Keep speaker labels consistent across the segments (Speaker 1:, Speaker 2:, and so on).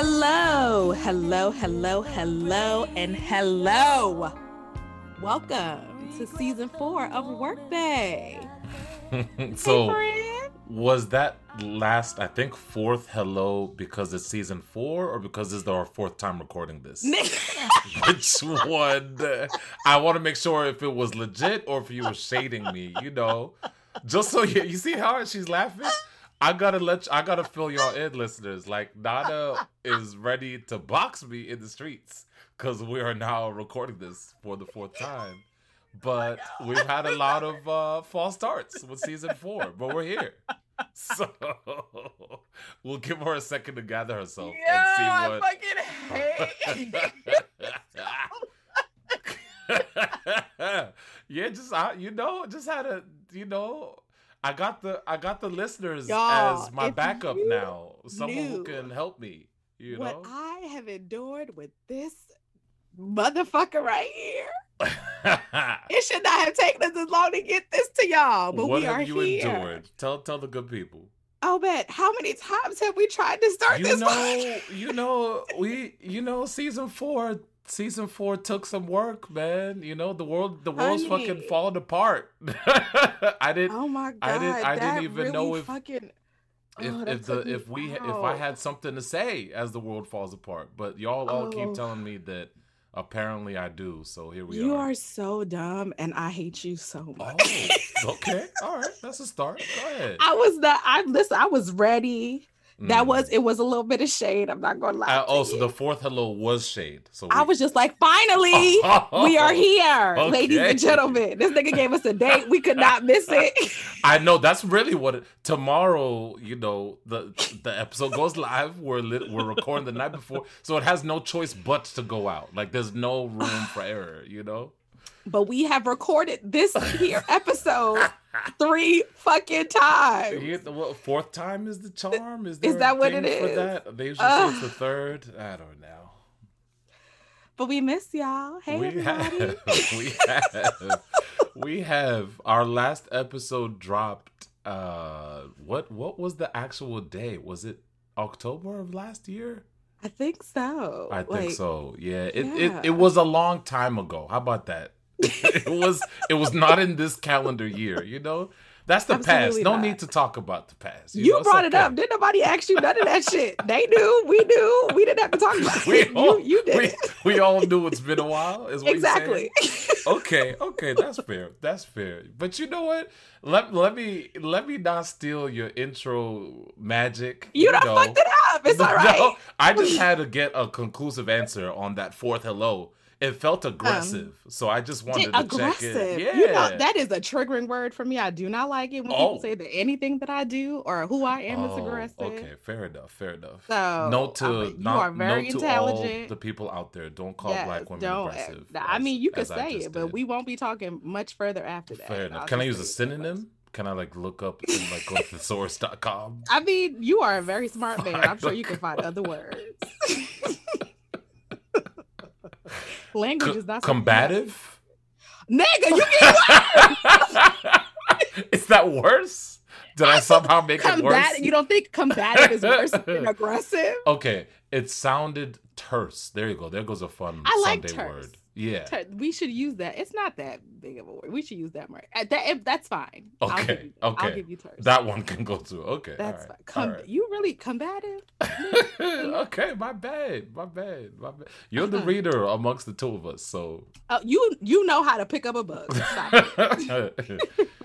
Speaker 1: Hello, hello, hello, hello, and hello. Welcome to season four of Workday.
Speaker 2: so,
Speaker 1: Hey,
Speaker 2: was that last, I think, fourth hello because it's season four or because this is our fourth time recording this? Which one? I want to make sure if it was legit or if you were shading me, you know. Just so you, you see how she's laughing? I gotta let you, I gotta fill y'all in, listeners. Like Nana is ready to box me in the streets because we are now recording this for the fourth time. But we've had a lot of uh, false starts with season four, but we're here. So we'll give her a second to gather herself
Speaker 1: Yeah,
Speaker 2: and
Speaker 1: I
Speaker 2: see
Speaker 1: fucking hate.
Speaker 2: yeah, just I, you know, just had a you know, I got the I got the listeners
Speaker 1: Y'all,
Speaker 2: as my backup now. Someone who can help me. You
Speaker 1: what
Speaker 2: know.
Speaker 1: I have endured with this motherfucker right here. It should not have taken us as long to get this to y'all, but
Speaker 2: what
Speaker 1: we are
Speaker 2: you
Speaker 1: here.
Speaker 2: endured? Tell tell the good people.
Speaker 1: Oh, bet how many times have we tried to start
Speaker 2: You
Speaker 1: this?
Speaker 2: know, you know, we you know, season four season four took some work, man. You know, the world the world's
Speaker 1: Honey.
Speaker 2: fucking falling apart. I didn't
Speaker 1: Oh my god!
Speaker 2: I didn't- I didn't even know if- if
Speaker 1: Oh, that
Speaker 2: if the if we if I had something to say as the world falls apart, but y'all all
Speaker 1: Oh.
Speaker 2: keep telling me that apparently I do. So here we
Speaker 1: You
Speaker 2: are.
Speaker 1: You are so dumb, and I hate you so oh, much.
Speaker 2: Oh, okay, all right, that's a start. Go ahead.
Speaker 1: I was not. I listen. I was ready. That
Speaker 2: Mm.
Speaker 1: was. It was a little bit of shade. I'm not gonna lie.
Speaker 2: Uh,
Speaker 1: to
Speaker 2: oh, so
Speaker 1: you.
Speaker 2: the fourth hello was shade. So
Speaker 1: I was just like, finally, we are here, ladies and gentlemen. This nigga gave us a date. We could not miss it.
Speaker 2: I know that's really what it, tomorrow. You know the the episode goes live. We're lit, we're recording the night before, so it has no choice but to go out. Like there's no room for error. You know.
Speaker 1: But we have recorded this here episode three fucking times.
Speaker 2: The what, fourth time is the charm. Is,
Speaker 1: Is that what it is?
Speaker 2: For that? They usually say it's the third. I don't know.
Speaker 1: But we miss y'all. Hey,
Speaker 2: we
Speaker 1: everybody.
Speaker 2: have, we have, we have. Our last episode dropped. Uh, what what was the actual day? Was it October of last year?
Speaker 1: I think so.
Speaker 2: I think
Speaker 1: Like,
Speaker 2: so. Yeah. It,
Speaker 1: yeah.
Speaker 2: it it was a long time ago. How about that? it was it was not in this calendar year. You know. That's the past. No
Speaker 1: not.
Speaker 2: need to talk about the past.
Speaker 1: You,
Speaker 2: know, it's
Speaker 1: brought it
Speaker 2: okay.
Speaker 1: up. Didn't nobody ask you none of that shit? They knew. We knew. We didn't have to talk about
Speaker 2: We
Speaker 1: it.
Speaker 2: all,
Speaker 1: you, you did.
Speaker 2: we, we all knew it's been a while. Is what
Speaker 1: exactly.
Speaker 2: okay, okay, that's fair. That's fair. But you know what? Let let me let me not steal your intro magic.
Speaker 1: You done
Speaker 2: know.
Speaker 1: fucked it up. It's all right. No.
Speaker 2: I just had to get a conclusive answer on that fourth hello. It felt um, aggressive, so I just wanted to check
Speaker 1: aggressive.
Speaker 2: it. Yeah,
Speaker 1: You know, that is a triggering word for me. I do not like it when
Speaker 2: Oh.
Speaker 1: people say that anything that I do or who I am is
Speaker 2: Oh,
Speaker 1: aggressive.
Speaker 2: Okay, fair enough. Fair enough.
Speaker 1: So
Speaker 2: note to
Speaker 1: I mean, you
Speaker 2: not,
Speaker 1: are very
Speaker 2: note to all
Speaker 1: intelligent.
Speaker 2: the people out there: don't call
Speaker 1: Yes,
Speaker 2: black women
Speaker 1: don't- eh,
Speaker 2: aggressive.
Speaker 1: I
Speaker 2: as-
Speaker 1: mean, you could say it, but we won't be talking much further after that.
Speaker 2: Fair enough. Can I use a
Speaker 1: say it that much.
Speaker 2: synonym? Can I like look up and like go to thesaurus.com?
Speaker 1: I mean, you are a very smart man. I'm sure you can
Speaker 2: find
Speaker 1: other words. Language is not
Speaker 2: combative?
Speaker 1: Nigga, you get
Speaker 2: is that worse? Did I somehow make it worse?
Speaker 1: You don't think combative is worse than aggressive?
Speaker 2: Okay, it sounded terse. There you go. There goes a fun
Speaker 1: I like
Speaker 2: Sunday
Speaker 1: terse.
Speaker 2: word. Yeah.
Speaker 1: Ter- We should use that. It's not that big of a word. We should use that more. Uh, That, that's fine. I'll
Speaker 2: Okay,
Speaker 1: give you, I'll give you terse.
Speaker 2: That one can go too. Okay.
Speaker 1: that's
Speaker 2: right,
Speaker 1: fine. Com-
Speaker 2: right.
Speaker 1: You really combative?
Speaker 2: okay, my bad. My bad. My bad. You're the
Speaker 1: Uh-uh.
Speaker 2: reader amongst the two of us, so
Speaker 1: Oh, you you know how to pick up a bug.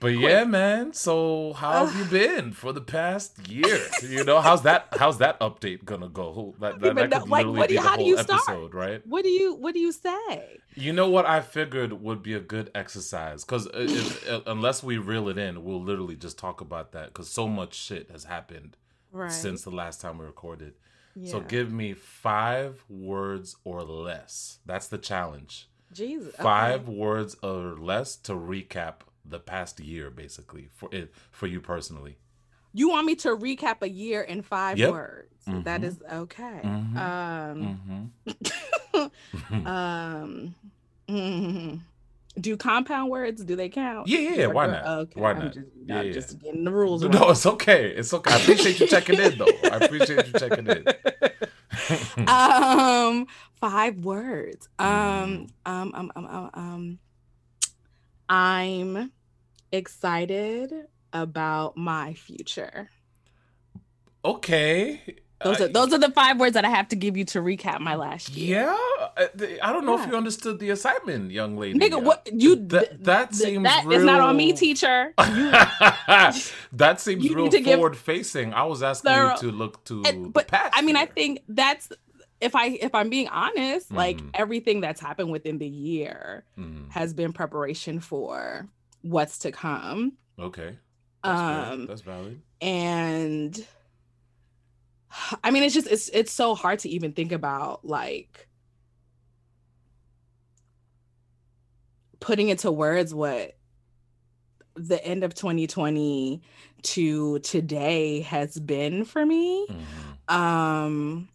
Speaker 2: But yeah, man. So how have you been for the past year? You know, how's that? How's that update gonna go? That, that, that could
Speaker 1: like,
Speaker 2: literally
Speaker 1: what do
Speaker 2: be
Speaker 1: you-
Speaker 2: the whole
Speaker 1: start?
Speaker 2: episode, right?
Speaker 1: What do you What do you say?
Speaker 2: You know what I figured would be a good exercise because uh, uh, unless we reel it in, we'll literally just talk about that because so much shit has happened
Speaker 1: Right.
Speaker 2: since the last time we recorded.
Speaker 1: yeah.
Speaker 2: So give me five words or less. That's the challenge.
Speaker 1: Jesus. okay.
Speaker 2: Five words or less to recap the past year, basically for it for you personally.
Speaker 1: You want me to recap a year in five
Speaker 2: Yep.
Speaker 1: words? That
Speaker 2: Mhm.
Speaker 1: is okay.
Speaker 2: Mhm.
Speaker 1: Um.
Speaker 2: Mm-hmm.
Speaker 1: um. mm, do compound words do they count?
Speaker 2: Yeah, yeah. Why not?
Speaker 1: Okay,
Speaker 2: why not?
Speaker 1: just,
Speaker 2: yeah, yeah.
Speaker 1: just getting the rules.
Speaker 2: No,
Speaker 1: right.
Speaker 2: it's okay. It's okay. I appreciate you checking in, though. I appreciate you checking in.
Speaker 1: um, five words. Um,
Speaker 2: Mm.
Speaker 1: um, um, um, um, um, I'm excited about my future.
Speaker 2: Okay.
Speaker 1: Those
Speaker 2: Uh,
Speaker 1: are those are the five words that I have to give you to recap my last year.
Speaker 2: Yeah, I I don't know if you understood the assignment, young lady.
Speaker 1: Nigga,
Speaker 2: Uh,
Speaker 1: what you
Speaker 2: That that
Speaker 1: th-
Speaker 2: seems
Speaker 1: that is not on me, teacher.
Speaker 2: that seems
Speaker 1: you
Speaker 2: real
Speaker 1: give
Speaker 2: forward facing. I was asking
Speaker 1: thorough-
Speaker 2: you to look to
Speaker 1: And-
Speaker 2: the
Speaker 1: but
Speaker 2: past.
Speaker 1: I mean, I think that's if I if I'm being honest, like
Speaker 2: Mhm.
Speaker 1: everything that's happened within the year
Speaker 2: Mhm.
Speaker 1: has been preparation for what's to come.
Speaker 2: Okay. That's.
Speaker 1: Um,
Speaker 2: That's valid.
Speaker 1: and I mean, it's just it's it's so hard to even think about like putting into words what the end of 2020 to today has been for me.
Speaker 2: Mhm.
Speaker 1: Um,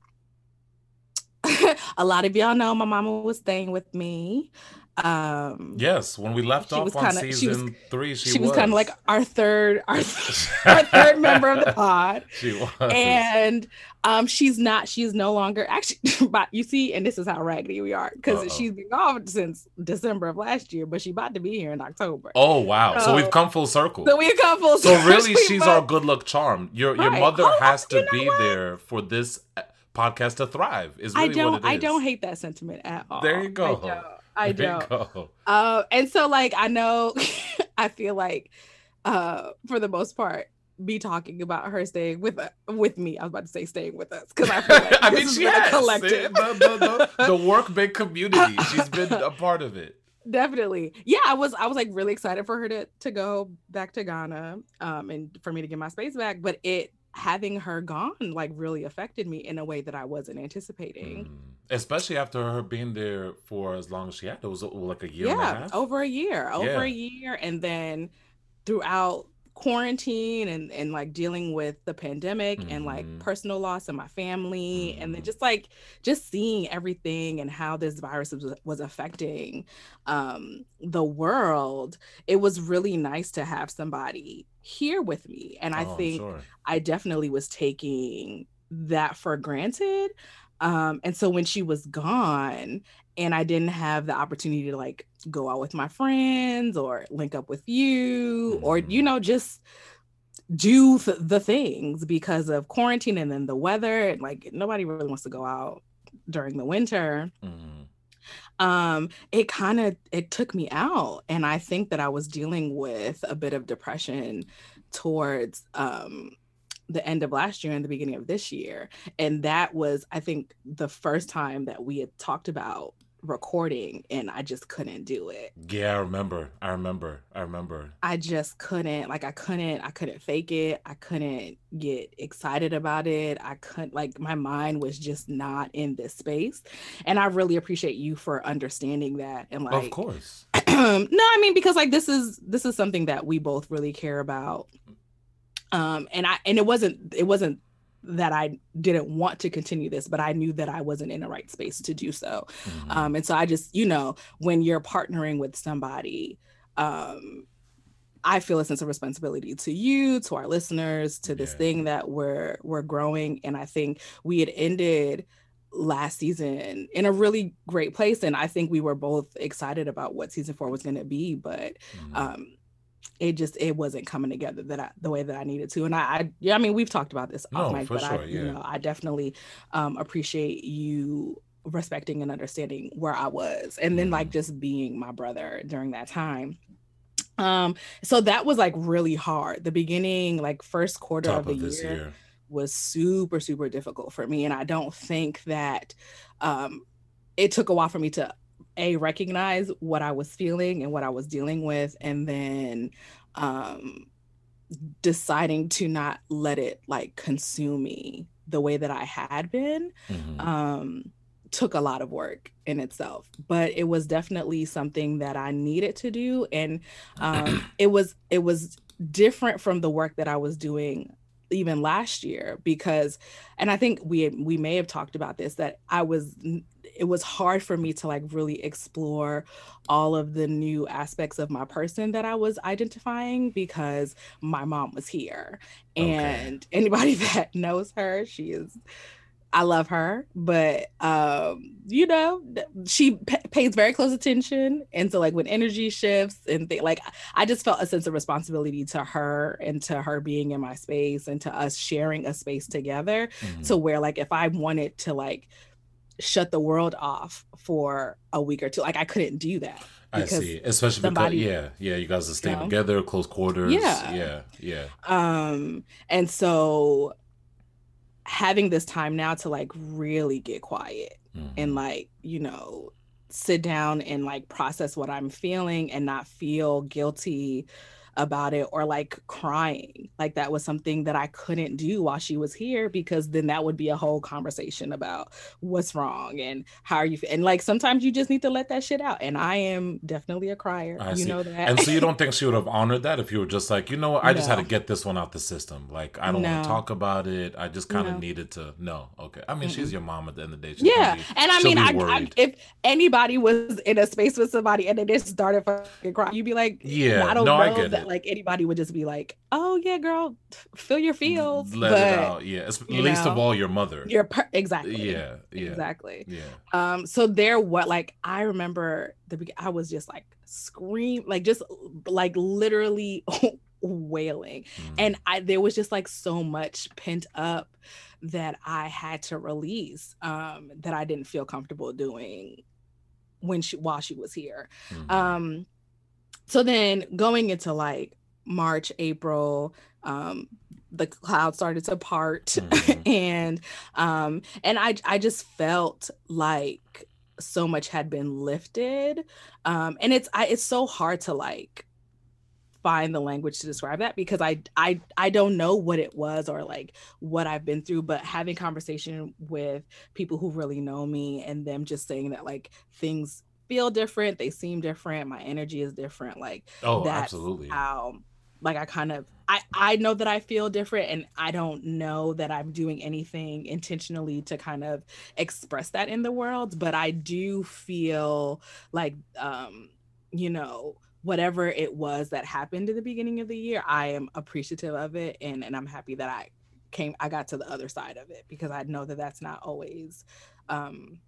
Speaker 1: a lot of y'all know my mama was staying with me. Um,
Speaker 2: Yes, when we left off
Speaker 1: was
Speaker 2: on
Speaker 1: kinda- she was-
Speaker 2: season three, she,
Speaker 1: she, was, kind of like our third, our, our third member of the pod.
Speaker 2: She was.
Speaker 1: And um, she's not, she's no longer actually, but you see, and this is how raggedy we are because she's been gone since December of last year, but she's about to be here in October.
Speaker 2: oh wow! So
Speaker 1: So-
Speaker 2: we've come full circle.
Speaker 1: So we a couple.
Speaker 2: So really, she's our good luck charm. Your your
Speaker 1: Right.
Speaker 2: mother
Speaker 1: Oh,
Speaker 2: has to be
Speaker 1: what?
Speaker 2: there for this podcast to thrive. Is
Speaker 1: I don't.
Speaker 2: what it is.
Speaker 1: I don't hate that sentiment at all.
Speaker 2: There you go.
Speaker 1: I don't. I
Speaker 2: There
Speaker 1: don't.
Speaker 2: you go.
Speaker 1: Uh, and so like I know I feel like uh for the most part be talking about her staying with uh, with me. I was about to say staying with us because I feel like
Speaker 2: I mean,
Speaker 1: has
Speaker 2: she
Speaker 1: a
Speaker 2: has
Speaker 1: collective.
Speaker 2: the, the, the, the work big community. She's been a part of it.
Speaker 1: Definitely. Yeah, I was I was like really excited for her to to go back to Ghana um and for me to get my space back, but it having her gone like really affected me in a way that I wasn't anticipating.
Speaker 2: Mm. Especially after her being there for as long as she had. It was uh, like a year and a
Speaker 1: yeah
Speaker 2: half.
Speaker 1: over a year over
Speaker 2: Yeah.
Speaker 1: a year and then throughout quarantine and and like dealing with the pandemic and like
Speaker 2: Mhm.
Speaker 1: personal loss in my family and then
Speaker 2: Mhm.
Speaker 1: just like just seeing everything and how this virus was, was affecting um the world it was really nice to have somebody here with me and i
Speaker 2: Oh, I'm
Speaker 1: think
Speaker 2: sure.
Speaker 1: I definitely was taking that for granted. Um, and so when she was gone and I didn't have the opportunity to like go out with my friends or link up with you or, you know, just do th- the things because of quarantine and then the weather and like nobody really wants to go out during the winter.
Speaker 2: Mhm.
Speaker 1: um it kind of it took me out and i think that i was dealing with a bit of depression towards um the end of last year and the beginning of this year. And that was i think the first time that we had talked about recording and i just couldn't do it
Speaker 2: Yeah, I remember. I remember. I remember.
Speaker 1: i just couldn't like i couldn't i couldn't fake it i couldn't get excited about it i couldn't like my mind was just not in this space and i really appreciate you for understanding that and like
Speaker 2: of course.
Speaker 1: no i mean because like this is this is something that we both really care about um and i and it wasn't it wasn't that i didn't want to continue this but i knew that i wasn't in the right space to do so
Speaker 2: Mhm.
Speaker 1: um and so i just you know when you're partnering with somebody um i feel a sense of responsibility to you to our listeners to this
Speaker 2: Yeah.
Speaker 1: thing that we're we're growing and i think we had ended last season in a really great place and i think we were both excited about what season four was going to be but
Speaker 2: Mhm.
Speaker 1: um it just it wasn't coming together that I the way that I needed to. And I, I yeah, I mean we've talked about this off
Speaker 2: No,
Speaker 1: mic, but I
Speaker 2: sure,
Speaker 1: you know I definitely um appreciate you respecting and understanding where I was and then like
Speaker 2: Mhm.
Speaker 1: just being my brother during that time. Um so that was like really hard. The beginning, like first quarter
Speaker 2: Top
Speaker 1: of the
Speaker 2: of
Speaker 1: year,
Speaker 2: year.
Speaker 1: was super super difficult for me and i don't think that um it took a while for me to a recognize what i was feeling and what i was dealing with and then um deciding to not let it like consume me the way that i had been
Speaker 2: Mhm.
Speaker 1: um took a lot of work in itself but it was definitely something that i needed to do and um it was it was different from the work that i was doing even last year because and i think we we may have talked about this that i was it was hard for me to like really explore all of the new aspects of my person that I was identifying because my mom was here. Okay. And anybody that knows her, she is I love her, but um, you know, she p- pays very close attention, and so like when energy shifts and th- like I just felt a sense of responsibility to her and to her being in my space and to us sharing a space together, mm-hmm. to where like if I wanted to like shut the world off for a week or two. Like I couldn't do that.
Speaker 2: I see, especially somebody, because yeah, yeah, you guys are staying you know, together, close quarters. Yeah, yeah, yeah.
Speaker 1: Um, and so having this time now to like really get quiet mm-hmm. and like you know sit down and like process what I'm feeling and not feel guilty about it or like crying. Like that was something that I couldn't do while she was here because then that would be a whole conversation about what's wrong and how are you and like sometimes you just need to let that shit out. And I am definitely a crier. I you see. know that.
Speaker 2: And so you don't think she would have honored that if you were just like, you know what, I no. just had to get this one out the system. Like I don't no. want to talk about it. I just kind of no. needed to no. Okay. I mean, mm she's your mom at the end of the day. She's
Speaker 1: yeah. Be, and I mean I, I, if anybody was in a space with somebody and they just started fucking crying, you'd be like,
Speaker 2: Yeah, I don't no, know I get that
Speaker 1: it like anybody would just be like, "Oh yeah, girl, fill your fields."
Speaker 2: Let but, it out. Yeah, it's, least know, of all your mother.
Speaker 1: Your per- exactly.
Speaker 2: Yeah, yeah,
Speaker 1: exactly.
Speaker 2: Yeah.
Speaker 1: Um. So there, what like I remember the I was just like scream, like just like literally wailing, mm. and I there was just like so much pent up that I had to release um that I didn't feel comfortable doing when she while she was here. Mm-hmm. Um so then going into like March, April, um, the cloud started to part mm-hmm. and um and I I just felt like so much had been lifted. Um and it's I it's so hard to like find the language to describe that because I I I don't know what it was or like what I've been through but having conversation with people who really know me and them just saying that like things feel different they seem different my energy is different like
Speaker 2: oh that's absolutely.
Speaker 1: how like i kind of i i know that i feel different and i don't know that i'm doing anything intentionally to kind of express that in the world but i do feel like um you know whatever it was that happened in the beginning of the year i am appreciative of it and and i'm happy that i came i got to the other side of it because i know that that's not always um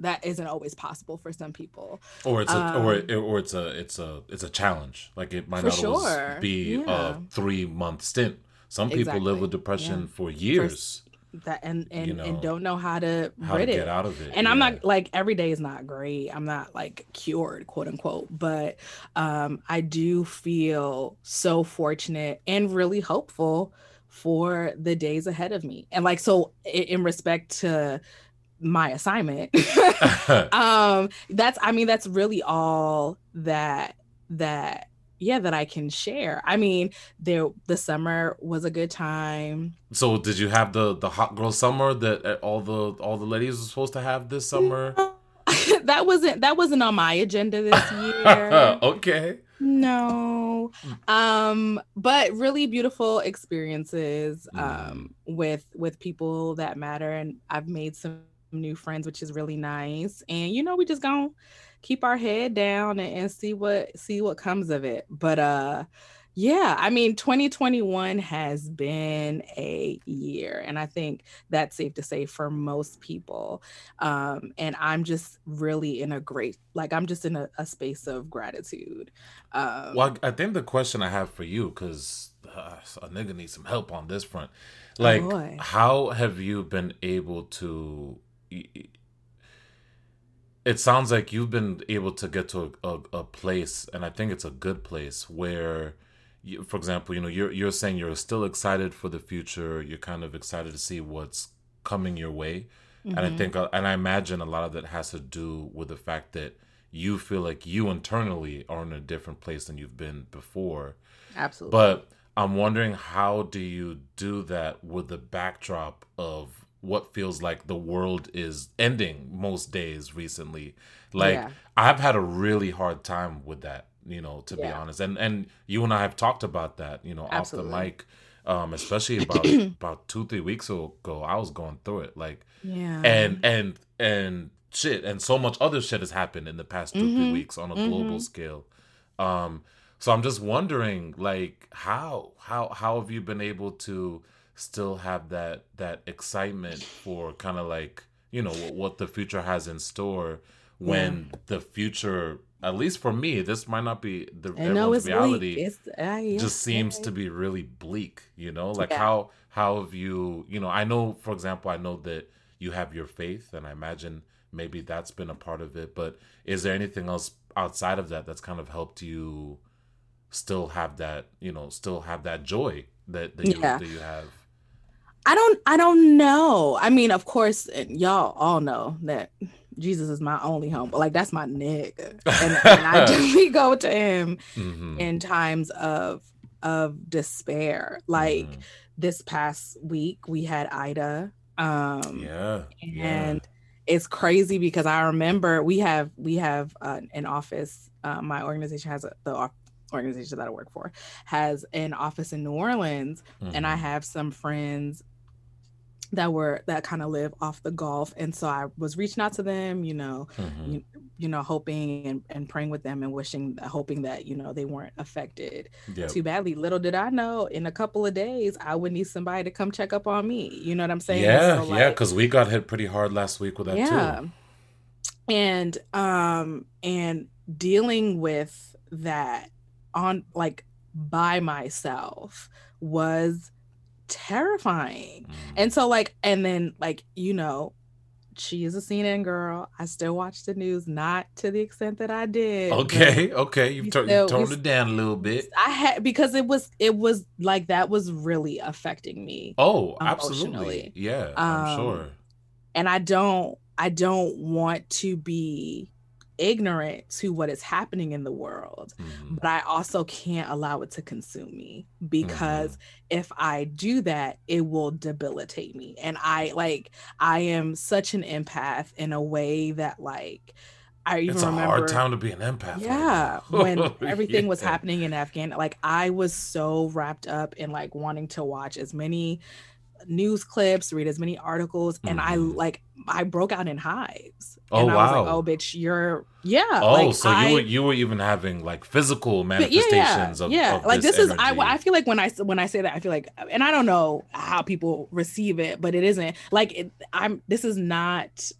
Speaker 1: that isn't always possible for some people.
Speaker 2: Or it's a, um, or or it's a it's a it's a challenge. Like it might not sure. always be yeah. a three month stint. Some people exactly. live with depression yeah. for years.
Speaker 1: For that and and, you know, and don't know how to
Speaker 2: how to get out of it.
Speaker 1: And yeah. I'm not like every day is not great. I'm not like cured, quote unquote. But um, I do feel so fortunate and really hopeful for the days ahead of me. And like so in respect to my assignment. Um that's i mean that's really all that that yeah that i can share. I mean there the summer was a good time.
Speaker 2: So did you have the the hot girl summer that uh, all the all the ladies were supposed to have this summer?
Speaker 1: That wasn't that wasn't on my agenda this year.
Speaker 2: Okay.
Speaker 1: No. Um but really beautiful experiences mm. um mm. with with people that matter and i've made some new friends, which is really nice. And you know, we just gonna keep our head down and, and see what see what comes of it. But uh yeah, I mean 2021 has been a year and I think that's safe to say for most people. Um and I'm just really in a great like I'm just in a, a space of gratitude. Um
Speaker 2: Well, I think the question I have for you cuz uh, a nigga needs some help on this front. Oh, like oh how have you been able to it sounds like you've been able to get to a, a, a place and i think it's a good place where for example you know you're you're saying you're still excited for the future you're kind of excited to see what's coming your way mm-hmm. and i mm-hmm. think uh, and i imagine a lot of that has to do with the fact that you feel like you internally are in a different place than you've been before
Speaker 1: absolutely
Speaker 2: but i'm wondering how do you do that with the backdrop of what feels like the world is ending most days recently. Like yeah. I've had a really hard time with that, you know, to yeah. be honest. And and you and I have talked about that, you know, Absolutely. off the mic. Um, especially about about two three weeks ago, I was going through it. Like, yeah, and and and shit, and so much other shit has happened in the past 2 mm-hmm. three weeks on a mm-hmm. global scale. Um, so I'm just wondering, like, how how how have you been able to still have that that excitement for kind of like you know what the future has in store when yeah. the future at least for me this might not be the everyone's reality uh, yeah. just seems to be really bleak you know like yeah. how how have you you know i know for example i know that you have your faith and i imagine maybe that's been a part of it but is there anything else outside of that that's kind of helped you still have that you know still have that joy that, that, you, that you have
Speaker 1: I don't I don't know. I mean, of course, y'all all know that Jesus is my only home, but like that's my nigga. And, and I definitely go to him mm-hmm. in times of of despair. Like mm-hmm. this past week we had Ida. Um yeah. And yeah. it's crazy because I remember we have we have uh, an office. Uh, my organization has a, the organization that I work for has an office in New Orleans, mm-hmm. and I mm-hmm. have some friends that were that kind of live off the Gulf and so i was reaching out to them you know mm-hmm. you, you, know hoping and, and praying with them and wishing hoping that you know they weren't affected yep. too badly little did i know in a couple of days i would need somebody to come check up on me you know what i'm saying
Speaker 2: yeah so, like, yeah because we got hit pretty hard last week with that yeah. too
Speaker 1: and um and dealing with that on like by myself was terrifying. Mm. And so like and then like you know she is a CNN girl. I still watch the news, not to the extent that I did.
Speaker 2: Okay, okay, you've, you toned it down a little bit.
Speaker 1: I had because it was it was like that was really affecting me.
Speaker 2: Oh, absolutely, yeah, I'm um, sure.
Speaker 1: And I don't, I don't want to be ignorant to what is happening in the world, mm-hmm. but I also can't allow it to consume me because mm-hmm. if I do that, it will debilitate me. And I like, I am such an empath in a way that, like, I even
Speaker 2: it's a
Speaker 1: remember,
Speaker 2: hard time to be an empath.
Speaker 1: Yeah, when everything yeah. was happening in Afghan, like I was so wrapped up in like wanting to watch as many news clips, read as many articles, and mm-hmm. I like I broke out in hives.
Speaker 2: Oh and I wow!
Speaker 1: Was like, oh, bitch, you're yeah.
Speaker 2: Oh, like, so I, you were you were even having like physical manifestations
Speaker 1: yeah,
Speaker 2: of
Speaker 1: yeah.
Speaker 2: Of
Speaker 1: like
Speaker 2: this,
Speaker 1: this is I I feel like when I when I say that I feel like and I don't know how people receive it, but it isn't like it, I'm. This is not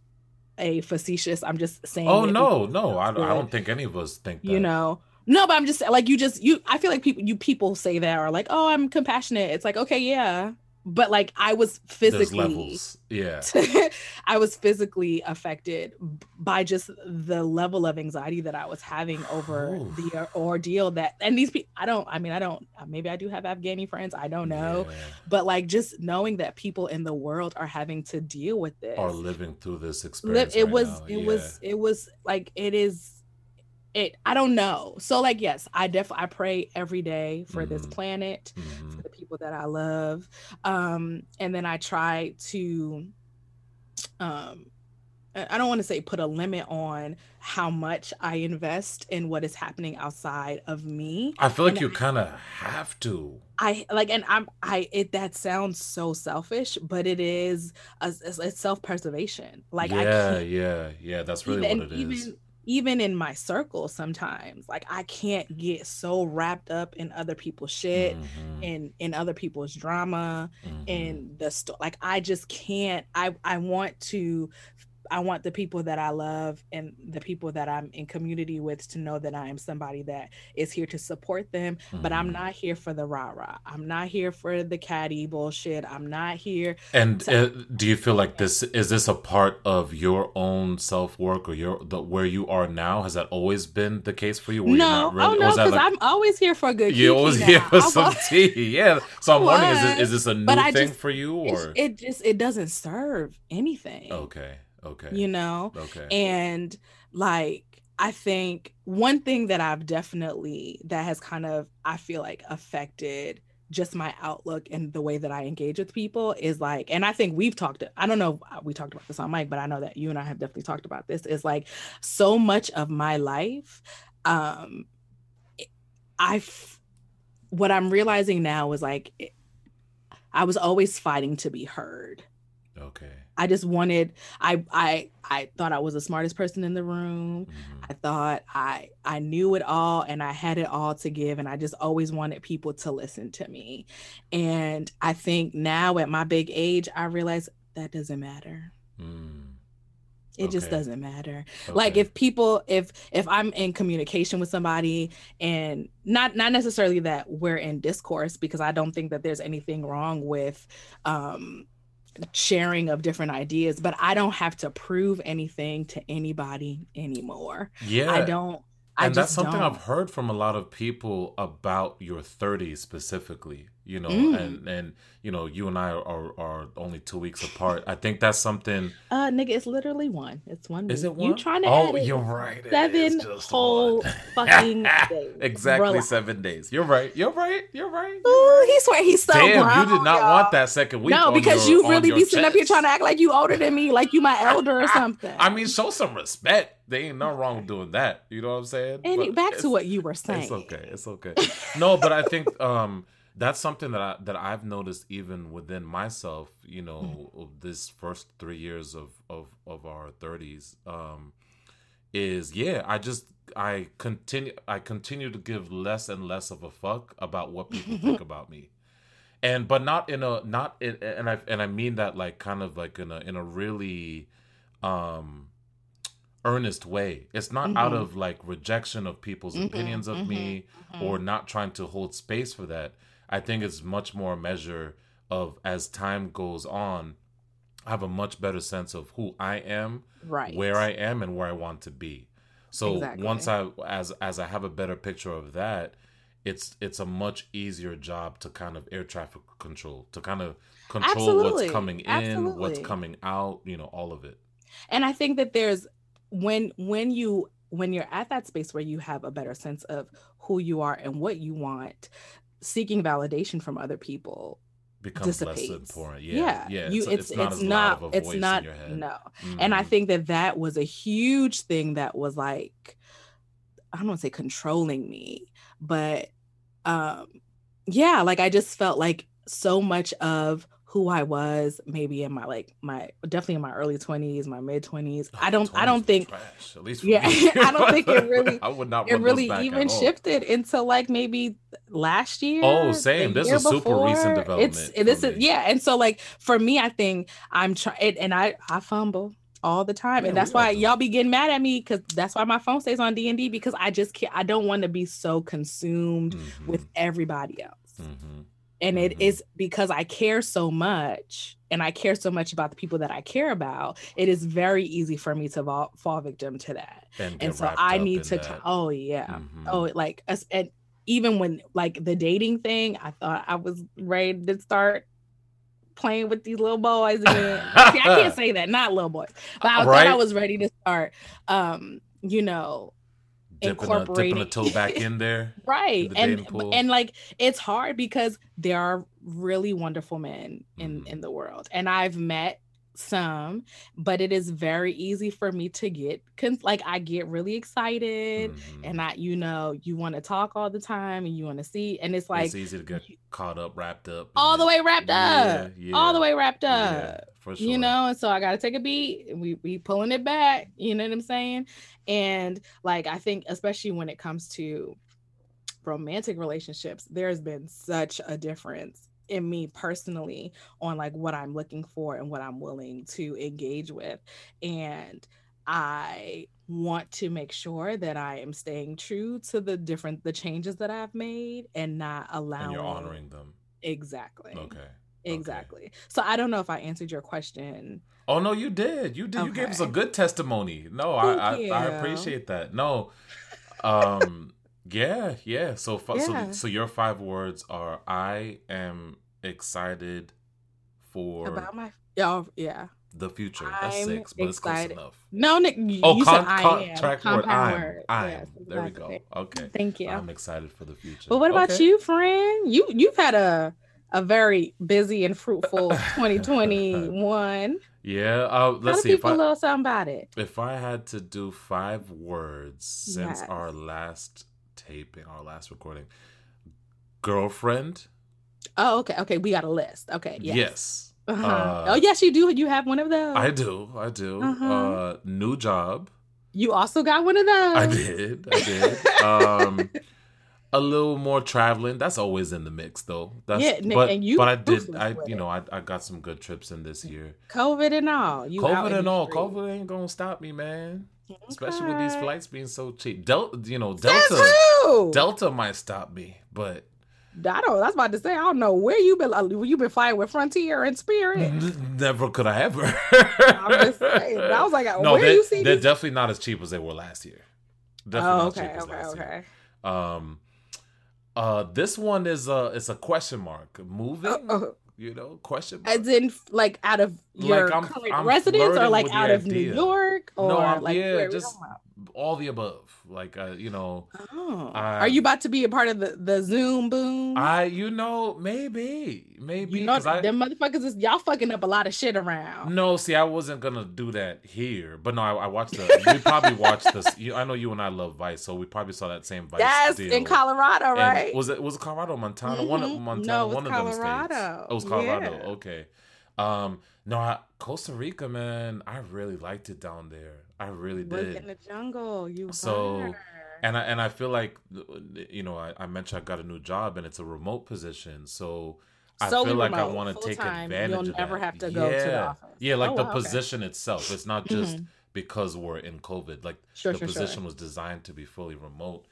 Speaker 1: a facetious. I'm just saying.
Speaker 2: Oh no, no, I, I don't think any of us think that.
Speaker 1: You know, no, but I'm just like you just you I feel like people you people say that are like, "Oh, I'm compassionate." It's like, "Okay, yeah but like I was physically
Speaker 2: yeah
Speaker 1: I was physically affected by just the level of anxiety that I was having over Ooh. the ordeal that and these people I don't I mean I don't maybe I do have Afghani friends I don't know yeah. but like just knowing that people in the world are having to deal with this
Speaker 2: are living through this experience
Speaker 1: it
Speaker 2: right
Speaker 1: was
Speaker 2: now.
Speaker 1: it
Speaker 2: yeah.
Speaker 1: was it was like it is it i don't know so like yes i definitely i pray every day for mm-hmm. this planet mm-hmm. for the people that i love um and then i try to um I don't want to say put a limit on how much I invest in what is happening outside of me.
Speaker 2: I feel like and you kind of have to.
Speaker 1: I like, and I'm, I, it, that sounds so selfish, but it is, a, it's self preservation. Like,
Speaker 2: yeah, yeah, yeah, that's really
Speaker 1: even,
Speaker 2: what it is.
Speaker 1: Even, even in my circle sometimes like i can't get so wrapped up in other people's shit mm-hmm. and in other people's drama mm-hmm. and the sto- like i just can't i i want to I want the people that I love and the people that I'm in community with to know that I am somebody that is here to support them. Mm-hmm. But I'm mm-hmm. not here for the rah rah. I'm not here for the catty bullshit. I'm not here.
Speaker 2: And to- uh, do you feel like this is this a part of your own self work or your the, where you are now? Has that always been the case for you?
Speaker 1: no, really, oh no, because like, I'm always here for a good. You always here
Speaker 2: for some tea, yeah. So I'm wondering, is this, is this a new thing just, for you, or
Speaker 1: it just it doesn't serve anything?
Speaker 2: Okay. Okay.
Speaker 1: You know?
Speaker 2: Okay.
Speaker 1: And like I think one thing that I've definitely that has kind of I feel like affected just my outlook and the way that I engage with people is like, and I think we've talked, I don't know, we talked about this on mic, but I know that you and I have definitely talked about this is like so much of my life. Um, I, what I'm realizing now is like, I was always fighting to be heard.
Speaker 2: Okay.
Speaker 1: I just wanted I I I thought I was the smartest person in the room. Mm-hmm. I thought I I knew it all and I had it all to give and I just always wanted people to listen to me. And I think now at my big age I realize that doesn't matter. Mm. It okay. just doesn't matter. Okay. Like if people if if I'm in communication with somebody and not not necessarily that we're in discourse because I don't think that there's anything wrong with um sharing of different ideas, but I don't have to prove anything to anybody anymore.
Speaker 2: Yeah.
Speaker 1: I don't I just.
Speaker 2: and that's something don't. I've heard from a lot of people about your 30s specifically you know mm. and and you know you and i are, are only two weeks apart. I think that's something
Speaker 1: uh nigga it's literally one. It's one
Speaker 2: is it one?
Speaker 1: you trying to
Speaker 2: oh you're right.
Speaker 1: Seven whole fucking days.
Speaker 2: Exactly Relax. seven days. You're right. You're right. You're right.
Speaker 1: Ooh, he swear he's so
Speaker 2: damn you did not y'all. want that second week
Speaker 1: no because
Speaker 2: your,
Speaker 1: you really be sitting up here trying to act like you older than me like you my elder or something.
Speaker 2: I mean show some respect. There ain't nothing wrong with doing that. You know what i'm saying?
Speaker 1: And back to what you were saying
Speaker 2: it's okay. it's okay. No but i think um that's something that I that I've noticed even within myself. You know, mm-hmm. this first three years of of of our thirties, um, is yeah. I just I continue I continue to give less and less of a fuck about what people think about me, and but not in a not in, and I and I mean that like kind of like in a in a really um earnest way. It's not mm-hmm. out of like rejection of people's mm-hmm, opinions of mm-hmm, me or mm-hmm. not trying to hold space for that. I think it's much more a measure of as time goes on, I have a much better sense of who I am,
Speaker 1: right,
Speaker 2: where I am, and where I want to be. So exactly. once I as as I have a better picture of that, it's it's a much easier job to kind of air traffic control to kind of control Absolutely. what's coming in, Absolutely. what's coming out, you know, all of it.
Speaker 1: And I think that there's when when you when you're at that space where you have a better sense of who you are and what you want seeking validation from other people
Speaker 2: becomes dissipates. less important. Yeah, yeah. yeah.
Speaker 1: You, it's, it's, it's, it's not. It's not. No. Mm-hmm. And I mm-hmm. think that that was a huge thing that was like, I don't want to say controlling me, but um, yeah, like I just felt like so much of who I was maybe in my like my definitely in my early 20s, my mid 20s. I don't I don't think
Speaker 2: trash, at least
Speaker 1: Yeah, I don't think it really I would not it really even shifted until like maybe last year.
Speaker 2: Oh, same. This is super before. recent development.
Speaker 1: It's this is yeah, and so like for me I think I'm trying and I I fumble all the time yeah, and that's why y'all be getting mad at me because that's why my phone stays on d&d because i just can't i don't want to be so consumed mm-hmm. with everybody else mm-hmm and mm-hmm. it is because i care so much and i care so much about the people that i care about it is very easy for me to fall, fall victim to that and, and so i need to that. oh yeah mm-hmm. oh like and even when like the dating thing i thought i was ready to start playing with these little boys See, i can't say that not little boys but i right? thought i was ready to start um you know
Speaker 2: dipping a, dipping a toe back in there
Speaker 1: right in the and and like it's hard because there are really wonderful men in mm. in the world and i've met some but it is very easy for me to get like i get really excited mm-hmm. and i you know you want to talk all the time and you want to see and it's like
Speaker 2: it's easy to get caught up wrapped up
Speaker 1: all the way wrapped up yeah, yeah. all the way wrapped up yeah, for sure. you know and so i gotta take a beat and we we pulling it back you know what i'm saying and like i think especially when it comes to romantic relationships there's been such a difference in me personally on like what I'm looking for and what I'm willing to engage with. And I want to make sure that I am staying true to the different the changes that I've made and not allowing and
Speaker 2: you're honoring them.
Speaker 1: Exactly.
Speaker 2: Okay.
Speaker 1: Exactly. Okay. So I don't know if I answered your question.
Speaker 2: Oh no, you did. You did. Okay. You gave us a good testimony. No, I, I, I appreciate that. No. Um yeah, yeah. So, yeah. so, so your five words are: I am excited for
Speaker 1: about my oh yeah
Speaker 2: the future. That's I'm six, but excited. it's close enough.
Speaker 1: No, Nick. You oh, con- said con- I am.
Speaker 2: Track word. I'm. Word. I'm. Yes, there we go. Okay.
Speaker 1: Thank you.
Speaker 2: I'm excited for the future.
Speaker 1: But what about
Speaker 2: okay.
Speaker 1: you, friend? You you've had a a very busy and fruitful 2021.
Speaker 2: Yeah. Uh, let's
Speaker 1: Tell
Speaker 2: see.
Speaker 1: People if I, a little something about it.
Speaker 2: If I had to do five words since yes. our last taping, our last recording, girlfriend,
Speaker 1: Oh, okay. Okay. We got a list. Okay. Yes.
Speaker 2: Yes.
Speaker 1: Uh-huh.
Speaker 2: Uh,
Speaker 1: oh, yes, you do. You have one of those.
Speaker 2: I do. I do.
Speaker 1: Uh-huh.
Speaker 2: Uh, new job.
Speaker 1: You also got one of those.
Speaker 2: I did. I did. um, a little more traveling. That's always in the mix, though. That's,
Speaker 1: Yeah, Nick,
Speaker 2: but
Speaker 1: and you
Speaker 2: but I did. I you know I, I got some good trips in this year.
Speaker 1: COVID and all. You
Speaker 2: COVID and all.
Speaker 1: street.
Speaker 2: COVID ain't gonna stop me, man. Especially with these flights being so cheap. Delta, you know, Delta. Delta might stop me, but
Speaker 1: I don't. That's about to say. I don't know where you been. uh, You been flying with Frontier and Spirit.
Speaker 2: never could I ever.
Speaker 1: I'm just saying. I was like,
Speaker 2: no,
Speaker 1: where you see
Speaker 2: they're
Speaker 1: these?
Speaker 2: definitely not as cheap as they were last year. Definitely
Speaker 1: Oh,
Speaker 2: not
Speaker 1: okay,
Speaker 2: cheap as
Speaker 1: okay,
Speaker 2: year.
Speaker 1: okay.
Speaker 2: Um, uh, this one is a it's a question mark. Moving,
Speaker 1: Uh,
Speaker 2: you know, question mark.
Speaker 1: as in, like out of your
Speaker 2: Like, I'm-
Speaker 1: current
Speaker 2: I'm
Speaker 1: residence, or like out of New. York, or
Speaker 2: No, I'm-
Speaker 1: like
Speaker 2: yeah,
Speaker 1: where
Speaker 2: just-? All the above. Like, uh, you know,
Speaker 1: Oh.
Speaker 2: I-
Speaker 1: Are you about to be a part of the the Zoom boom?
Speaker 2: I, you know, maybe, maybe,
Speaker 1: you know,
Speaker 2: I,
Speaker 1: them motherfuckers is y'all fucking up a lot of shit around.
Speaker 2: No, see, I wasn't gonna do that here, but no, I, I watched the. we probably watched this. You, I know you and I love Vice, so we probably saw that same Vice.
Speaker 1: yes,
Speaker 2: deal.
Speaker 1: in Colorado,
Speaker 2: And
Speaker 1: right?
Speaker 2: Was it was it Colorado, Montana? One of
Speaker 1: Mhm.
Speaker 2: Montana,
Speaker 1: No,
Speaker 2: one of them states.
Speaker 1: Colorado.
Speaker 2: Oh, it was Colorado.
Speaker 1: Yeah.
Speaker 2: Okay. Um, no, I, Costa Rica, man, I really liked it down there. I really
Speaker 1: Was
Speaker 2: did.
Speaker 1: in the jungle. You
Speaker 2: So,
Speaker 1: were.
Speaker 2: and I and I feel like you know I, I mentioned I got a new job and it's a remote position, so I feel like I want to take
Speaker 1: full-time,
Speaker 2: advantage
Speaker 1: you'll
Speaker 2: of
Speaker 1: never
Speaker 2: that.
Speaker 1: have to go to the
Speaker 2: Yeah.
Speaker 1: office.
Speaker 2: Yeah, like
Speaker 1: Oh,
Speaker 2: the
Speaker 1: wow, okay.
Speaker 2: position itself. It's not just
Speaker 1: Mhm.
Speaker 2: because we're in COVID. Like
Speaker 1: Sure,
Speaker 2: the
Speaker 1: sure,
Speaker 2: position
Speaker 1: sure.
Speaker 2: was designed to be fully remote.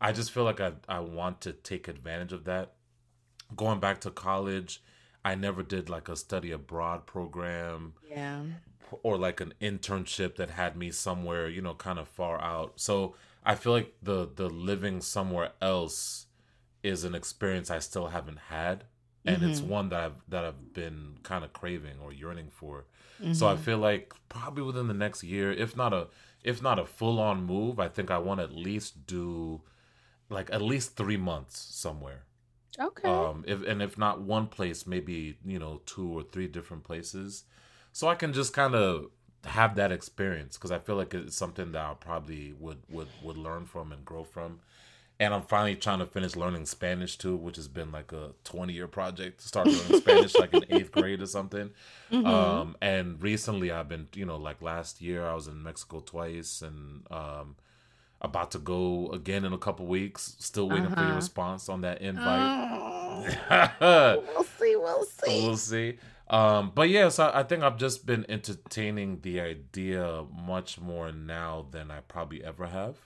Speaker 2: I just feel like I I want to take advantage of that. Going back to college, I never did like a study abroad program
Speaker 1: Yeah.
Speaker 2: Or like an internship that had me somewhere, you know, kind of far out. So I feel like the the living somewhere else is an experience I still haven't had, and it's
Speaker 1: Mhm.
Speaker 2: one that I've that I've been kind of craving or yearning for. So I
Speaker 1: Mhm.
Speaker 2: feel like probably within the next year, if not a if not a full on move, I think I want to at least do like at least three months somewhere.
Speaker 1: okay.
Speaker 2: Um, if and if not one place, maybe you know two or three different places, so I can just kind of have that experience because I feel like it's something that I probably would would would learn from and grow from. And I'm finally trying to finish learning Spanish too, which has been like a 20 year project to start learning Spanish like in eighth grade or something.
Speaker 1: Mhm.
Speaker 2: Um, and recently I've been, you know, like last year I was in Mexico twice and um, about to go again in a couple weeks. Still waiting for your
Speaker 1: Uh-huh.
Speaker 2: response on that invite.
Speaker 1: Oh, we'll see. We'll see.
Speaker 2: we'll see. Um, but yes, I, I think I've just been entertaining the idea much more now than I probably ever have.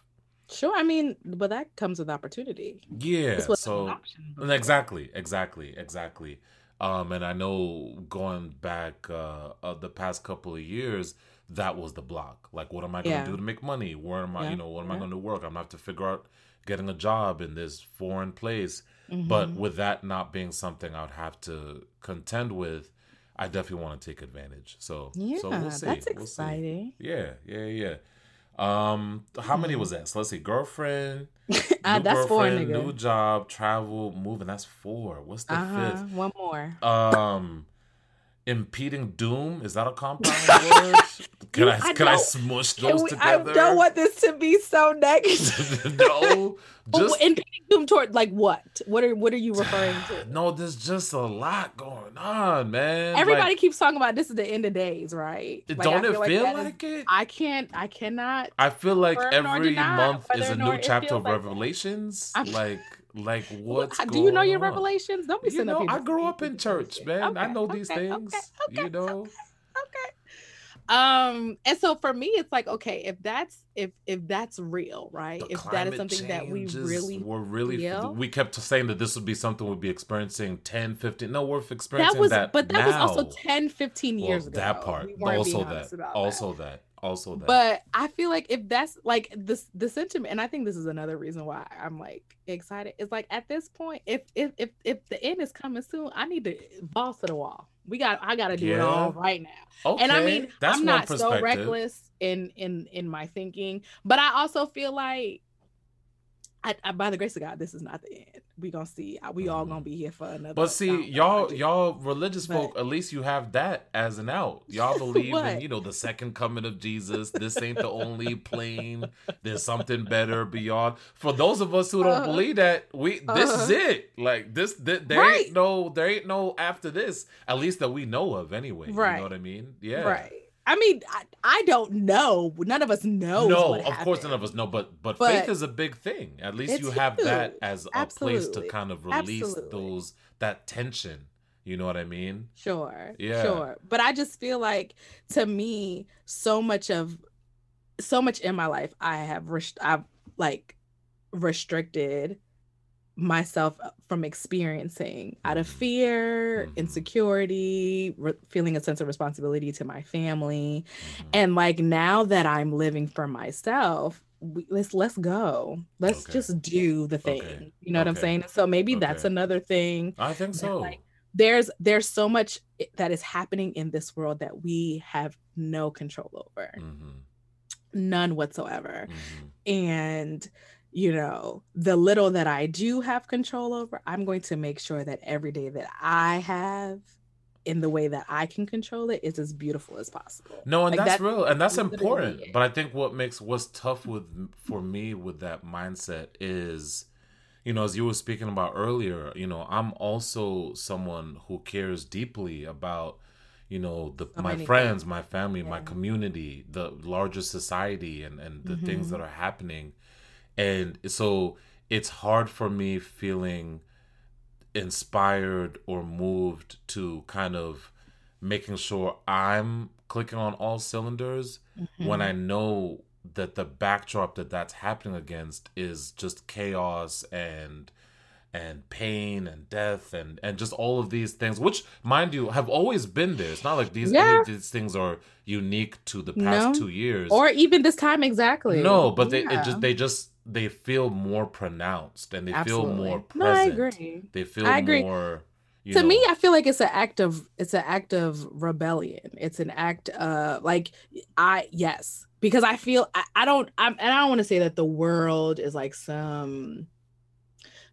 Speaker 1: Sure. I mean, but that comes with opportunity.
Speaker 2: Yeah. So
Speaker 1: an
Speaker 2: exactly, exactly, exactly. Um, and I know going back uh, uh, the past couple of years, that was the block. Like, what am I going to
Speaker 1: Yeah.
Speaker 2: do to make money? Where am I?
Speaker 1: Yeah,
Speaker 2: You know, what am I going to work? I'm gonna have to figure out getting a job in this foreign place. But
Speaker 1: Mhm.
Speaker 2: with that not being something I would have to contend with, I definitely want to take advantage. So,
Speaker 1: yeah,
Speaker 2: so we'll see.
Speaker 1: that's
Speaker 2: We'll see.
Speaker 1: exciting.
Speaker 2: Yeah, yeah, yeah. Um, how many was that? So let's see. Girlfriend,
Speaker 1: Uh,
Speaker 2: new
Speaker 1: that's four,
Speaker 2: girlfriend,
Speaker 1: nigga.
Speaker 2: new job, travel, moving. That's four. What's the
Speaker 1: Uh huh.
Speaker 2: fifth?
Speaker 1: One more.
Speaker 2: Um, impeding doom. Is that a compound word? Can I,
Speaker 1: I
Speaker 2: can I smush those
Speaker 1: we- I don't want this to be so negative.
Speaker 2: no,
Speaker 1: But oh,
Speaker 2: just
Speaker 1: impeding doom toward like what? What are what are you referring to?
Speaker 2: no. There's just a lot going on, man.
Speaker 1: Everybody
Speaker 2: Like,
Speaker 1: keeps talking about this is the end of days, right? Like, I
Speaker 2: don't it feel
Speaker 1: is-
Speaker 2: like it?
Speaker 1: I can't. I cannot.
Speaker 2: I feel like every month is a new chapter of
Speaker 1: like.
Speaker 2: Revelations. Like, like what's
Speaker 1: do you know your
Speaker 2: on?
Speaker 1: revelations? Don't be
Speaker 2: You know, I grew up in
Speaker 1: shit.
Speaker 2: church, man. I know these
Speaker 1: okay,
Speaker 2: things.
Speaker 1: okay,
Speaker 2: you know,
Speaker 1: okay. Um, and so for me, it's like, okay, if that's if if that's real, right?
Speaker 2: the
Speaker 1: if that is something that we really
Speaker 2: were really.
Speaker 1: feel.
Speaker 2: We kept saying that this would be something we'd be experiencing 10, 15. No, we're
Speaker 1: that
Speaker 2: experiencing
Speaker 1: was
Speaker 2: that.
Speaker 1: but that was also
Speaker 2: now.
Speaker 1: 10 15
Speaker 2: Well,
Speaker 1: years ago
Speaker 2: That part, also that, also that, also that.
Speaker 1: but i feel like if that's like this the sentiment and i think this is another reason why i'm like excited it's like at this point if if if, if the end is coming soon i need to balls to the wall we got i gotta do it all
Speaker 2: Yeah.
Speaker 1: right now
Speaker 2: okay,
Speaker 1: and i mean
Speaker 2: that's
Speaker 1: i'm not so reckless in in in my thinking but i also feel like I, I, by the grace of God, this is not the end. We gonna see. We all gonna be here for another.
Speaker 2: But see, y'all, y'all religious but, folk, at least you have that as an out. Y'all believe in you know the second coming of Jesus. This ain't the only plane. There's something better beyond. For those of us who don't uh, believe that, we this uh, is uh-huh. it. Like this, th- there right. ain't no, there ain't no after this. At least that we know of, anyway. Right. You know what I mean? Yeah.
Speaker 1: Right. I mean, I, I, don't know. None of us know.
Speaker 2: No, of course, none of us know. But, but, but faith is a big thing. At least you have huge. that as Absolutely. a place to kind of release Absolutely. those that tension. You know what I mean?
Speaker 1: Sure. Yeah. Sure. But I just feel like to me, so much of so much in my life, I have rest- I've like restricted myself uh, from experiencing out of fear, mm-hmm. insecurity, re- feeling a sense of responsibility to my family. Mm-hmm. And like now that I'm living for myself, we, let's let's go. Let's okay. just do the thing. Okay. You know okay. what I'm saying? So maybe that's another thing.
Speaker 2: I think so.
Speaker 1: Like, there's there's so much that is happening in this world that we have no control over. Mm-hmm. None whatsoever. Mm-hmm. And you know, the little that I do have control over, I'm going to make sure that every day that I have in the way that I can control it is as beautiful as possible.
Speaker 2: No, and like that's, real and that's important. But I think what makes what's tough with for me with that mindset is you know, as you were speaking about earlier, you know, I'm also someone who cares deeply about you know the so my friends things. my family yeah. my community the larger society and and the mm-hmm. things that are happening and so it's hard for me feeling inspired or moved to kind of making sure I'm clicking on all cylinders mm-hmm. when I know that the backdrop that that's happening against is just chaos and and pain and death and and just all of these things which mind you have always been there it's not like these yeah. these things are unique to the past no. 2 years
Speaker 1: or even this time exactly
Speaker 2: no but yeah. they just they just they feel more pronounced and they Absolutely. feel more present no, I agree. they feel I agree. more
Speaker 1: to know. me i feel like it's an act of it's an act of rebellion it's an act of like i yes because i feel i, I don't i'm and i don't want to say that the world is like some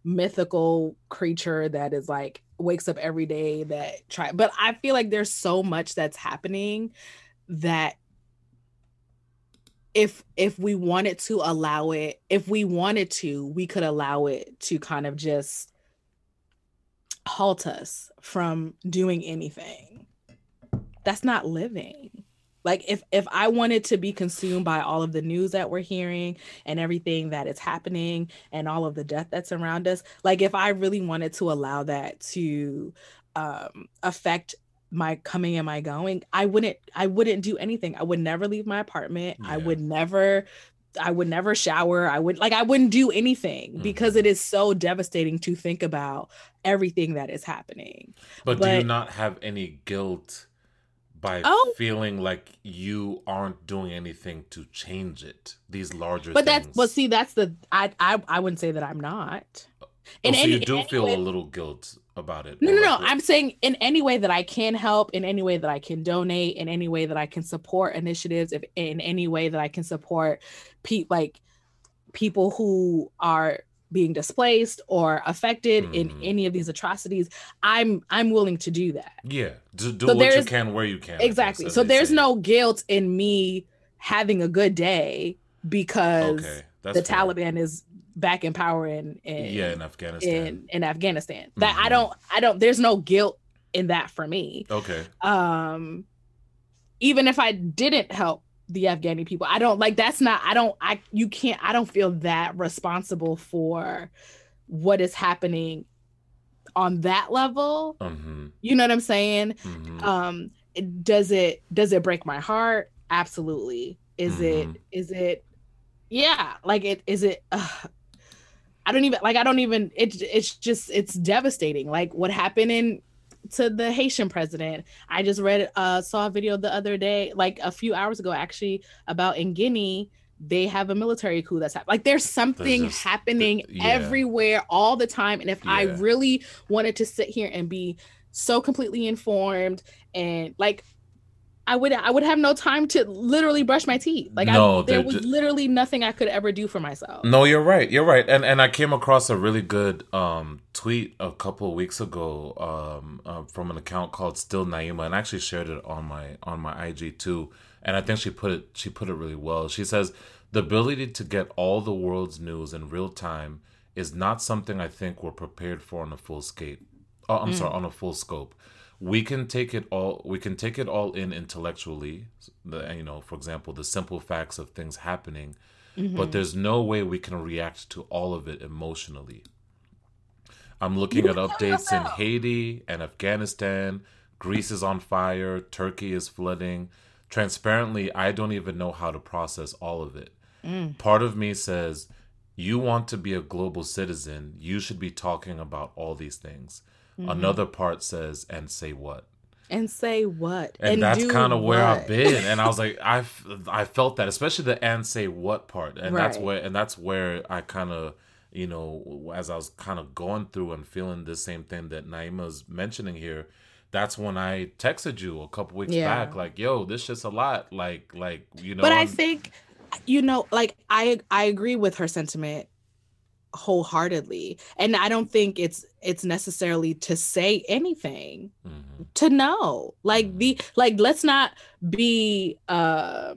Speaker 1: mythical creature that is like wakes up every day that try but i feel like there's so much that's happening that if if we wanted to allow it if we wanted to we could allow it to kind of just halt us from doing anything. That's not living. Like if if i wanted to be consumed by all of the news that we're hearing and everything that is happening and all of the death that's around us like if i really wanted to allow that to um affect my coming and my going i wouldn't i wouldn't do anything i would never leave my apartment yeah. i would never i would never shower i would like i wouldn't do anything mm-hmm. because it is so devastating to think about everything that is happening
Speaker 2: but, but do you not have any guilt by oh. feeling like you aren't doing anything to change it. These larger
Speaker 1: but things. that's but see that's the I I I wouldn't say that I'm not.
Speaker 2: In oh, so you do feel way, a little guilt about it.
Speaker 1: No, no, no. I'm saying in any way that I can help, in any way that I can donate, in any way that I can support initiatives, if in any way that I can support people like people who are being displaced or affected mm. in mm-hmm. any of these atrocities i'm i'm willing to do that
Speaker 2: yeah do, do so what you can where you can
Speaker 1: exactly guess, so there's say. no guilt in me having a good day because okay, the fair. taliban is back in power in, in
Speaker 2: yeah in afghanistan
Speaker 1: in, in afghanistan that mm-hmm. i don't i don't there's no guilt in that for me
Speaker 2: okay
Speaker 1: um even if i didn't help the Afghani people. I don't like that's not I don't I you can't I don't feel that responsible for what is happening on that level. Mm-hmm. You know what I'm saying? Mm-hmm. Um it, does it does it break my heart? Absolutely. Is mm-hmm. it is it yeah, like it is it uh, I don't even like I don't even it it's just it's devastating. Like what happened in to the Haitian president. I just read uh saw a video the other day, like a few hours ago actually, about in Guinea they have a military coup that's happening. Like there's something there's just, happening yeah. everywhere all the time. And if yeah. I really wanted to sit here and be so completely informed and like I would I would have no time to literally brush my teeth. Like no, I, there was just... literally nothing I could ever do for myself.
Speaker 2: No, you're right. You're right. And and I came across a really good um, tweet a couple of weeks ago um, uh, from an account called Still Naima, and I actually shared it on my on my IG too. And I think she put it she put it really well. She says the ability to get all the world's news in real time is not something I think we're prepared for on a full scale. Oh, I'm mm. sorry, on a full scope we can take it all we can take it all in intellectually the, you know for example the simple facts of things happening mm-hmm. but there's no way we can react to all of it emotionally. I'm looking at updates in haiti and afghanistan. Greece is on fire. Turkey is flooding. Transparently i don't even know how to process all of it. Mm. part of me says you want to be a global citizen. You should be talking about all these things Mm-hmm. Another part says, and say what?
Speaker 1: And say what?
Speaker 2: And, and that's kind of where I've been. And I was like, I, I felt that, especially the and say what part. And right. that's where, and that's where I kind of, you know, as I was kind of going through and feeling the same thing that Naima's mentioning here, that's when I texted you a couple weeks yeah. back, like, yo, this shit's a lot. Like, like, you know.
Speaker 1: But I think, you know, like I I agree with her sentiment wholeheartedly and i don't think it's it's necessarily to say anything mm-hmm. to know like mm-hmm. the like let's not be uh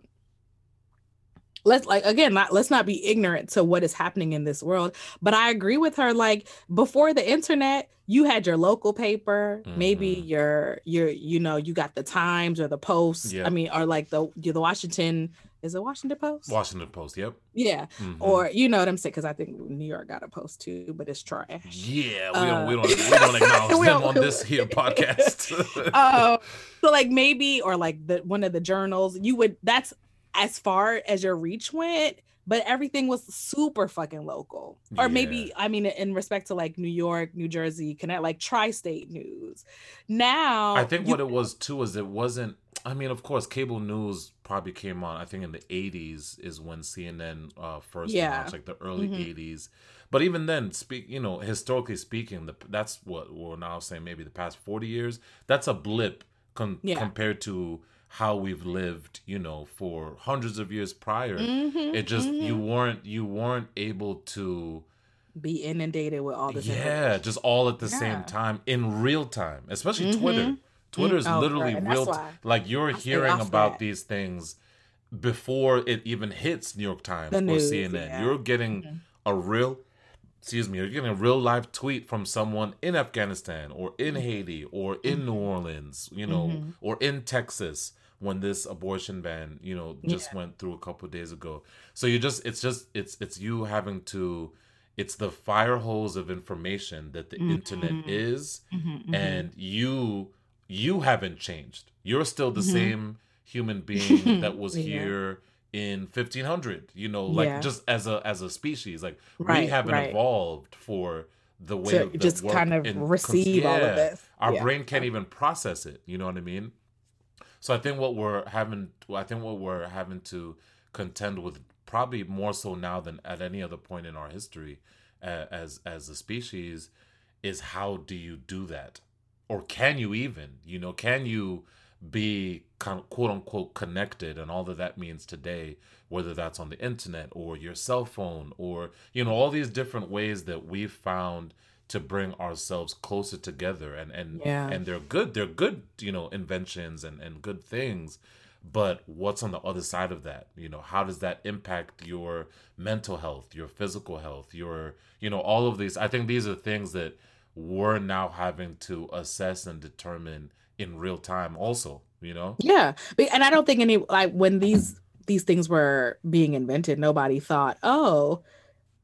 Speaker 1: let's like again not, let's not be ignorant to what is happening in this world but i agree with her like before the internet you had your local paper mm-hmm. maybe your your you know you got the times or the post yeah. i mean or like the the washington is it Washington Post?
Speaker 2: Washington Post, yep.
Speaker 1: Yeah, mm-hmm. or you know what I'm saying because I think New York got a post too, but it's trash.
Speaker 2: Yeah, we uh, don't we don't we don't acknowledge them on this here podcast.
Speaker 1: uh, so like maybe or like the one of the journals, you would that's as far as your reach went, but everything was super fucking local. Or yeah. maybe I mean in respect to like New York, New Jersey, connect like tri-state news. Now
Speaker 2: I think you, what it was too is it wasn't I mean, of course, cable news probably came on. I think in the '80s is when CNN uh, first yeah. launched, like the early mm-hmm. '80s. But even then, speak you know, historically speaking, the, that's what we're now saying. Maybe the past 40 years, that's a blip con- yeah. compared to how we've lived. You know, for hundreds of years prior. Mm-hmm, it just mm-hmm. you weren't you weren't able to
Speaker 1: be inundated with all this.
Speaker 2: Yeah, just all at the yeah. same time in real time, especially mm-hmm. Twitter. Twitter is mm, oh, literally real. T- like you're hearing about that. these things before it even hits New York Times news, or CNN. Yeah. You're getting mm-hmm. a real, excuse me, you're getting a real live tweet from someone in Afghanistan or in mm-hmm. Haiti or in mm-hmm. New Orleans, you know, mm-hmm. or in Texas when this abortion ban, you know, just yeah. went through a couple days ago. So you just, it's just, it's, it's you having to it's the fire hose of information that the mm-hmm. internet is mm-hmm, mm-hmm. and you you haven't changed. You're still the mm-hmm. same human being that was yeah. here in 1500 you know like yeah. just as a as a species like right, we haven't right. evolved for the way
Speaker 1: to just kind of receive yeah, all of this
Speaker 2: our yeah. brain can't even process it you know what i mean so i think what we're having i think what we're having to contend with probably more so now than at any other point in our history uh, as as a species is how do you do that or can you even you know can you be quote unquote connected and all that that means today whether that's on the internet or your cell phone or you know all these different ways that we've found to bring ourselves closer together and and yeah. and they're good they're good you know inventions and and good things but what's on the other side of that you know how does that impact your mental health your physical health your you know all of these i think these are things that we're now having to assess and determine in real time also you know
Speaker 1: yeah and i don't think any like when these these things were being invented nobody thought oh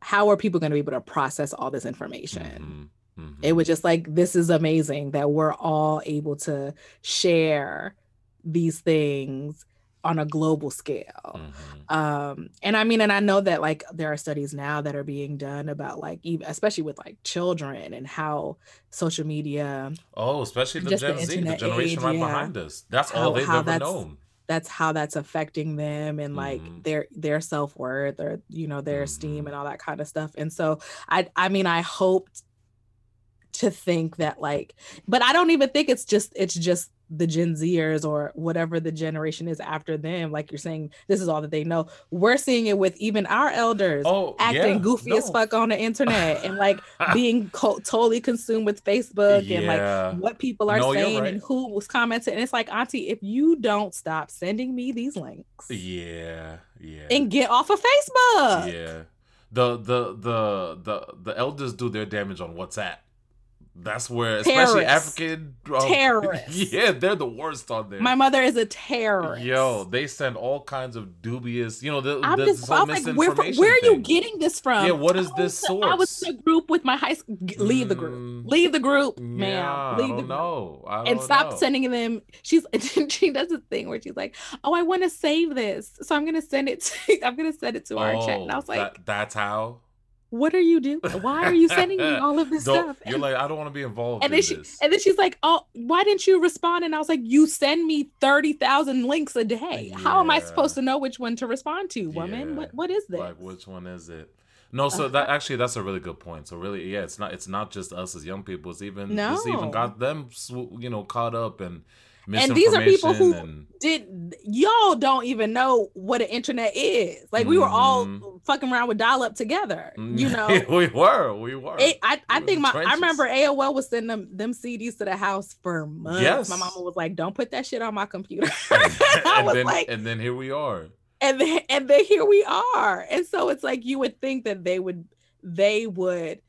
Speaker 1: how are people going to be able to process all this information mm-hmm. Mm-hmm. it was just like this is amazing that we're all able to share these things on a global scale. Mm-hmm. Um, and I mean, and I know that like there are studies now that are being done about like even especially with like children and how social media.
Speaker 2: Oh, especially the Gen the Z, the generation age, right yeah, behind us. That's how, all they've ever known.
Speaker 1: That's how that's affecting them and like mm-hmm. their their self worth or you know their mm-hmm. esteem and all that kind of stuff. And so I I mean I hoped to think that like, but I don't even think it's just it's just the Gen Zers or whatever the generation is after them, like you're saying, this is all that they know. We're seeing it with even our elders
Speaker 2: Oh,
Speaker 1: acting
Speaker 2: yeah.
Speaker 1: goofy
Speaker 2: No.
Speaker 1: as fuck on the internet and like being co- totally consumed with Facebook and like what people are
Speaker 2: No,
Speaker 1: saying
Speaker 2: right.
Speaker 1: and who was commenting. And it's like, Auntie, if you don't stop sending me these links
Speaker 2: Yeah, yeah.
Speaker 1: and get off of Facebook.
Speaker 2: Yeah. The the the the the elders do their damage on WhatsApp. That's where especially
Speaker 1: Terrorists.
Speaker 2: African um,
Speaker 1: Terrorists.
Speaker 2: Yeah, they're the worst on there.
Speaker 1: My mother is a terrorist.
Speaker 2: Yo, they send all kinds of dubious, you know, the,
Speaker 1: I'm
Speaker 2: the
Speaker 1: just I'm like, where,
Speaker 2: misinformation
Speaker 1: where are you getting this from?
Speaker 2: Yeah, what is
Speaker 1: I
Speaker 2: this
Speaker 1: was- I was in a group with my high school. Leave the group.
Speaker 2: Mm,
Speaker 1: Leave the group,
Speaker 2: Yeah,
Speaker 1: ma'am.
Speaker 2: I
Speaker 1: Leave the group.
Speaker 2: I
Speaker 1: And stop
Speaker 2: know.
Speaker 1: sending them. She's she does a thing where she's like, "Oh, I want to save this, so I'm gonna send it. To, I'm gonna send it to our chat." And I
Speaker 2: Oh,
Speaker 1: was like,
Speaker 2: that, that's how.
Speaker 1: "What are you doing? Why are you sending me all of this stuff?"
Speaker 2: You're
Speaker 1: And,
Speaker 2: like, I don't want to be involved
Speaker 1: and
Speaker 2: in
Speaker 1: then she
Speaker 2: this.
Speaker 1: and then she's like, "Oh, why didn't you respond?" And I was like, "You send me thirty thousand links a day. How am I supposed to know which one to respond to, woman?
Speaker 2: Yeah.
Speaker 1: What what is this?"
Speaker 2: like which one is it no so that uh-huh. actually that's a really good point so really yeah it's not it's not just us as young people it's even it's even got them you know caught up in
Speaker 1: And these are people who-
Speaker 2: and-
Speaker 1: did y'all don't even know what the internet is. Like we were all
Speaker 2: Mhm.
Speaker 1: fucking around with dial up together. You know.
Speaker 2: we were we were
Speaker 1: It, I, I
Speaker 2: We
Speaker 1: think my
Speaker 2: the
Speaker 1: I remember. AOL was sending them them CDs to the house for months.
Speaker 2: Yes.
Speaker 1: My mama was like, "Don't put that shit on my computer."
Speaker 2: And
Speaker 1: was
Speaker 2: then
Speaker 1: like,
Speaker 2: and then here we are
Speaker 1: and then and then here we are. And so it's like you would think that they would they would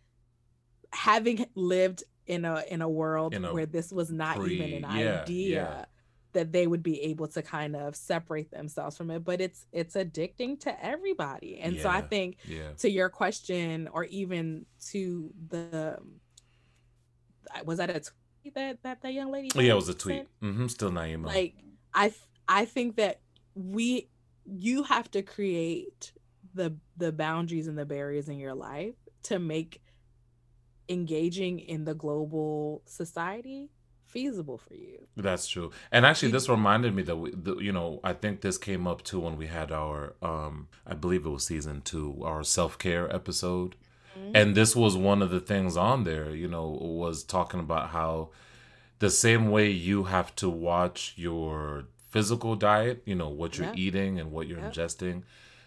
Speaker 1: having lived in a in a world
Speaker 2: In a
Speaker 1: where this was not even an
Speaker 2: yeah,
Speaker 1: idea
Speaker 2: yeah.
Speaker 1: that they would be able to kind of separate themselves from it but it's it's addicting to everybody. And so i think
Speaker 2: yeah.
Speaker 1: to your question or even to the was that a tweet that that, that young lady
Speaker 2: yeah it was a tweet. Mm-hmm still Naima.
Speaker 1: Like i i think that we you have to create the the boundaries and the barriers in your life to make engaging in the global society feasible for you
Speaker 2: That's true. And actually, this reminded me that we, the, you know, I think this came up too when we had our, um, I believe it was season two, our self care episode, and this was one of the things on there. You know, was talking about how the same way you have to watch your physical diet, you know, what you're
Speaker 1: Yep.
Speaker 2: eating and what you're
Speaker 1: Yep.
Speaker 2: ingesting,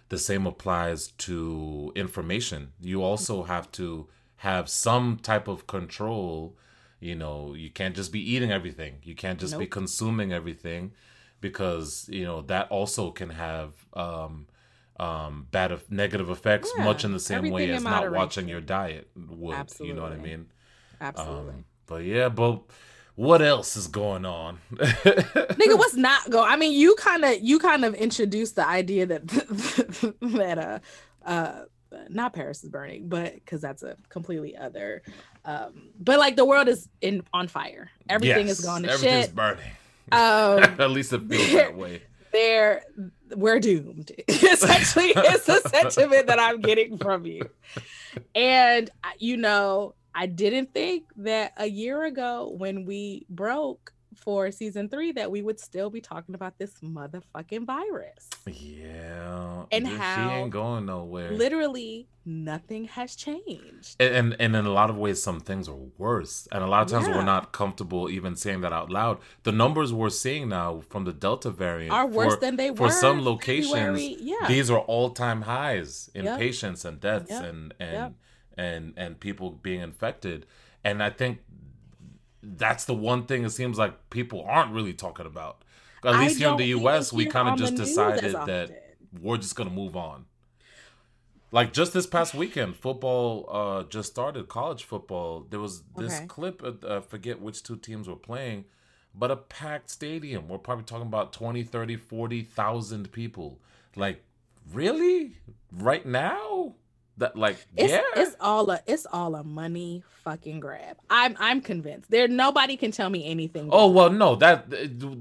Speaker 2: the same applies to information. You also have to have some type of control you know you can't just be eating everything. You can't just be consuming everything because you know that also can have um um bad of negative effects
Speaker 1: Yeah,
Speaker 2: much in the same way as not watching your diet would you know what i mean?
Speaker 1: Absolutely.
Speaker 2: Um but yeah but what else is going on?
Speaker 1: Nigga what's not go i mean you kind of you kind of introduced the idea that that uh uh not paris is burning but because that's a completely other um but like the world is in on fire. Everything is
Speaker 2: Yes,
Speaker 1: going to
Speaker 2: everything's
Speaker 1: shit.
Speaker 2: burning.
Speaker 1: Um
Speaker 2: at least it feels that way.
Speaker 1: they're we're doomed essentially it's the sentiment that i'm getting from you. And you know i didn't think that a year ago when we broke for season three that we would still be talking about this motherfucking virus
Speaker 2: yeah
Speaker 1: And
Speaker 2: she
Speaker 1: how
Speaker 2: ain't going nowhere
Speaker 1: literally nothing has changed
Speaker 2: and, and and in a lot of ways some things are worse and a lot of times
Speaker 1: Yeah.
Speaker 2: we're not comfortable even saying that out loud the numbers we're seeing now from the delta variant
Speaker 1: are worse
Speaker 2: for,
Speaker 1: than they were.
Speaker 2: for some locations
Speaker 1: February. yeah
Speaker 2: these are all-time highs in
Speaker 1: Yep.
Speaker 2: patients and deaths
Speaker 1: Yep.
Speaker 2: and and
Speaker 1: Yep.
Speaker 2: and and people being infected and i think that's the one thing it seems like people aren't really talking about. At least here in the us we kind of just decided that we're just gonna move on. Like just this past weekend football uh just started college football. There was this
Speaker 1: Okay.
Speaker 2: clip uh, i forget which two teams were playing but a packed stadium. We're probably talking about 20 30 40,000 people. Like really? Right now that like
Speaker 1: It's,
Speaker 2: yeah
Speaker 1: it's all a it's all a money fucking grab. I'm I'm convinced. There nobody can tell me anything.
Speaker 2: Oh well, no, that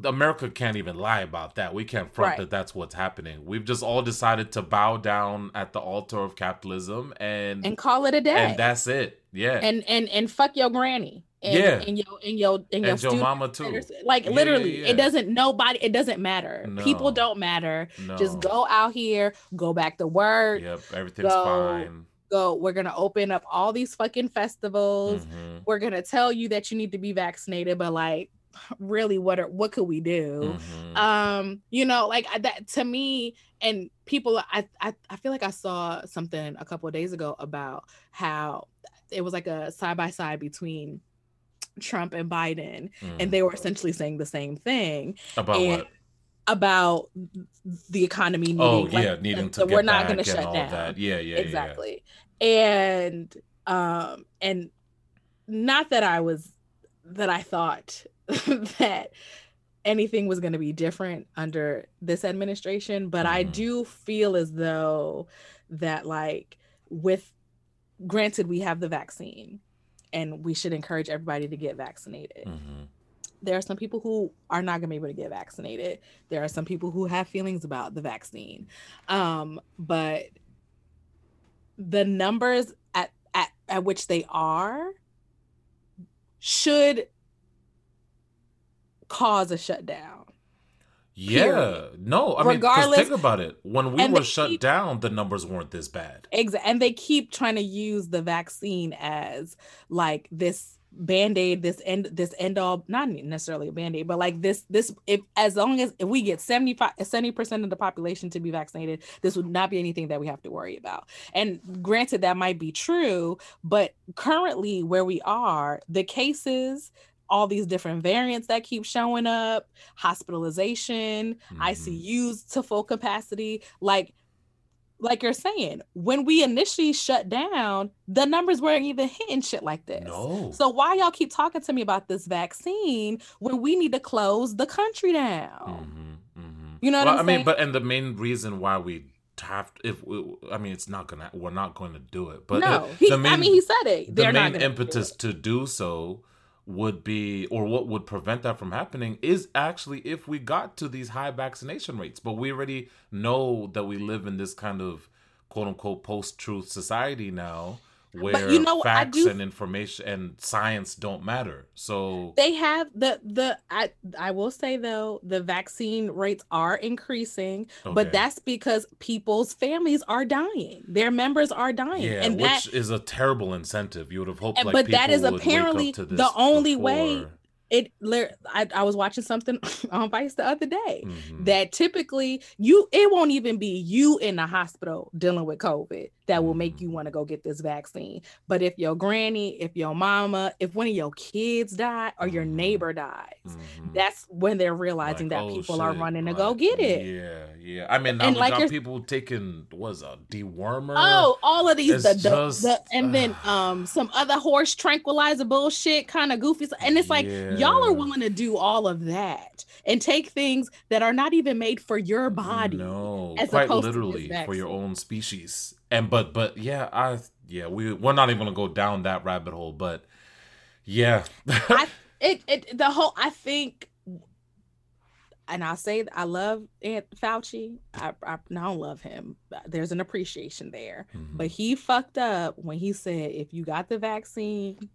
Speaker 2: America can't even lie about that. We can't front
Speaker 1: Right.
Speaker 2: that that's what's happening. We've just all decided to bow down at the altar of capitalism, and
Speaker 1: and call it a day.
Speaker 2: and that's it. Yeah,
Speaker 1: and and and fuck your granny. And,
Speaker 2: Yeah.
Speaker 1: and your and your and your,
Speaker 2: and your
Speaker 1: student
Speaker 2: mama too.
Speaker 1: Like
Speaker 2: Yeah, yeah,
Speaker 1: literally,
Speaker 2: yeah.
Speaker 1: it doesn't. Nobody. It doesn't matter.
Speaker 2: No.
Speaker 1: People don't matter.
Speaker 2: No.
Speaker 1: Just go out here. Go back to work.
Speaker 2: Yep, everything's
Speaker 1: Go.
Speaker 2: fine.
Speaker 1: Go. We're gonna open up all these fucking festivals.
Speaker 2: Mhm.
Speaker 1: We're gonna tell you that you need to be vaccinated, but like really what are what could we do mm-hmm. um you know like that to me and people I, I i feel like i saw something a couple of days ago about how it was like a side by side between trump and biden mm. and they were essentially saying the same thing
Speaker 2: about and, what
Speaker 1: about the economy needing
Speaker 2: oh yeah like, needing to we're not going to shut down
Speaker 1: that.
Speaker 2: yeah yeah
Speaker 1: exactly yeah. and um and not that i was that i thought that anything was going to be different under this administration but mm-hmm. i do feel as though that like with granted we have the vaccine and we should encourage everybody to get vaccinated mm-hmm. there are some people who are not going to be able to get vaccinated there are some people who have feelings about the vaccine um, but the numbers at, at at which they are should cause a shutdown.
Speaker 2: Yeah, period. no, I Regardless, mean, think about it. When we were shut keep, down, the numbers weren't this bad.
Speaker 1: Exactly, and they keep trying to use the vaccine as like this band-aid this end this end all not necessarily a band-aid but like this this if as long as if we get 75 70% of the population to be vaccinated this would not be anything that we have to worry about and granted that might be true but currently where we are the cases all these different variants that keep showing up, hospitalization, mm-hmm. ICUs to full capacity. Like, like you're saying, when we initially shut down, the numbers weren't even hitting shit like this.
Speaker 2: No.
Speaker 1: So why y'all keep talking to me about this vaccine when we need to close the country down? Mm-hmm, mm-hmm. You know well, i
Speaker 2: mean, but and the main reason why we have if I mean it's not gonna we're not going to do it. But
Speaker 1: no, he, the main, I mean he said it.
Speaker 2: They're the main impetus to do so would be or what would prevent that from happening is actually if we got to these high vaccination rates. But we already know that we live in this kind of quote unquote post truth society now where you know, facts do, and information and science don't matter. So
Speaker 1: they have the the I I will say though the vaccine rates are increasing, okay. but that's because people's families are dying. Their members are dying.
Speaker 2: Yeah, and which that, is a terrible incentive. You would have hoped like
Speaker 1: but that is apparently the only before. way it I, I was watching something on Vice the other day mm-hmm. that typically you it won't even be you in the hospital dealing with COVID that will make you want to go get this vaccine. But if your granny, if your mama, if one of your kids die or your mm-hmm. neighbor dies, mm-hmm. that's when they're realizing like, that oh, people shit. are running like, to go get it.
Speaker 2: Yeah, yeah. I mean, and like people taking was a dewormer.
Speaker 1: Oh, all of these, the, just, the, and uh, then um some other horse tranquilizer bullshit, kind of goofy. And it's like yeah. y'all are willing to do all of that and take things that are not even made for your body.
Speaker 2: No, quite literally for your own species and but but yeah, I yeah we we're not even gonna go down that rabbit hole, but yeah,
Speaker 1: I, it it the whole I think, and I'll say I love Aunt Fauci. I, I, I don't love him. There's an appreciation there, mm-hmm. but he fucked up when he said if you got the vaccine,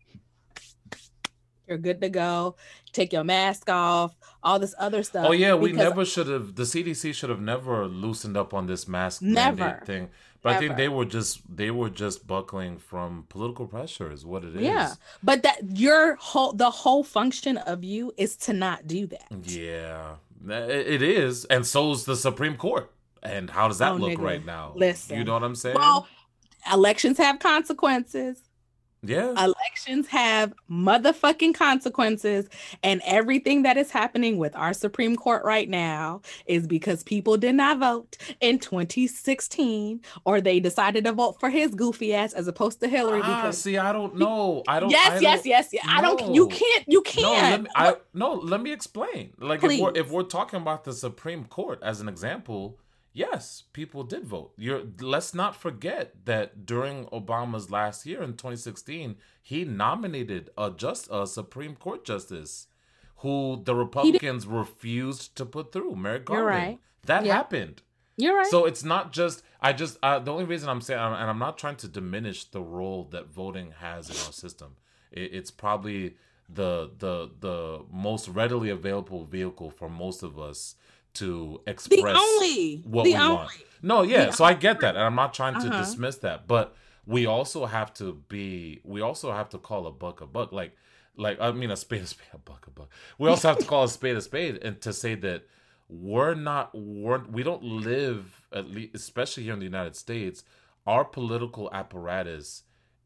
Speaker 1: you're good to go. Take your mask off, all this other stuff.
Speaker 2: Oh yeah, we never should have. The CDC should have never loosened up on this mask never thing. But Ever. I think they were just they were just buckling from political pressure is what it is.
Speaker 1: Yeah. But that your whole the whole function of you is to not do that.
Speaker 2: Yeah. It is. And so's the Supreme Court. And how does that oh, look nigga. right now?
Speaker 1: Listen.
Speaker 2: You know what I'm saying?
Speaker 1: Well, elections have consequences.
Speaker 2: Yeah.
Speaker 1: Elections have motherfucking consequences. And everything that is happening with our Supreme Court right now is because people did not vote in 2016 or they decided to vote for his goofy ass as opposed to Hillary.
Speaker 2: Ah,
Speaker 1: because
Speaker 2: see, I don't know. I don't.
Speaker 1: Yes,
Speaker 2: I
Speaker 1: yes, yes, yes. No. I don't. You can't. You can't.
Speaker 2: No, let me, I, no, let me explain. Like, if we're, if we're talking about the Supreme Court as an example, yes, people did vote. You're let's not forget that during Obama's last year in 2016, he nominated a just a Supreme Court justice who the Republicans refused to put through, Merrick Garland. You're right. That yep. happened.
Speaker 1: You're right.
Speaker 2: So it's not just I just uh, the only reason I'm saying and I'm not trying to diminish the role that voting has in our system. It, it's probably the the the most readily available vehicle for most of us to express
Speaker 1: the only
Speaker 2: what
Speaker 1: the
Speaker 2: we
Speaker 1: only.
Speaker 2: want. No, yeah, the so I get that, and I'm not trying to uh-huh. dismiss that, but we also have to be we also have to call a buck a buck like like i mean a spade a spade a buck a buck we also have to call a spade a spade and to say that we're not we're, we don't live at least especially here in the united states our political apparatus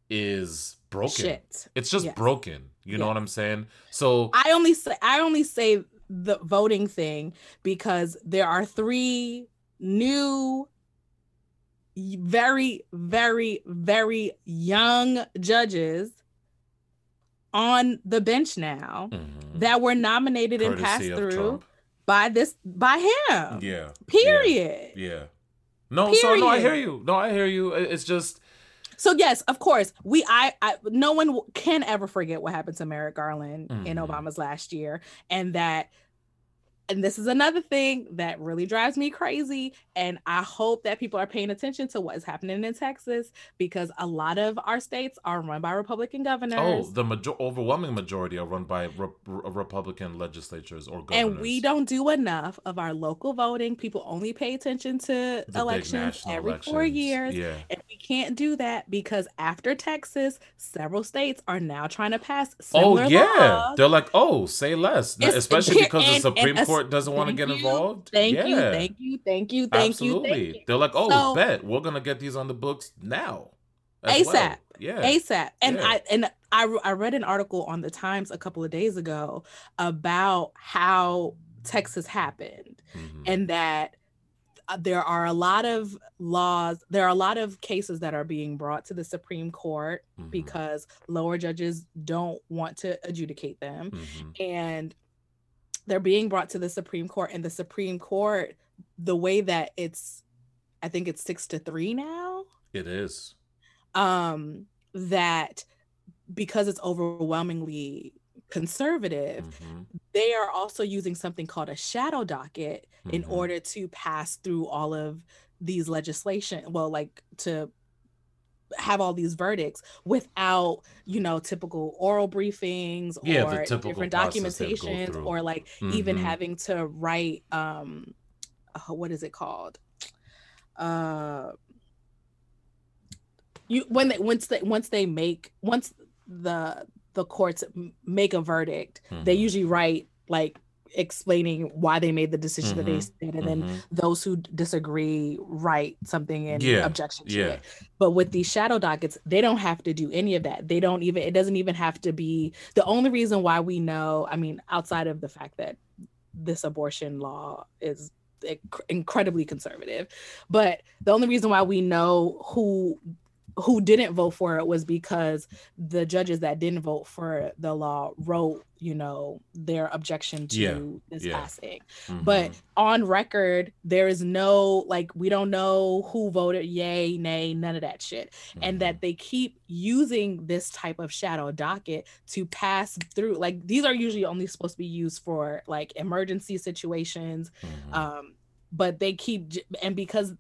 Speaker 2: is broken Shit. it's just yes. broken you yeah. know what i'm saying so
Speaker 1: i only say i only say the voting thing because there are three new very very very young judges on the bench now mm-hmm. that were nominated Courtesy and passed through Trump. by this by him.
Speaker 2: Yeah.
Speaker 1: Period.
Speaker 2: Yeah. yeah. No, Period. so no, I hear you. No, I hear you. It's just
Speaker 1: so yes, of course, we I, I no one can ever forget what happened to Merrick Garland mm-hmm. in Obama's last year, and that and this is another thing that really drives me crazy and i hope that people are paying attention to what is happening in texas because a lot of our states are run by republican governors oh
Speaker 2: the major- overwhelming majority are run by re- republican legislatures or governors
Speaker 1: and we don't do enough of our local voting people only pay attention to the elections every elections. four years yeah. and we can't do that because after texas several states are now trying to pass oh, similar oh yeah laws.
Speaker 2: they're like oh say less it's, especially because the supreme court court doesn't want to get involved.
Speaker 1: Thank yeah. you, thank you, thank you, thank Absolutely. you. You.
Speaker 2: They're like, oh, so, bet we're gonna get these on the books now.
Speaker 1: ASAP. Well. Yeah. ASAP. And yeah. I and I I read an article on the Times a couple of days ago about how Texas happened mm-hmm. and that uh, there are a lot of laws there are a lot of cases that are being brought to the supreme court mm-hmm. because lower judges don't want to adjudicate them mm-hmm. and they're being brought to the Supreme Court, and the Supreme Court, the way that it's, I think it's six to three now.
Speaker 2: It is.
Speaker 1: Um, that because it's overwhelmingly conservative, mm-hmm. they are also using something called a shadow docket mm-hmm. in order to pass through all of these legislation. Well, like to have all these verdicts without you know typical oral briefings yeah, or different documentations or like mm-hmm. even having to write um uh, what is it called uh you when they once they once they make once the the courts make a verdict mm-hmm. they usually write like explaining why they made the decision mm-hmm. that they mm-hmm. did, and mm-hmm. then those who disagree write something in yeah. objection to yeah. it. But with these shadow dockets, they don't have to do any of that. They don't even. It doesn't even have to be the only reason why we know. I mean, outside of the fact that this abortion law is incredibly conservative, but the only reason why we know who who didn't vote for it was because the judges that didn't vote for the law wrote you know their objection to yeah, this yeah. passing mm-hmm. but on record there is no like we don't know who voted yay nay none of that shit mm-hmm. and that they keep using this type of shadow docket to pass through like these are usually only supposed to be used for like emergency situations mm-hmm. um but they keep and because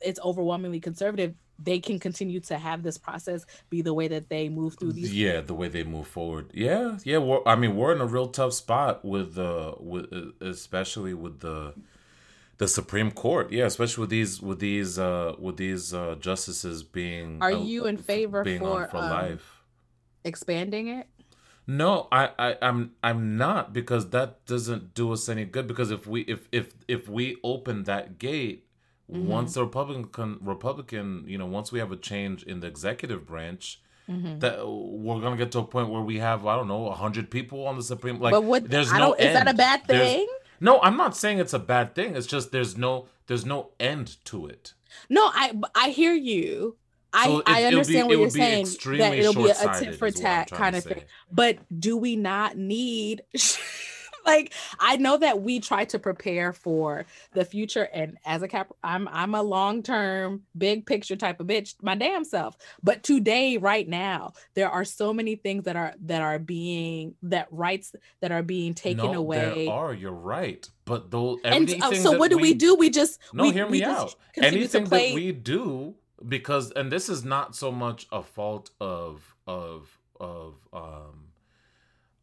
Speaker 1: it's overwhelmingly conservative they can continue to have this process be the way that they move through these
Speaker 2: yeah the way they move forward. Yeah yeah we're, i mean we're in a real tough spot with the with especially with the the supreme court. Yeah especially with these with these uh with these uh justices being
Speaker 1: are you in favor being for, for um, life. expanding it?
Speaker 2: No, I, I, I'm, I'm not because that doesn't do us any good. Because if we, if, if, if we open that gate, Mm-hmm. Once the Republican Republican, you know, once we have a change in the executive branch, mm-hmm. that we're gonna get to a point where we have I don't know hundred people on the Supreme. Like, but what, there's I no. Is
Speaker 1: that a bad thing? There's,
Speaker 2: no, I'm not saying it's a bad thing. It's just there's no there's no end to it.
Speaker 1: No, I I hear you. I, so it, I understand be, what you're saying that it'll be a tit for tat kind of thing. But do we not need like I know that we try to prepare for the future and as a cap I'm I'm a long-term big picture type of bitch my damn self. But today right now there are so many things that are that are being that rights that are being taken no, away.
Speaker 2: there are you're right. But though and
Speaker 1: uh, so what do we, we, do? We just
Speaker 2: no
Speaker 1: we,
Speaker 2: hear me out. anything that we do because and this is not so much a fault of of of um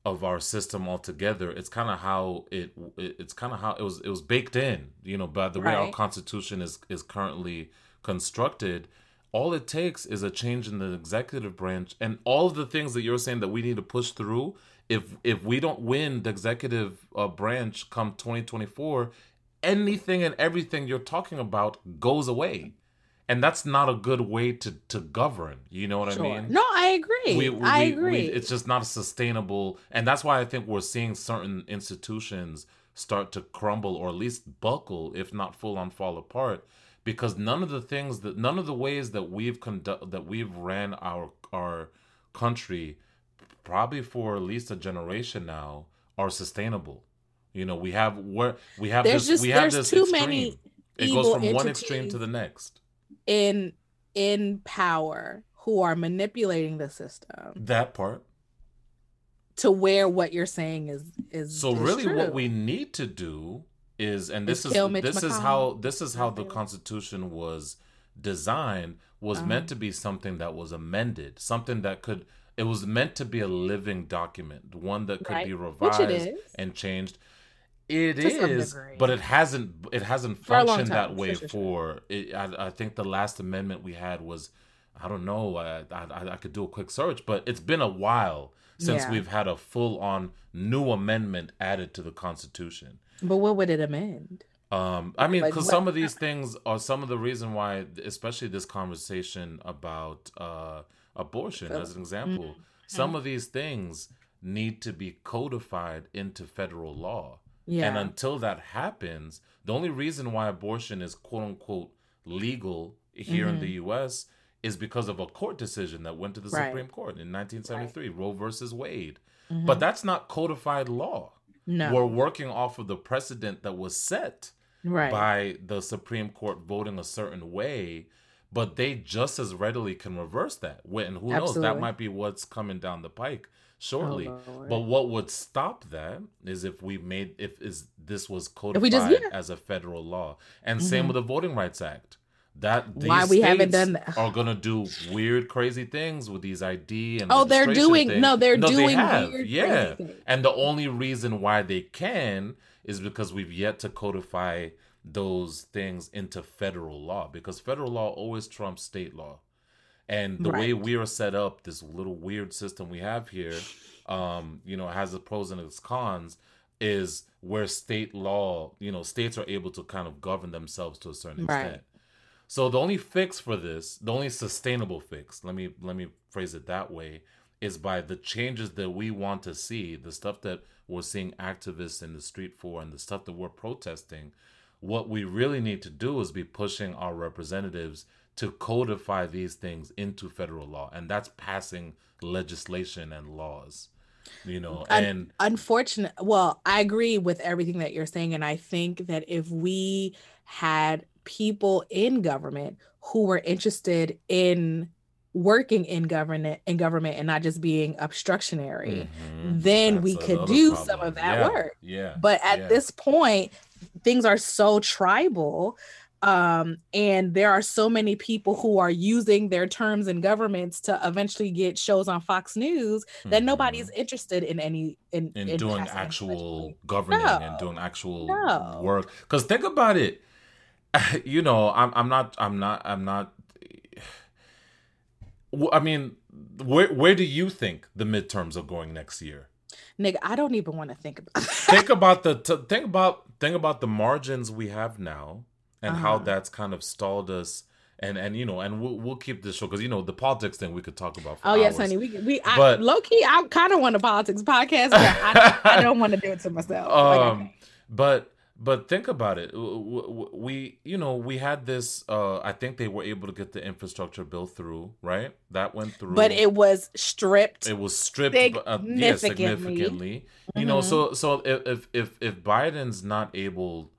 Speaker 2: of our system altogether it's kind of how it, it it's kind of how it was it was baked in you know by the way right. our constitution is is currently constructed all it takes is a change in the executive branch and all of the things that you're saying that we need to push through if if we don't win the executive uh, branch come 2024 anything and everything you're talking about goes away and that's not a good way to to govern you know what sure. i mean?
Speaker 1: No i agree. We, we, i agree we,
Speaker 2: it's just not sustainable and that's why i think we're seeing certain institutions start to crumble or at least buckle if not full on fall apart because none of the things that none of the ways that we've conduct that we've ran our our country probably for at least a generation now are sustainable. You know we have where we have there's this just, we have this too extreme. many it goes from one extreme to the next
Speaker 1: in in power who are manipulating the system
Speaker 2: that part
Speaker 1: to where what you're saying is is
Speaker 2: so
Speaker 1: is
Speaker 2: really true. what we need to do is and this is, is this is how this is how the constitution was designed was uh-huh. meant to be something that was amended something that could it was meant to be a living document one that could right. be revised and changed it is, but it hasn't it hasn't functioned that way for, for it, I, I, think the last amendment we had was I don't know I, I, I could do a quick search, but it's been a while since yeah. we've had a full on new amendment added to the Constitution.
Speaker 1: But what would it amend?
Speaker 2: Um, I mean, because like, some of these things are some of the reason why, especially this conversation about uh, abortion, as an example, mm-hmm. some of these things need to be codified into federal law. Yeah. And until that happens, the only reason why abortion is quote unquote legal here mm-hmm. in the US is because of a court decision that went to the right. Supreme Court in 1973, right. Roe versus Wade. Mm-hmm. But that's not codified law. No. We're working off of the precedent that was set right. by the Supreme Court voting a certain way, but they just as readily can reverse that. And who Absolutely. knows, that might be what's coming down the pike shortly. Oh, but what would stop that is if we made if is this was codified just, yeah. as a federal law. And mm-hmm. same with the Voting Rights Act that why we haven't done that are gonna do weird crazy things with these id and
Speaker 1: oh they're doing things. no they're no, doing they. Weird,
Speaker 2: yeah and the only reason why they can is because we've yet to codify those things into federal law because federal law always trumps state law and the right. way we are set up this little weird system we have here um you know has its pros and its cons is where state law you know states are able to kind of govern themselves to a certain right. extent so the only fix for this, the only sustainable fix, let me let me phrase it that way, is by the changes that we want to see, the stuff that we're seeing activists in the street for and the stuff that we're protesting. What we really need to do is be pushing our representatives to codify these things into federal law, and that's passing legislation and laws you know and
Speaker 1: unfortunate well i agree with everything that you're saying and i think that if we had people in government who were interested in working in government in government and not just being obstructionary mm-hmm. then That's we could do problem. some of that
Speaker 2: yeah.
Speaker 1: work
Speaker 2: yeah
Speaker 1: but at
Speaker 2: yeah.
Speaker 1: this point things are so tribal um, and there are so many people who are using their terms in governments to eventually get shows on Fox News that mm-hmm. nobody's interested in any in,
Speaker 2: in, in doing actual governing no. and doing actual no. work. Because think about it, you know, I'm I'm not I'm not I'm not. I mean, where where do you think the midterms are going next year?
Speaker 1: Nigga, I don't even want to think about.
Speaker 2: think about the t- think about think about the margins we have now and uh-huh. how that's kind of stalled us and and you know and we'll, we'll keep this show because you know the politics thing we could talk about
Speaker 1: oh hours. yes honey we we but, low key i kind of want a politics podcast but I, I don't want to do it to myself um like, okay.
Speaker 2: but but think about it we you know we had this uh i think they were able to get the infrastructure bill through right that went through
Speaker 1: but it was stripped
Speaker 2: it was stripped significantly, uh, yeah, significantly. Mm-hmm. you know mm-hmm. so so if if if biden's not able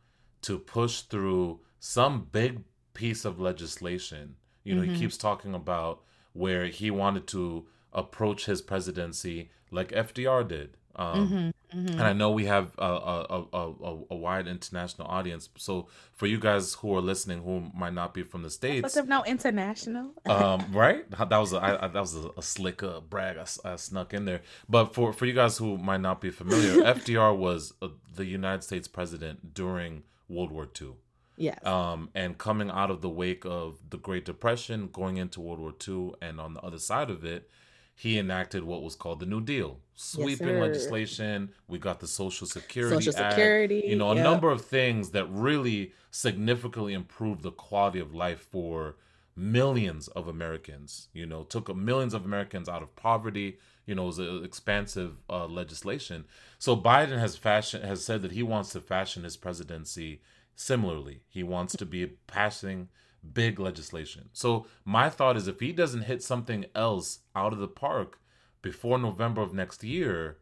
Speaker 2: to push through some big piece of legislation. You know, mm-hmm. he keeps talking about where he wanted to approach his presidency like FDR did. Um, mm-hmm, mm-hmm. And I know we have a, a, a, a, wide international audience. So for you guys who are listening who might not be from the states,
Speaker 1: but now international,
Speaker 2: um, right? That was a, I, that was a, a slick uh, brag I, I, snuck in there. But for for you guys who might not be familiar, FDR was uh, the United States president during World War II.
Speaker 1: Yes.
Speaker 2: Um, and coming out of the wake of the Great Depression, going into World War II, and on the other side of it, he enacted what was called the New Deal, sweeping
Speaker 1: sir.
Speaker 2: legislation. We got the Social Security
Speaker 1: Social
Speaker 2: Act,
Speaker 1: Security,
Speaker 2: you know, a
Speaker 1: yep.
Speaker 2: number of things that really significantly improved the quality of life for millions of Americans. You know, took millions of Americans out of poverty. You know, it was an expansive uh, legislation. So Biden has fashion has said that he wants to fashion his presidency similarly. He wants to be passing big legislation. So my thought is if he doesn't hit something else out of the park before November of next year,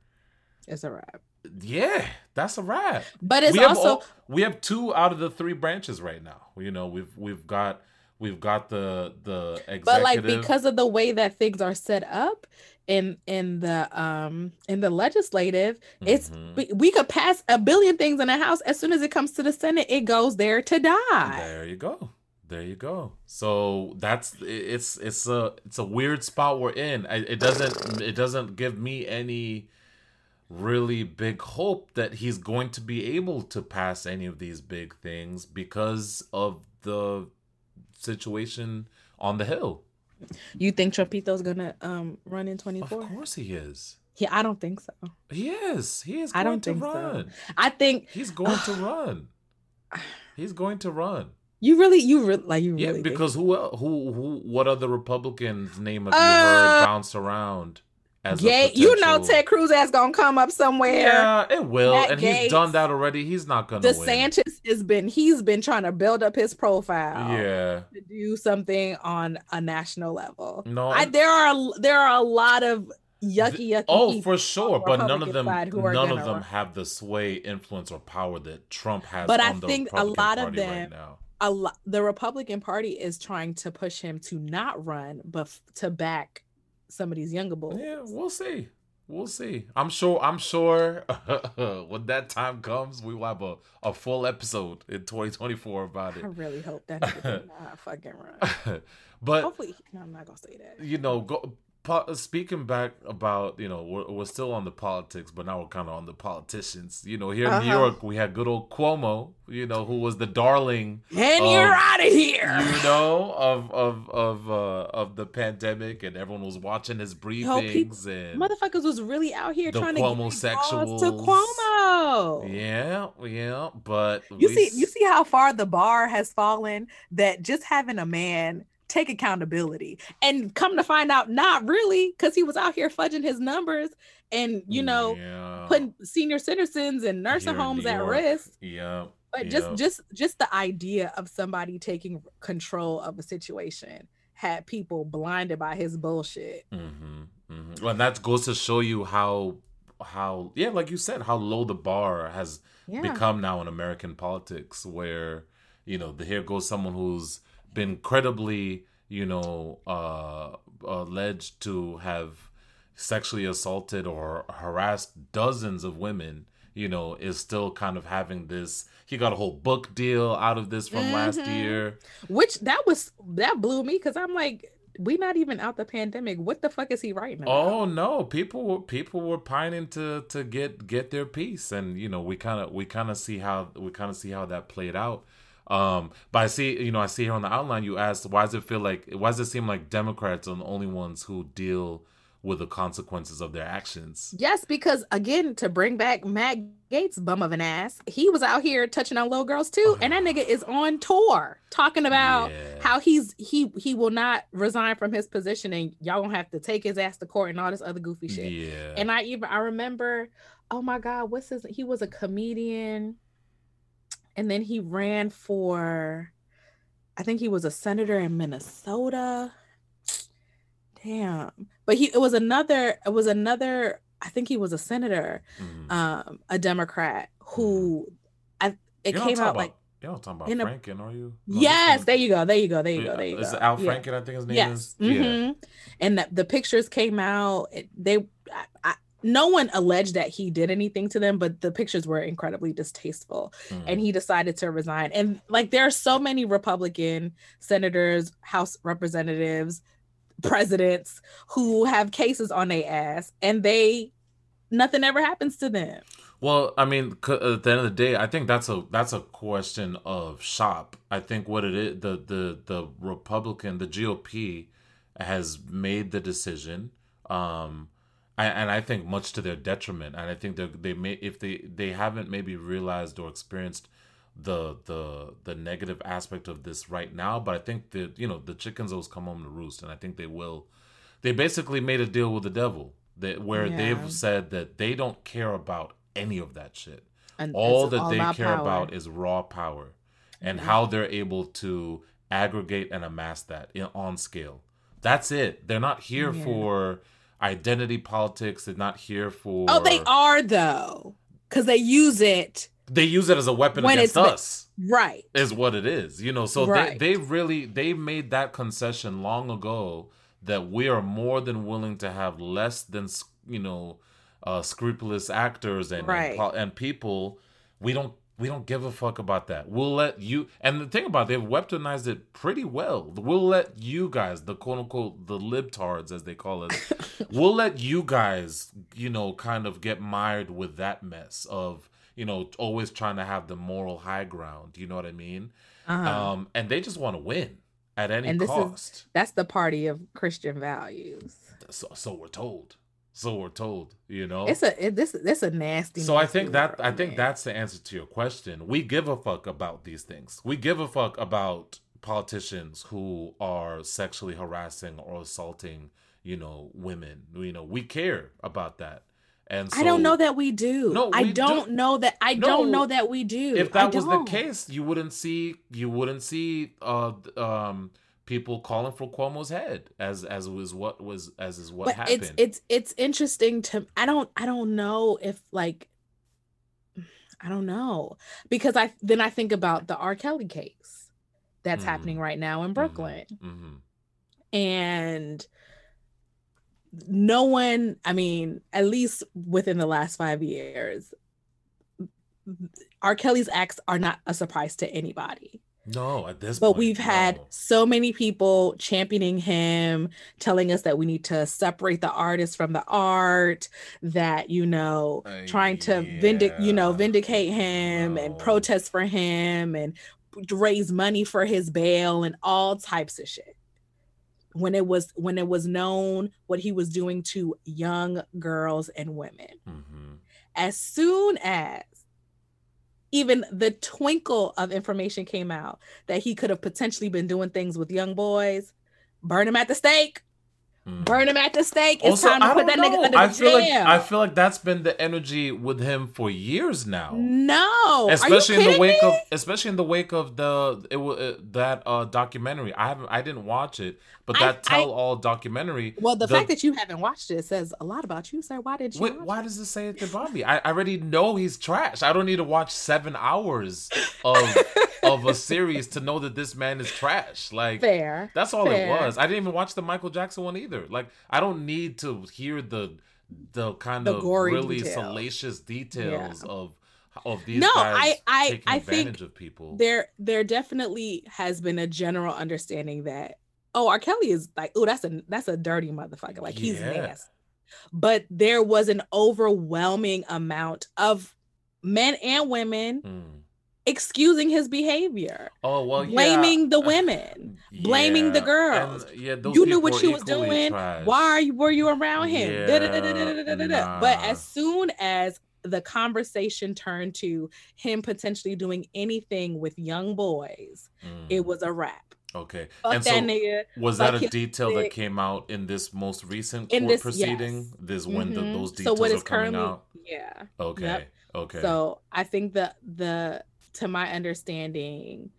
Speaker 1: It's a wrap.
Speaker 2: yeah, that's a wrap.
Speaker 1: But it's
Speaker 2: we have
Speaker 1: also
Speaker 2: all- we have two out of the three branches right now. You know, we've we've got we've got the the executive.
Speaker 1: but like because of the way that things are set up in in the um in the legislative it's
Speaker 2: Mhm.
Speaker 1: we, we could pass a billion things in the house as soon as it comes to the senate it goes there to die
Speaker 2: There you go. There you go. So that's it's it's a it's a weird spot we're in. It doesn't it doesn't give me any really big hope that he's going to be able to pass any of these big things because of the situation on the hill.
Speaker 1: you think trumpito's gonna um run in
Speaker 2: twenty
Speaker 1: four?
Speaker 2: Of course he is.
Speaker 1: yeah i don't think so
Speaker 2: He is. He is
Speaker 1: I don't
Speaker 2: to
Speaker 1: think so. i think
Speaker 2: He's going to run. He's going to run.
Speaker 1: you really you really like you
Speaker 2: Yeah,
Speaker 1: really think-
Speaker 2: because who who who what other Republicans name have you
Speaker 1: Uh,
Speaker 2: heard bounce around as
Speaker 1: Gay, you know Ted Cruz ass gonna come up somewhere.
Speaker 2: Yeah, it will,
Speaker 1: Matt
Speaker 2: and he's done that already. He's not gonna win.
Speaker 1: DeSantis has been he's been trying to build up his profile.
Speaker 2: Yeah,
Speaker 1: to do something on a national level.
Speaker 2: no,
Speaker 1: I, there are there are a lot of yucky yucky.
Speaker 2: oh for sure, but none of them none of them
Speaker 1: run.
Speaker 2: have the sway, influence, or power that Trump has.
Speaker 1: But I think a lot of
Speaker 2: Party right
Speaker 1: them-
Speaker 2: now.
Speaker 1: a lot. The Republican Party is trying to push him to not run, but f- to back some of these younger boys.
Speaker 2: Yeah, we'll see. We'll see. I'm sure. I'm sure when that time comes, we will have a, a full episode in 2024 about it.
Speaker 1: I really hope that not fucking run.
Speaker 2: but
Speaker 1: Hopefully, no, I'm not gonna say that.
Speaker 2: you know, go, po- speaking back about you know we're, we're still on the politics, but now we're kind of on the politicians. You know, here in New
Speaker 1: Uh-huh.
Speaker 2: York, we had good old Cuomo. You know, who was the darling
Speaker 1: And
Speaker 2: Um,
Speaker 1: you're out of here.
Speaker 2: you know of of of uh of the pandemic and everyone was watching his
Speaker 1: Yo,
Speaker 2: briefings
Speaker 1: people-
Speaker 2: and
Speaker 1: Motherfuckers was really out here trying to get
Speaker 2: Cuomo-sexuals.
Speaker 1: to Cuomo.
Speaker 2: yeah yeah but
Speaker 1: You
Speaker 2: we
Speaker 1: see, you see how far the bar has fallen. That just having a man take accountability and come to find out, not really, because he was out here fudging his numbers and you know
Speaker 2: yeah,
Speaker 1: putting senior citizens and nursing
Speaker 2: Here
Speaker 1: homes at risk.
Speaker 2: yeah
Speaker 1: But
Speaker 2: yeah.
Speaker 1: just, just, just the idea of somebody taking control of a situation had people blinded by his bullshit.
Speaker 2: hmm hmm and that goes to show you how how yeah like you said how low the bar has
Speaker 1: Yeah,
Speaker 2: become now in American politics, where you know the here goes someone who's been credibly you know uh, alleged to have sexually assaulted or harassed dozens of women. You know, is still kind of having this. He got a whole book deal out of this from last
Speaker 1: Mhm.
Speaker 2: year.
Speaker 1: which that was that blew me because I'm like, we not even out the pandemic. What the fuck is he writing about?
Speaker 2: Oh no, people were people were pining to to get get their piece, and you know we kind of we kind of see how we kind of see how that played out. Um, but I see you know I see here on the outline you asked why does it feel like why does it seem like Democrats are the only ones who deal with the consequences of their actions?
Speaker 1: Yes, because again, to bring back Matt Gaetz, bum of an ass, he was out here touching on little girls too, and that nigga is on tour talking about
Speaker 2: Yeah.
Speaker 1: how he's he he will not resign from his position, and y'all gonna have to take his ass to court and all this other goofy shit.
Speaker 2: Yeah,
Speaker 1: And I even I remember, oh my god, what's his? He was a comedian, and then he ran for, I think he was a senator in Minnesota. Damn, but he it was another it was another. I think he was a senator,
Speaker 2: Mhm.
Speaker 1: um, a Democrat who, I it
Speaker 2: You're
Speaker 1: came out like
Speaker 2: about, you're not talking about
Speaker 1: in a-
Speaker 2: Franken, are you? No,
Speaker 1: yes, there you go, there you go, there you go, there you go.
Speaker 2: it Al
Speaker 1: Yeah.
Speaker 2: Franken? I think his name
Speaker 1: Yes.
Speaker 2: is. Yeah.
Speaker 1: mhm. And that the pictures came out. They, I, I, no one alleged that he did anything to them, but the pictures were incredibly distasteful.
Speaker 2: Mhm.
Speaker 1: And he decided to resign. And like, there are so many Republican senators, House representatives, presidents who have cases on their ass, and they nothing ever happens to them.
Speaker 2: Well, I mean, at the end of the day, I think that's a that's a question of shop. I think what it is, the the the Republican, the GOP, has made the decision, um, and I think much to their detriment. And I think they they may if they they haven't maybe realized or experienced the the the negative aspect of this right now, but I think that you know the chickens always come home to roost, and I think they will. They basically made a deal with the devil that where yeah. they've said that they don't care about any of that shit. And all that all they about care power. about is raw power and mm-hmm. how they're able to aggregate and amass that in, on scale. That's it. They're not here yeah. for identity politics. They're not here for.
Speaker 1: Oh, they are though, because they use it.
Speaker 2: They use it as a weapon against us.
Speaker 1: Right.
Speaker 2: Is what it is. You know, so right. they, they really they made that concession long ago that we are more than willing to have less than you know uh, scrupulous actors and, right. and and people. We don't we don't give a fuck about that. We'll let you. And the thing about it, they've weaponized it pretty well. We'll let you guys, the quote unquote the libtards as they call it, we'll let you guys, you know, kind of get mired with that mess of you know always trying to have the moral high ground. You know what I mean? Uh-huh. Um, and they just want to win at any and this cost. Is,
Speaker 1: that's the party of Christian values.
Speaker 2: So, so we're told so we're told you know
Speaker 1: it's a it, this it's a nasty
Speaker 2: so i think that i think man. that's the answer to your question we give a fuck about these things we give a fuck about politicians who are sexually harassing or assaulting you know women you know we care about that and
Speaker 1: so, I don't know that we do. No, we I don't do. know that. I no, don't know that we do.
Speaker 2: If that was the case, you wouldn't see. You wouldn't see. Uh, um, people calling for Cuomo's head as as was what was as is what but happened.
Speaker 1: It's it's it's interesting to I don't I don't know if like I don't know because I then I think about the R. Kelly case that's mm-hmm. happening right now in mm-hmm. Brooklyn. Mm-hmm. And no one, I mean, at least within the last five years, R. Kelly's acts are not a surprise to anybody.
Speaker 2: No, at this point.
Speaker 1: but
Speaker 2: point,
Speaker 1: we've had
Speaker 2: no.
Speaker 1: so many people championing him, telling us that we need to separate the artist from the art, that you know, uh, trying to yeah. vindic, you know, vindicate him no. and protest for him and raise money for his bail and all types of shit. When it was when it was known what he was doing to young girls and women. Mm-hmm. As soon as even the twinkle of information came out that he could have potentially been doing things with young boys, burn him at the stake. Mm. Burn him at the stake. It's also, time to put that know. nigga under I
Speaker 2: feel
Speaker 1: jail.
Speaker 2: like I feel like that's been the energy with him for years now.
Speaker 1: No,
Speaker 2: especially in the wake
Speaker 1: me?
Speaker 2: of especially in the wake of the it, uh, that uh, documentary. I haven't I didn't watch it, but that I, tell all documentary.
Speaker 1: Well, the, the, fact that you haven't watched it says a lot about you, sir. Why did you?
Speaker 2: Wait, why does it say it about me? I, I already know he's trash. I don't need to watch seven hours of of a series to know that this man is trash. Like
Speaker 1: fair.
Speaker 2: That's all
Speaker 1: fair.
Speaker 2: it was. I didn't even watch the Michael Jackson one either. Like I don't need to hear the the kind the of really detail. salacious details yeah. of of these no, guys I, I, taking I advantage think of people.
Speaker 1: There there definitely has been a general understanding that oh R. Kelly is like, oh, that's a that's a dirty motherfucker. Like yeah. he's nasty. But there was an overwhelming amount of men and women mm excusing his behavior.
Speaker 2: Oh well,
Speaker 1: blaming yeah. the women, blaming the girls. And, yeah, you knew what she was doing. Trash. Why are you, were you around him? Nah. But as soon as the conversation turned to him potentially doing anything with young boys, mm. it was a wrap.
Speaker 2: Okay. Fuck and so nigga, was that a detail that came out in this most recent court this, proceeding? Yes. This when mm-hmm. the, those details so what is are coming out?
Speaker 1: Yeah.
Speaker 2: Okay. Yep. Okay.
Speaker 1: So I think the the to my understanding,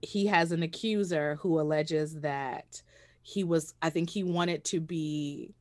Speaker 1: he has an accuser who alleges that he was, I think he wanted to be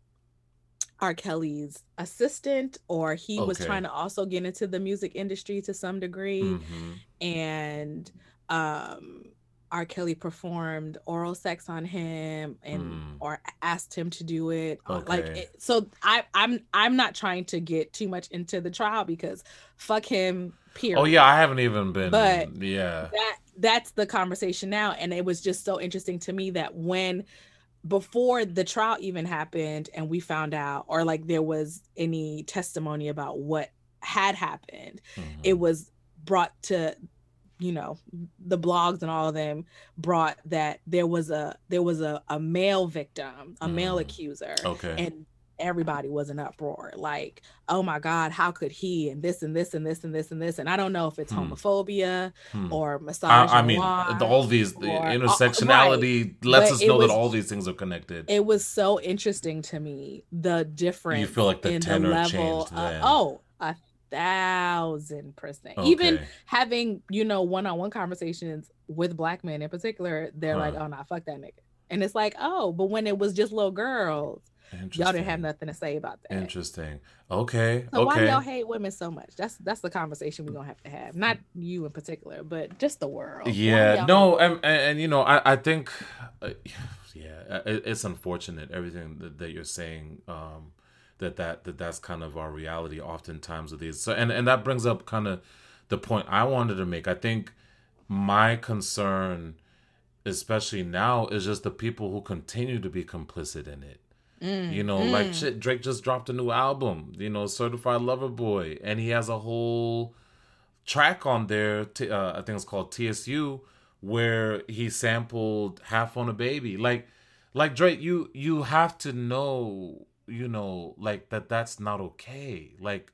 Speaker 1: R. Kelly's assistant, or he okay. was trying to also get into the music industry to some degree. Mm-hmm. And um, R. Kelly performed oral sex on him and mm. or asked him to do it. Uh, okay. Like it, so I I'm I'm not trying to get too much into the trial because fuck him period.
Speaker 2: Oh yeah, I haven't even been but yeah.
Speaker 1: That that's the conversation now and it was just so interesting to me that when before the trial even happened and we found out or like there was any testimony about what had happened, mm-hmm. it was brought to you know the blogs and all of them brought that there was a there was a, a male victim a mm. male accuser
Speaker 2: okay
Speaker 1: and everybody was in uproar like oh my god how could he and this and this and this and this and this and i don't know if it's hmm. homophobia hmm. or misogyny
Speaker 2: I, I, mean all these the or, intersectionality right. lets but us know was, that all these things are connected
Speaker 1: it was so interesting to me the difference
Speaker 2: you feel like the tenor the level changed
Speaker 1: of, oh a thousand percent okay. even having you know one-on-one conversations with black men in particular they're like oh nah fuck that nigga and it's like oh but when it was just little girls Y'all didn't have nothing to say about that.
Speaker 2: Interesting. Okay.
Speaker 1: So
Speaker 2: okay.
Speaker 1: why do y'all hate women so much? That's that's the conversation we're gonna have to have. Not you in particular, but just the world.
Speaker 2: Yeah. No. And, and, and you know, I I think, uh, yeah, it, it's unfortunate everything that, that you're saying. Um, that that that that's kind of our reality oftentimes with these. So and and that brings up kind of the point I wanted to make. I think my concern especially now is just the people who continue to be complicit in it Mm, you know, mm. like shit, Drake just dropped a new album, you know, Certified Lover Boy, and he has a whole track on there, t- uh, I think it's called TSU, where he sampled Half on a Baby. Like, like Drake, you you have to know, you know, like that that's not okay. Like,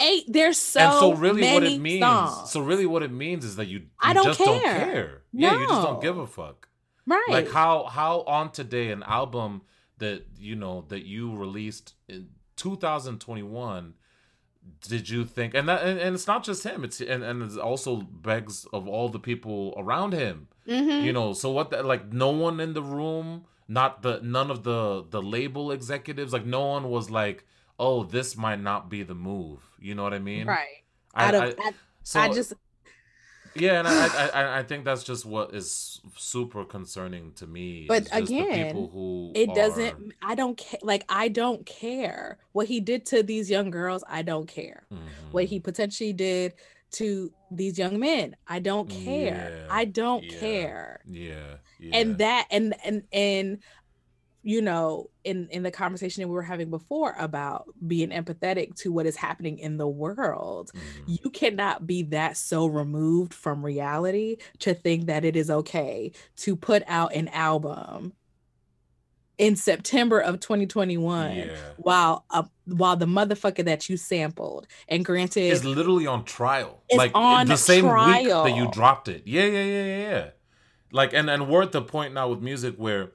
Speaker 1: Eight, there's so and so really what it
Speaker 2: means.
Speaker 1: Songs.
Speaker 2: So really, what it means is that you, you I don't just care. don't care. No. Yeah, you just don't give a fuck.
Speaker 1: Right.
Speaker 2: Like how how on today an album that you know that you released in 2021 did you think and that and, and it's not just him it's and, and it also begs of all the people around him mm-hmm. you know so what the, like no one in the room not the none of the the label executives like no one was like oh this might not be the move you know what i mean
Speaker 1: right I, I, I, so I just
Speaker 2: yeah, and I, I I think that's just what is super concerning to me.
Speaker 1: But again, people who it are... doesn't. I don't care. Like I don't care what he did to these young girls. I don't care mm-hmm. what he potentially did to these young men. I don't care. Yeah, I don't
Speaker 2: yeah,
Speaker 1: care.
Speaker 2: Yeah, yeah.
Speaker 1: And that and and and you know in in the conversation that we were having before about being empathetic to what is happening in the world mm-hmm. you cannot be that so removed from reality to think that it is okay to put out an album in September of 2021 yeah. while uh, while the motherfucker that you sampled and granted
Speaker 2: is literally on trial like on the same trial. week that you dropped it yeah yeah yeah yeah like and and we're at the point now with music where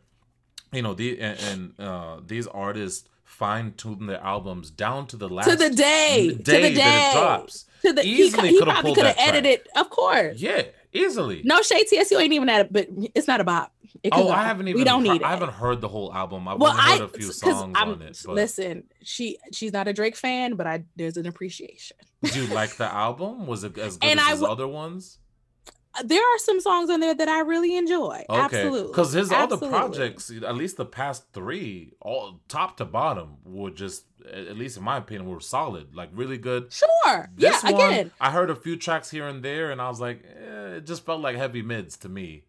Speaker 2: you know the and, and uh, these artists fine tune their albums down to the last
Speaker 1: to the day, day to the day that it drops. To the easily he, he probably could have edited, of course.
Speaker 2: Yeah, easily.
Speaker 1: No shade TSU ain't even at it, but it's not a about.
Speaker 2: Oh, I haven't even. We don't heard, need. I haven't heard the whole album. I've well, heard a few songs I'm, on it.
Speaker 1: But... Listen, she she's not a Drake fan, but I there's an appreciation.
Speaker 2: Do you like the album? Was it as good and as I, his other ones?
Speaker 1: Uh, there are some songs on there that I really enjoy. Okay. Absolutely.
Speaker 2: Because his Absolutely. other projects, at least the past three, all top to bottom, were just, at least in my opinion, were solid. Like really good.
Speaker 1: Sure. This yeah, one, again.
Speaker 2: I heard a few tracks here and there, and I was like, eh, it just felt like heavy mids to me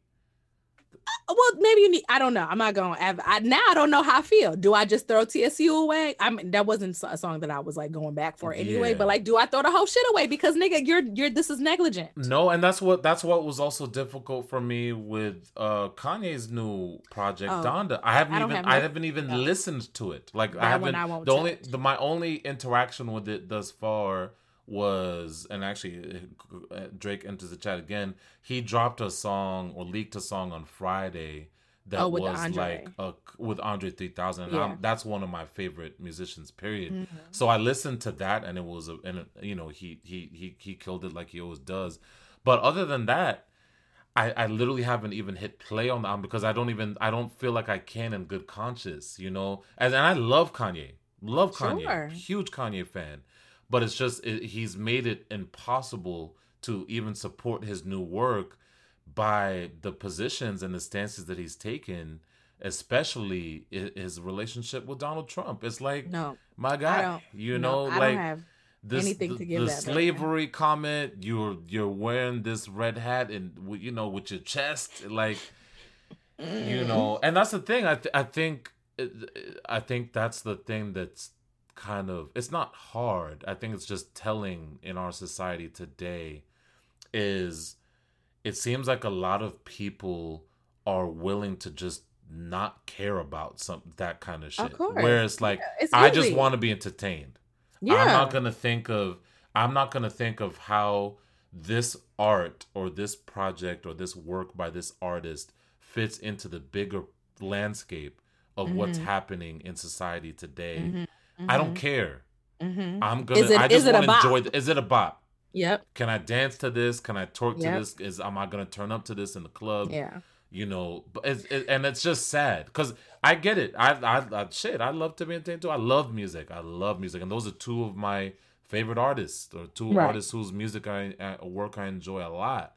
Speaker 1: well, maybe you need. I don't know. I'm not gonna. Have, I, now I don't know how I feel. Do I just throw TSU away? I mean, that wasn't a song that I was like going back for anyway. Yeah. But like, do I throw the whole shit away because nigga, you're you're this is negligent.
Speaker 2: No, and that's what that's what was also difficult for me with uh Kanye's new project oh, Donda. I haven't I even have no, I haven't even no. listened to it. Like that I haven't. I the only the my only interaction with it thus far was and actually uh, Drake enters the chat again. He dropped a song or leaked a song on Friday that oh, was Andre. like a, with Andre 3000 and yeah. that's one of my favorite musicians period. Mm-hmm. So I listened to that and it was a, and you know he he he he killed it like he always does. But other than that I, I literally haven't even hit play on the album because I don't even I don't feel like I can in good conscience, you know. And, and I love Kanye, love Kanye, sure. huge Kanye fan but it's just it, he's made it impossible to even support his new work by the positions and the stances that he's taken especially his relationship with Donald Trump. It's like no. my god you know no, like this anything to give the, the slavery comment you're you're wearing this red hat and you know with your chest like you know and that's the thing. I th- i think i think that's the thing that's kind of it's not hard. I think it's just telling in our society today is it seems like a lot of people are willing to just not care about some that kind of shit. Of Whereas like yeah, I just want to be entertained. Yeah. I'm not gonna think of I'm not gonna think of how this art or this project or this work by this artist fits into the bigger landscape of mm-hmm. what's happening in society today. Mm-hmm. Mm-hmm. I don't mm-hmm. care. Mm-hmm. I'm gonna. It, I just want to enjoy. The, is it a bop?
Speaker 1: Yep.
Speaker 2: Can I dance to this? Can I twerk yep. to this? Is am I gonna turn up to this in the club?
Speaker 1: Yeah.
Speaker 2: You know, but it's, it, and it's just sad because I get it. I, I, I shit. I love to be entertained too. I love music. I love music, and those are two of my favorite artists or two right. artists whose music I uh, work I enjoy a lot.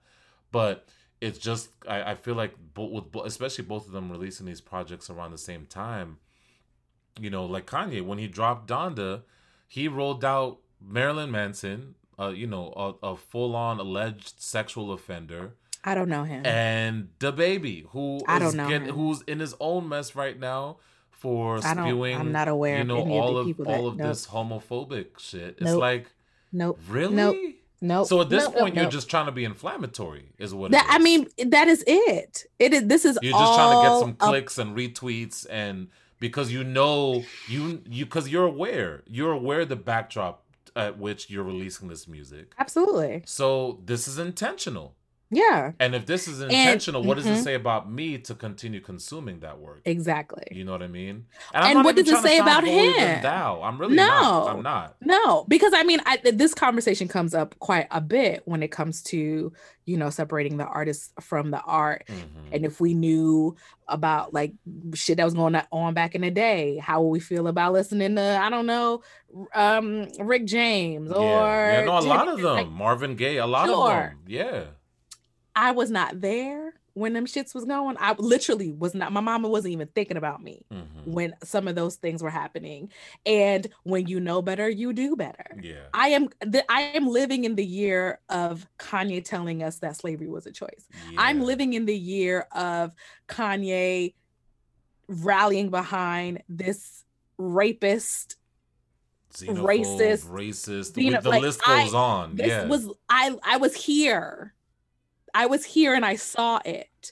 Speaker 2: But it's just I, I feel like both with especially both of them releasing these projects around the same time you know, like Kanye when he dropped Donda, he rolled out Marilyn Manson, uh, you know, a, a full on alleged sexual offender.
Speaker 1: I don't know him.
Speaker 2: And DaBaby who I don't know getting, who's in his own mess right now for spewing. I'm not aware. You know, all of, of all of nope. this homophobic shit. It's like,
Speaker 1: nope,
Speaker 2: really.
Speaker 1: Nope. Nope.
Speaker 2: So at this
Speaker 1: nope,
Speaker 2: point, nope, you're just trying to be inflammatory, is what.
Speaker 1: That, I mean, that is it. It is. This is.
Speaker 2: You're just trying to get some clicks and retweets and because you know you you because you're aware you're aware of the backdrop at which you're releasing this music.
Speaker 1: Absolutely.
Speaker 2: So this is intentional.
Speaker 1: Yeah.
Speaker 2: And if this is intentional, and, what does mm-hmm. it say about me to continue consuming that work?
Speaker 1: Exactly.
Speaker 2: You know what I mean?
Speaker 1: And, and what does it say about him?
Speaker 2: Thou. I'm really no, not. I'm not.
Speaker 1: No, because I mean, I, this conversation comes up quite a bit when it comes to you know separating the artist from the art, mm-hmm. and if we knew about like shit that was going on back in the day, how would we feel about listening to I don't know, um, Rick James or
Speaker 2: yeah, yeah no, a lot of them, like, Marvin Gaye, a lot sure. of them, yeah.
Speaker 1: I was not there when them shits was going. I literally was not. My mama wasn't even thinking about me mm-hmm. when some of those things were happening. And when you know better, you do better.
Speaker 2: Yeah.
Speaker 1: I am. The, I am living in the year of Kanye telling us that slavery was a choice. Yeah. I'm living in the year of Kanye rallying behind this rapist
Speaker 2: Xenophobe, racist, racist. the like, list goes I, on. This yeah.
Speaker 1: was I. I was here I was here and I saw it.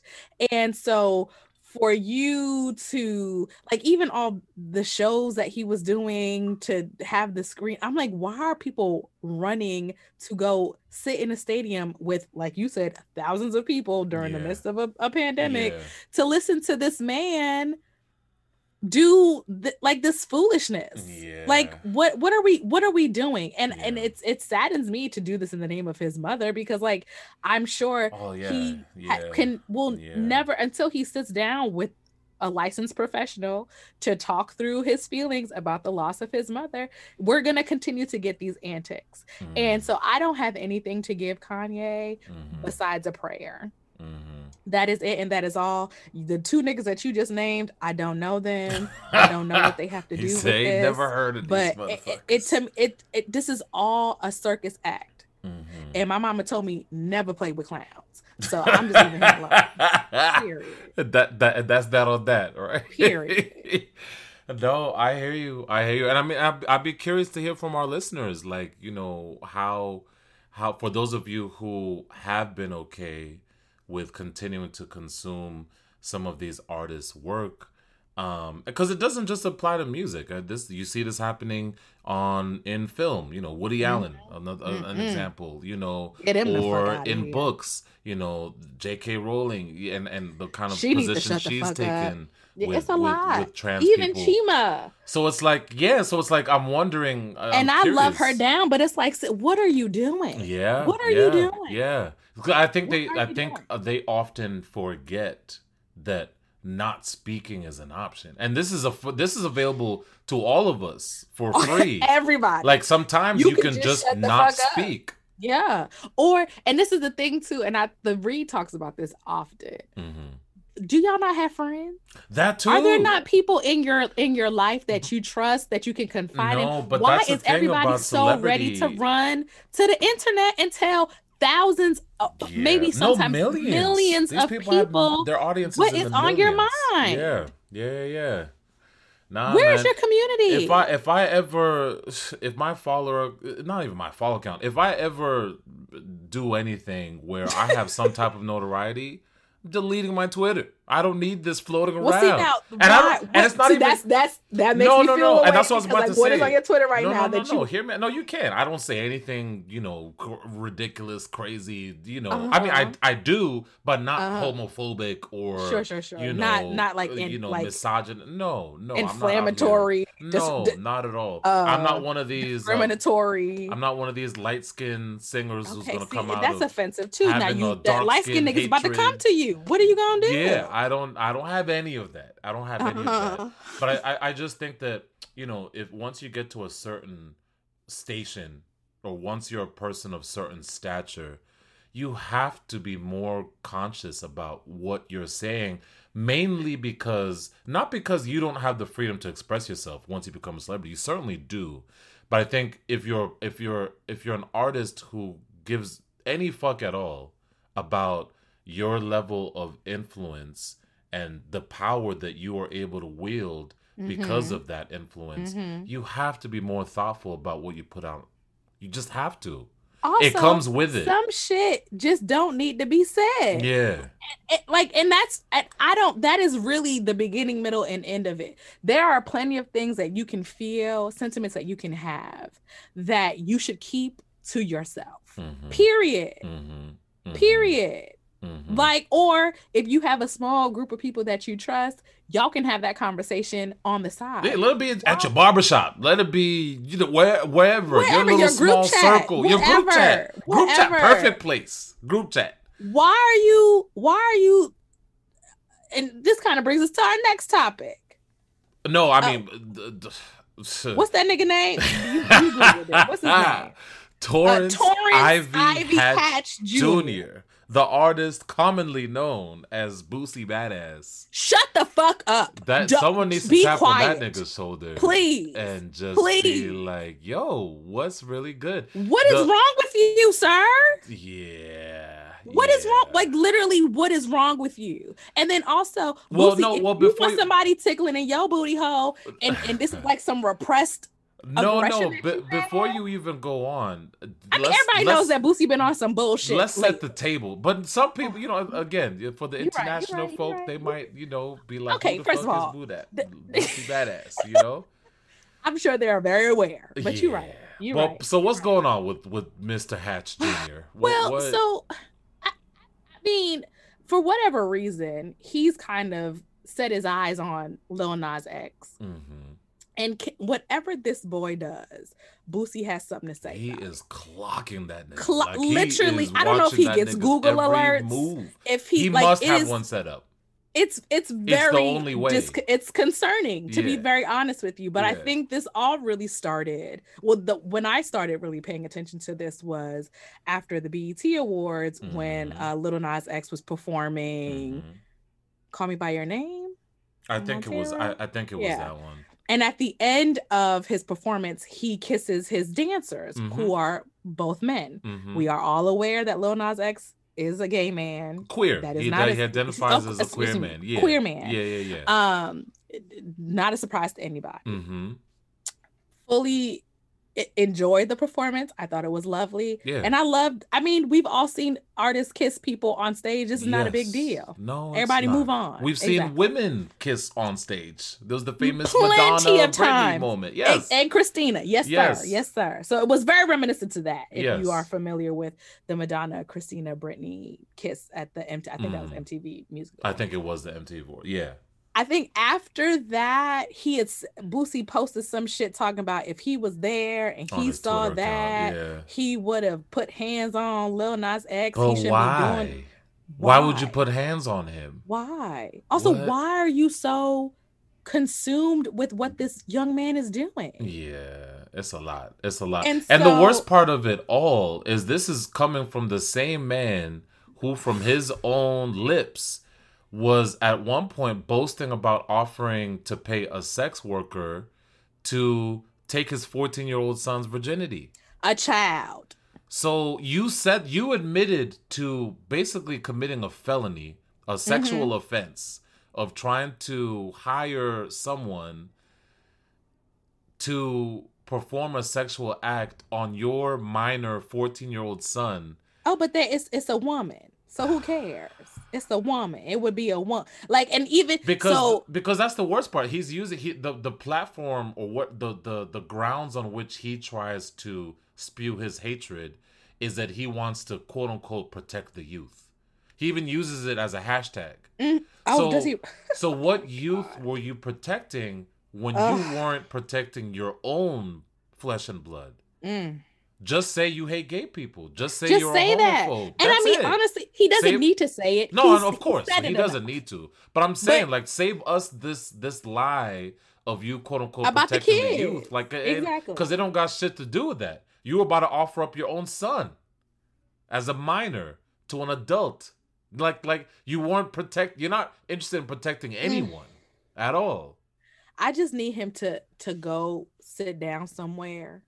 Speaker 1: And so for you to like even all the shows that he was doing to have the screen i'm like why are people running to go sit in a stadium with like you said thousands of people during yeah. the midst of a, a pandemic yeah. to listen to this man do th- like this foolishness yeah. like what what are we what are we doing and yeah. and it's it saddens me to do this in the name of his mother because like i'm sure
Speaker 2: oh, yeah.
Speaker 1: he ha- can will never until he sits down with a licensed professional to talk through his feelings about the loss of his mother we're going to continue to get these antics mm-hmm. and so i don't have anything to give kanye mm-hmm. besides a prayer mm-hmm. That is it, and that is all. The two niggas that you just named, I don't know them. I don't know what they have to do with this.
Speaker 2: Never heard of but these
Speaker 1: it, it, to it, it this is all a circus act. Mm-hmm. And my mama told me never play with clowns. So I'm just leaving him alone.
Speaker 2: Period. That that that's that on that, right?
Speaker 1: Period.
Speaker 2: no, I hear you. I hear you, and I mean, I'd, I'd be curious to hear from our listeners, like you know how how for those of you who have been okay with continuing to consume some of these artists' work um because it doesn't just apply to music uh, this you see this happening on in film you know woody mm-hmm. allen another mm-hmm. an example you know or in books you know jk rowling and and the kind of she position she's taken with, it's a lot with, with trans
Speaker 1: even
Speaker 2: people.
Speaker 1: chima
Speaker 2: so it's like yeah so it's like i'm wondering
Speaker 1: uh, and
Speaker 2: I'm i
Speaker 1: curious. love her down but it's like what are you doing
Speaker 2: yeah
Speaker 1: what are
Speaker 2: yeah,
Speaker 1: you doing
Speaker 2: yeah I think they I think doing? they often forget that not speaking is an option. And this is a this is available to all of us for free.
Speaker 1: Everybody.
Speaker 2: Like sometimes you, you can, can, just, just not speak. Up.
Speaker 1: Yeah. Or and this is the thing too and I the Reed talks about this often. Mm-hmm. Do y'all not have friends?
Speaker 2: That too.
Speaker 1: Are there not people in your in your life that you trust that you can confide no, in? Why is everybody so ready to run to the internet and tell thousands, uh, yeah. maybe sometimes no, millions, millions of people. people
Speaker 2: their audiences.
Speaker 1: What is on
Speaker 2: millions.
Speaker 1: your mind?
Speaker 2: Yeah, yeah, yeah. Nah,
Speaker 1: Where's your community?
Speaker 2: If I if I ever if my follower not even my follow count if I ever do anything where I have some type of notoriety, I'm deleting my Twitter. I don't need this floating
Speaker 1: well,
Speaker 2: around.
Speaker 1: see now,
Speaker 2: and I
Speaker 1: why-
Speaker 2: don't, and it's not
Speaker 1: see,
Speaker 2: even
Speaker 1: that's that's that makes
Speaker 2: no,
Speaker 1: me
Speaker 2: no,
Speaker 1: feel
Speaker 2: no,
Speaker 1: away
Speaker 2: and that's what I was about
Speaker 1: like,
Speaker 2: to
Speaker 1: what
Speaker 2: say.
Speaker 1: is on your Twitter right
Speaker 2: no,
Speaker 1: now
Speaker 2: no, no,
Speaker 1: that
Speaker 2: no.
Speaker 1: you
Speaker 2: Hear me. No, you can. I don't say anything, you know, cr- ridiculous, crazy. You know, I mean, I
Speaker 1: Uh-huh.
Speaker 2: I do, but not
Speaker 1: Uh-huh.
Speaker 2: homophobic or
Speaker 1: Sure, sure, sure.
Speaker 2: You know,
Speaker 1: Not- not like
Speaker 2: uh,
Speaker 1: in-
Speaker 2: you know,
Speaker 1: like
Speaker 2: misogynist. No, no, I'm not
Speaker 1: inflammatory, dis-
Speaker 2: No, not at all. I'm
Speaker 1: uh,
Speaker 2: not one of these. um,
Speaker 1: discriminatory.
Speaker 2: I'm not one of these light skinned singers who's gonna come out
Speaker 1: that's offensive too. Now you that light skinned
Speaker 2: skin
Speaker 1: niggas about to come to you. What are you gonna do?
Speaker 2: Yeah, I don't. I don't have any of that. I don't have any of that.
Speaker 1: Uh-huh.
Speaker 2: But I, I, I just think that you know, if once you get to a certain station, or once you're a person of certain stature, you have to be more conscious about what you're saying. Mainly because not because you don't have the freedom to express yourself once you become a celebrity. You certainly do. But I think if you're if you're if you're an artist who gives any fuck at all about your level of influence and the power that you are able to wield because
Speaker 1: Mhm.
Speaker 2: of that influence,
Speaker 1: Mhm.
Speaker 2: you have to be more thoughtful about what you put out. You just have to.
Speaker 1: Also,
Speaker 2: it comes with it.
Speaker 1: Some shit just don't need to be said.
Speaker 2: Yeah.
Speaker 1: it- like and that's and i don't that is really the beginning middle and end of it there are plenty of things that you can feel sentiments that you can have that you should keep to yourself
Speaker 2: Mhm.
Speaker 1: period
Speaker 2: Mhm. Mhm.
Speaker 1: period
Speaker 2: Mhm.
Speaker 1: like or if you have a small group of people that you trust y'all can have that conversation on the side
Speaker 2: Yeah, let it be at your barbershop. Let it be you know where, wherever,
Speaker 1: Wherever,
Speaker 2: your little
Speaker 1: your
Speaker 2: small
Speaker 1: chat,
Speaker 2: circle, your group chat,
Speaker 1: whatever,
Speaker 2: group chat, perfect place, group chat.
Speaker 1: why are you why are you and this kind of brings us to our next topic
Speaker 2: No, I
Speaker 1: Oh.
Speaker 2: mean, th- th-
Speaker 1: what's that nigga name you, you what's his name
Speaker 2: Torence,
Speaker 1: uh, Torence
Speaker 2: Ivy,
Speaker 1: Ivy
Speaker 2: Hatch,
Speaker 1: Hatch Jr.
Speaker 2: Jr., the artist commonly known as Boosie Badass.
Speaker 1: Shut the fuck up.
Speaker 2: That
Speaker 1: Don't-
Speaker 2: someone needs to tap
Speaker 1: quiet.
Speaker 2: on that nigga's shoulder,
Speaker 1: Please.
Speaker 2: and just be like, "Yo, what's really good?"
Speaker 1: What is
Speaker 2: The-
Speaker 1: wrong with you, sir?
Speaker 2: Yeah.
Speaker 1: What is wrong? Like literally, what is wrong with you? And then also,
Speaker 2: Well,
Speaker 1: Boosie,
Speaker 2: no, well,
Speaker 1: you
Speaker 2: before
Speaker 1: want
Speaker 2: you-
Speaker 1: somebody tickling in your booty hole, and, and this is like some repressed.
Speaker 2: No, no.
Speaker 1: you
Speaker 2: before you even go on,
Speaker 1: I mean, everybody knows that Boosie been on some bullshit.
Speaker 2: Let's set the table. But some people, you know, again, for the
Speaker 1: You're
Speaker 2: international
Speaker 1: right,
Speaker 2: folk,
Speaker 1: right.
Speaker 2: they might, you know, be like,
Speaker 1: Okay,
Speaker 2: "Who the
Speaker 1: first
Speaker 2: fuck
Speaker 1: of all,
Speaker 2: is Boo that? Boosie badass?" You know.
Speaker 1: I'm sure they are very aware, but you're right. You're
Speaker 2: well,
Speaker 1: right.
Speaker 2: so what's going on with with Mr. Hatch Jr.? What-
Speaker 1: Well,
Speaker 2: what-
Speaker 1: so I, I mean, for whatever reason, he's kind of set his eyes on Lil Nas X,
Speaker 2: Mhm.
Speaker 1: And ca- whatever this boy does, Boosie has something to say.
Speaker 2: he
Speaker 1: about
Speaker 2: is clocking that nigga. Like,
Speaker 1: literally, I don't know if he gets Google alerts.
Speaker 2: Move.
Speaker 1: If he,
Speaker 2: He,
Speaker 1: like,
Speaker 2: must
Speaker 1: it
Speaker 2: have
Speaker 1: is-
Speaker 2: one set up.
Speaker 1: it's it's very
Speaker 2: way.
Speaker 1: dis- it's concerning to be very honest with you but i think this all really started well the when i started really paying attention to this was after the bet awards when
Speaker 2: Mhm.
Speaker 1: uh little nas x was performing
Speaker 2: Mhm.
Speaker 1: call me by your name
Speaker 2: I think it was. I, I think it was
Speaker 1: Yeah.
Speaker 2: that one.
Speaker 1: And at the end of his performance he kisses his dancers
Speaker 2: Mhm.
Speaker 1: who are both men
Speaker 2: Mhm.
Speaker 1: we are all aware that lil nas x is a gay man
Speaker 2: queer.
Speaker 1: that is
Speaker 2: he,
Speaker 1: not
Speaker 2: he
Speaker 1: a-
Speaker 2: identifies
Speaker 1: oh,
Speaker 2: as a queer
Speaker 1: me,
Speaker 2: man. Yeah.
Speaker 1: queer man.
Speaker 2: Yeah, yeah, yeah.
Speaker 1: um not a surprise to anybody
Speaker 2: mm-hmm.
Speaker 1: fully enjoyed the performance i thought it was lovely
Speaker 2: Yeah.
Speaker 1: and i loved i mean we've all seen artists kiss people on stage this is not a big deal
Speaker 2: No, it's
Speaker 1: everybody move on
Speaker 2: We've seen
Speaker 1: Exactly.
Speaker 2: women kiss on stage. There was the famous
Speaker 1: Plenty
Speaker 2: Madonna
Speaker 1: of
Speaker 2: Britney moment. Yes.
Speaker 1: and christina yes,
Speaker 2: Yes.
Speaker 1: sir yes sir so it was very reminiscent to that if
Speaker 2: Yes.
Speaker 1: you are familiar with the madonna christina Britney kiss at the MTV, i think that was
Speaker 2: Mm.
Speaker 1: mtv music
Speaker 2: I think it was the MTV award. Yeah.
Speaker 1: I think after that, he had Boosie posted some shit talking about if he was there and he saw
Speaker 2: Twitter
Speaker 1: that,
Speaker 2: account, yeah.
Speaker 1: he would have put hands on Lil Nas X. he
Speaker 2: But
Speaker 1: shouldn't
Speaker 2: why?
Speaker 1: be doing.
Speaker 2: why? would you put hands on him?
Speaker 1: Why? Also,
Speaker 2: What?
Speaker 1: why are you so consumed with what this young man is doing?
Speaker 2: Yeah, it's a lot. It's a lot.
Speaker 1: And
Speaker 2: And, the worst part of it all is this is coming from the same man who, from his own lips, was at one point boasting about offering to pay a sex worker to take his 14 year old son's virginity.
Speaker 1: A child.
Speaker 2: So you said you admitted to basically committing a felony, a mm-hmm. sexual offense of trying to hire someone to perform a sexual act on your minor 14 year old son.
Speaker 1: Oh, but that it's it's a woman. So who cares? It's a woman. It would be a one. Like and even
Speaker 2: because
Speaker 1: so,
Speaker 2: because that's the worst part. He's using he the the platform or what the the the grounds on which he tries to spew his hatred is that he wants to quote unquote protect the youth. He even uses it as a hashtag.
Speaker 1: Mm, oh,
Speaker 2: so,
Speaker 1: does he?
Speaker 2: so what youth were you protecting when Ugh. you weren't protecting your own flesh and blood?
Speaker 1: Mm.
Speaker 2: Just say you hate gay people. Just say
Speaker 1: Just
Speaker 2: you're
Speaker 1: say that.
Speaker 2: homophobe.
Speaker 1: And
Speaker 2: That's
Speaker 1: I mean,
Speaker 2: it.
Speaker 1: honestly, he doesn't
Speaker 2: Save-
Speaker 1: need to say it.
Speaker 2: No,
Speaker 1: He's-
Speaker 2: of course he doesn't
Speaker 1: enough.
Speaker 2: need to. But I'm saying,
Speaker 1: But-
Speaker 2: like, save us this this lie of you quote unquote
Speaker 1: About the
Speaker 2: protecting the,
Speaker 1: kids.
Speaker 2: youth, like,
Speaker 1: Exactly.
Speaker 2: because they don't got shit to do with that. You were about to offer up your own son as a minor to an adult, like like you weren't protect. You're not interested in protecting
Speaker 1: Mm.
Speaker 2: anyone at all.
Speaker 1: I just need him to to go sit down somewhere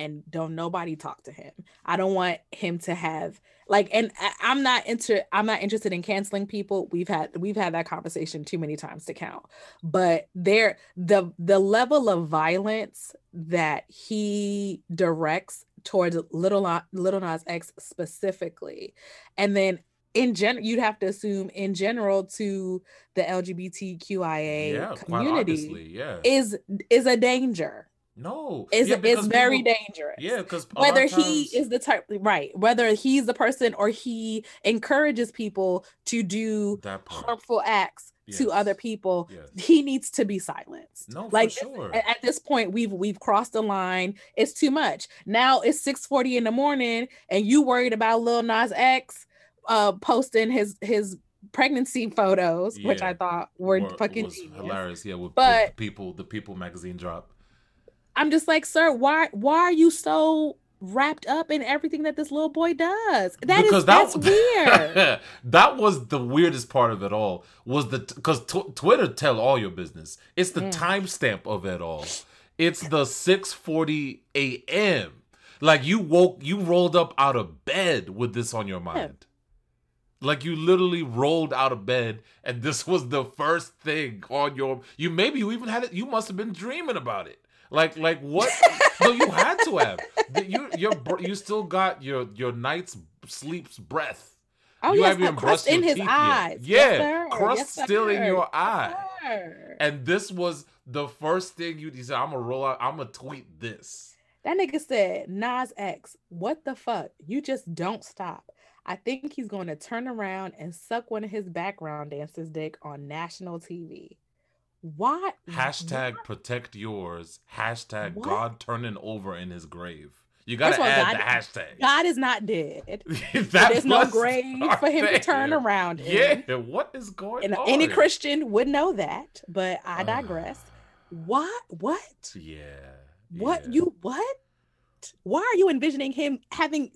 Speaker 1: and don't nobody talk to him. I don't want him to have like and I, I'm not inter I'm not interested in canceling people. We've had we've had that conversation too many times to count. But there the the level of violence that he directs towards Little Little Nas X specifically and then in general you'd have to assume in general to the LGBTQIA
Speaker 2: yeah,
Speaker 1: community
Speaker 2: yeah.
Speaker 1: is is a danger.
Speaker 2: No,
Speaker 1: Is
Speaker 2: yeah,
Speaker 1: is
Speaker 2: because
Speaker 1: very
Speaker 2: people-
Speaker 1: dangerous.
Speaker 2: Yeah, because
Speaker 1: Whether he is the type right, whether he's the person or he encourages people to do harmful acts to other people,
Speaker 2: Yes.
Speaker 1: he needs to be silenced.
Speaker 2: No,
Speaker 1: like
Speaker 2: for sure.
Speaker 1: at, at this point, we've we've crossed the line. It's too much. Now it's 6:40 in the morning, and you worried about Lil Nas X uh posting his his pregnancy photos, which I thought were
Speaker 2: Were-
Speaker 1: fucking
Speaker 2: hilarious. Yeah, with,
Speaker 1: But-
Speaker 2: with people, the People magazine drop.
Speaker 1: I'm just like, sir, why why are you so wrapped up in everything that this little boy does? That is that's weird.
Speaker 2: that was the weirdest part of it all. Was the because tw- Twitter tell all your business. It's the
Speaker 1: Mm.
Speaker 2: timestamp of it all. It's the six forty a.m. Like you woke, you rolled up out of bed with this on your mind. Like you literally rolled out of bed, and this was the first thing on your. You maybe you even had it. You must have been dreaming about it. Like like what? no, you had to have. You your you still got your your night's sleep's breath.
Speaker 1: Oh
Speaker 2: you
Speaker 1: yes,
Speaker 2: haven't even brushed
Speaker 1: in his eyes.
Speaker 2: Yet.
Speaker 1: Yes,
Speaker 2: Yeah,
Speaker 1: sir.
Speaker 2: crust
Speaker 1: Yes,
Speaker 2: still in your eye.
Speaker 1: sir.
Speaker 2: And this was the first thing you, you said. I'm gonna roll out. I'm gonna tweet this.
Speaker 1: That nigga said, Nas X, what the fuck? You just don't stop. I think he's going to turn around and suck one of his background dancers' dick on national TV. What?
Speaker 2: Hashtag protect yours. Hashtag
Speaker 1: What?
Speaker 2: God turning over in his grave. You gotta
Speaker 1: all,
Speaker 2: add
Speaker 1: God-
Speaker 2: the hashtag.
Speaker 1: God is not dead.
Speaker 2: That
Speaker 1: There's no grave for him to turn around in.
Speaker 2: Yeah, what is going
Speaker 1: And
Speaker 2: on?
Speaker 1: any Christian would know that, but I digress. What? What?
Speaker 2: Yeah.
Speaker 1: What?
Speaker 2: yeah.
Speaker 1: You what? Why are you envisioning him having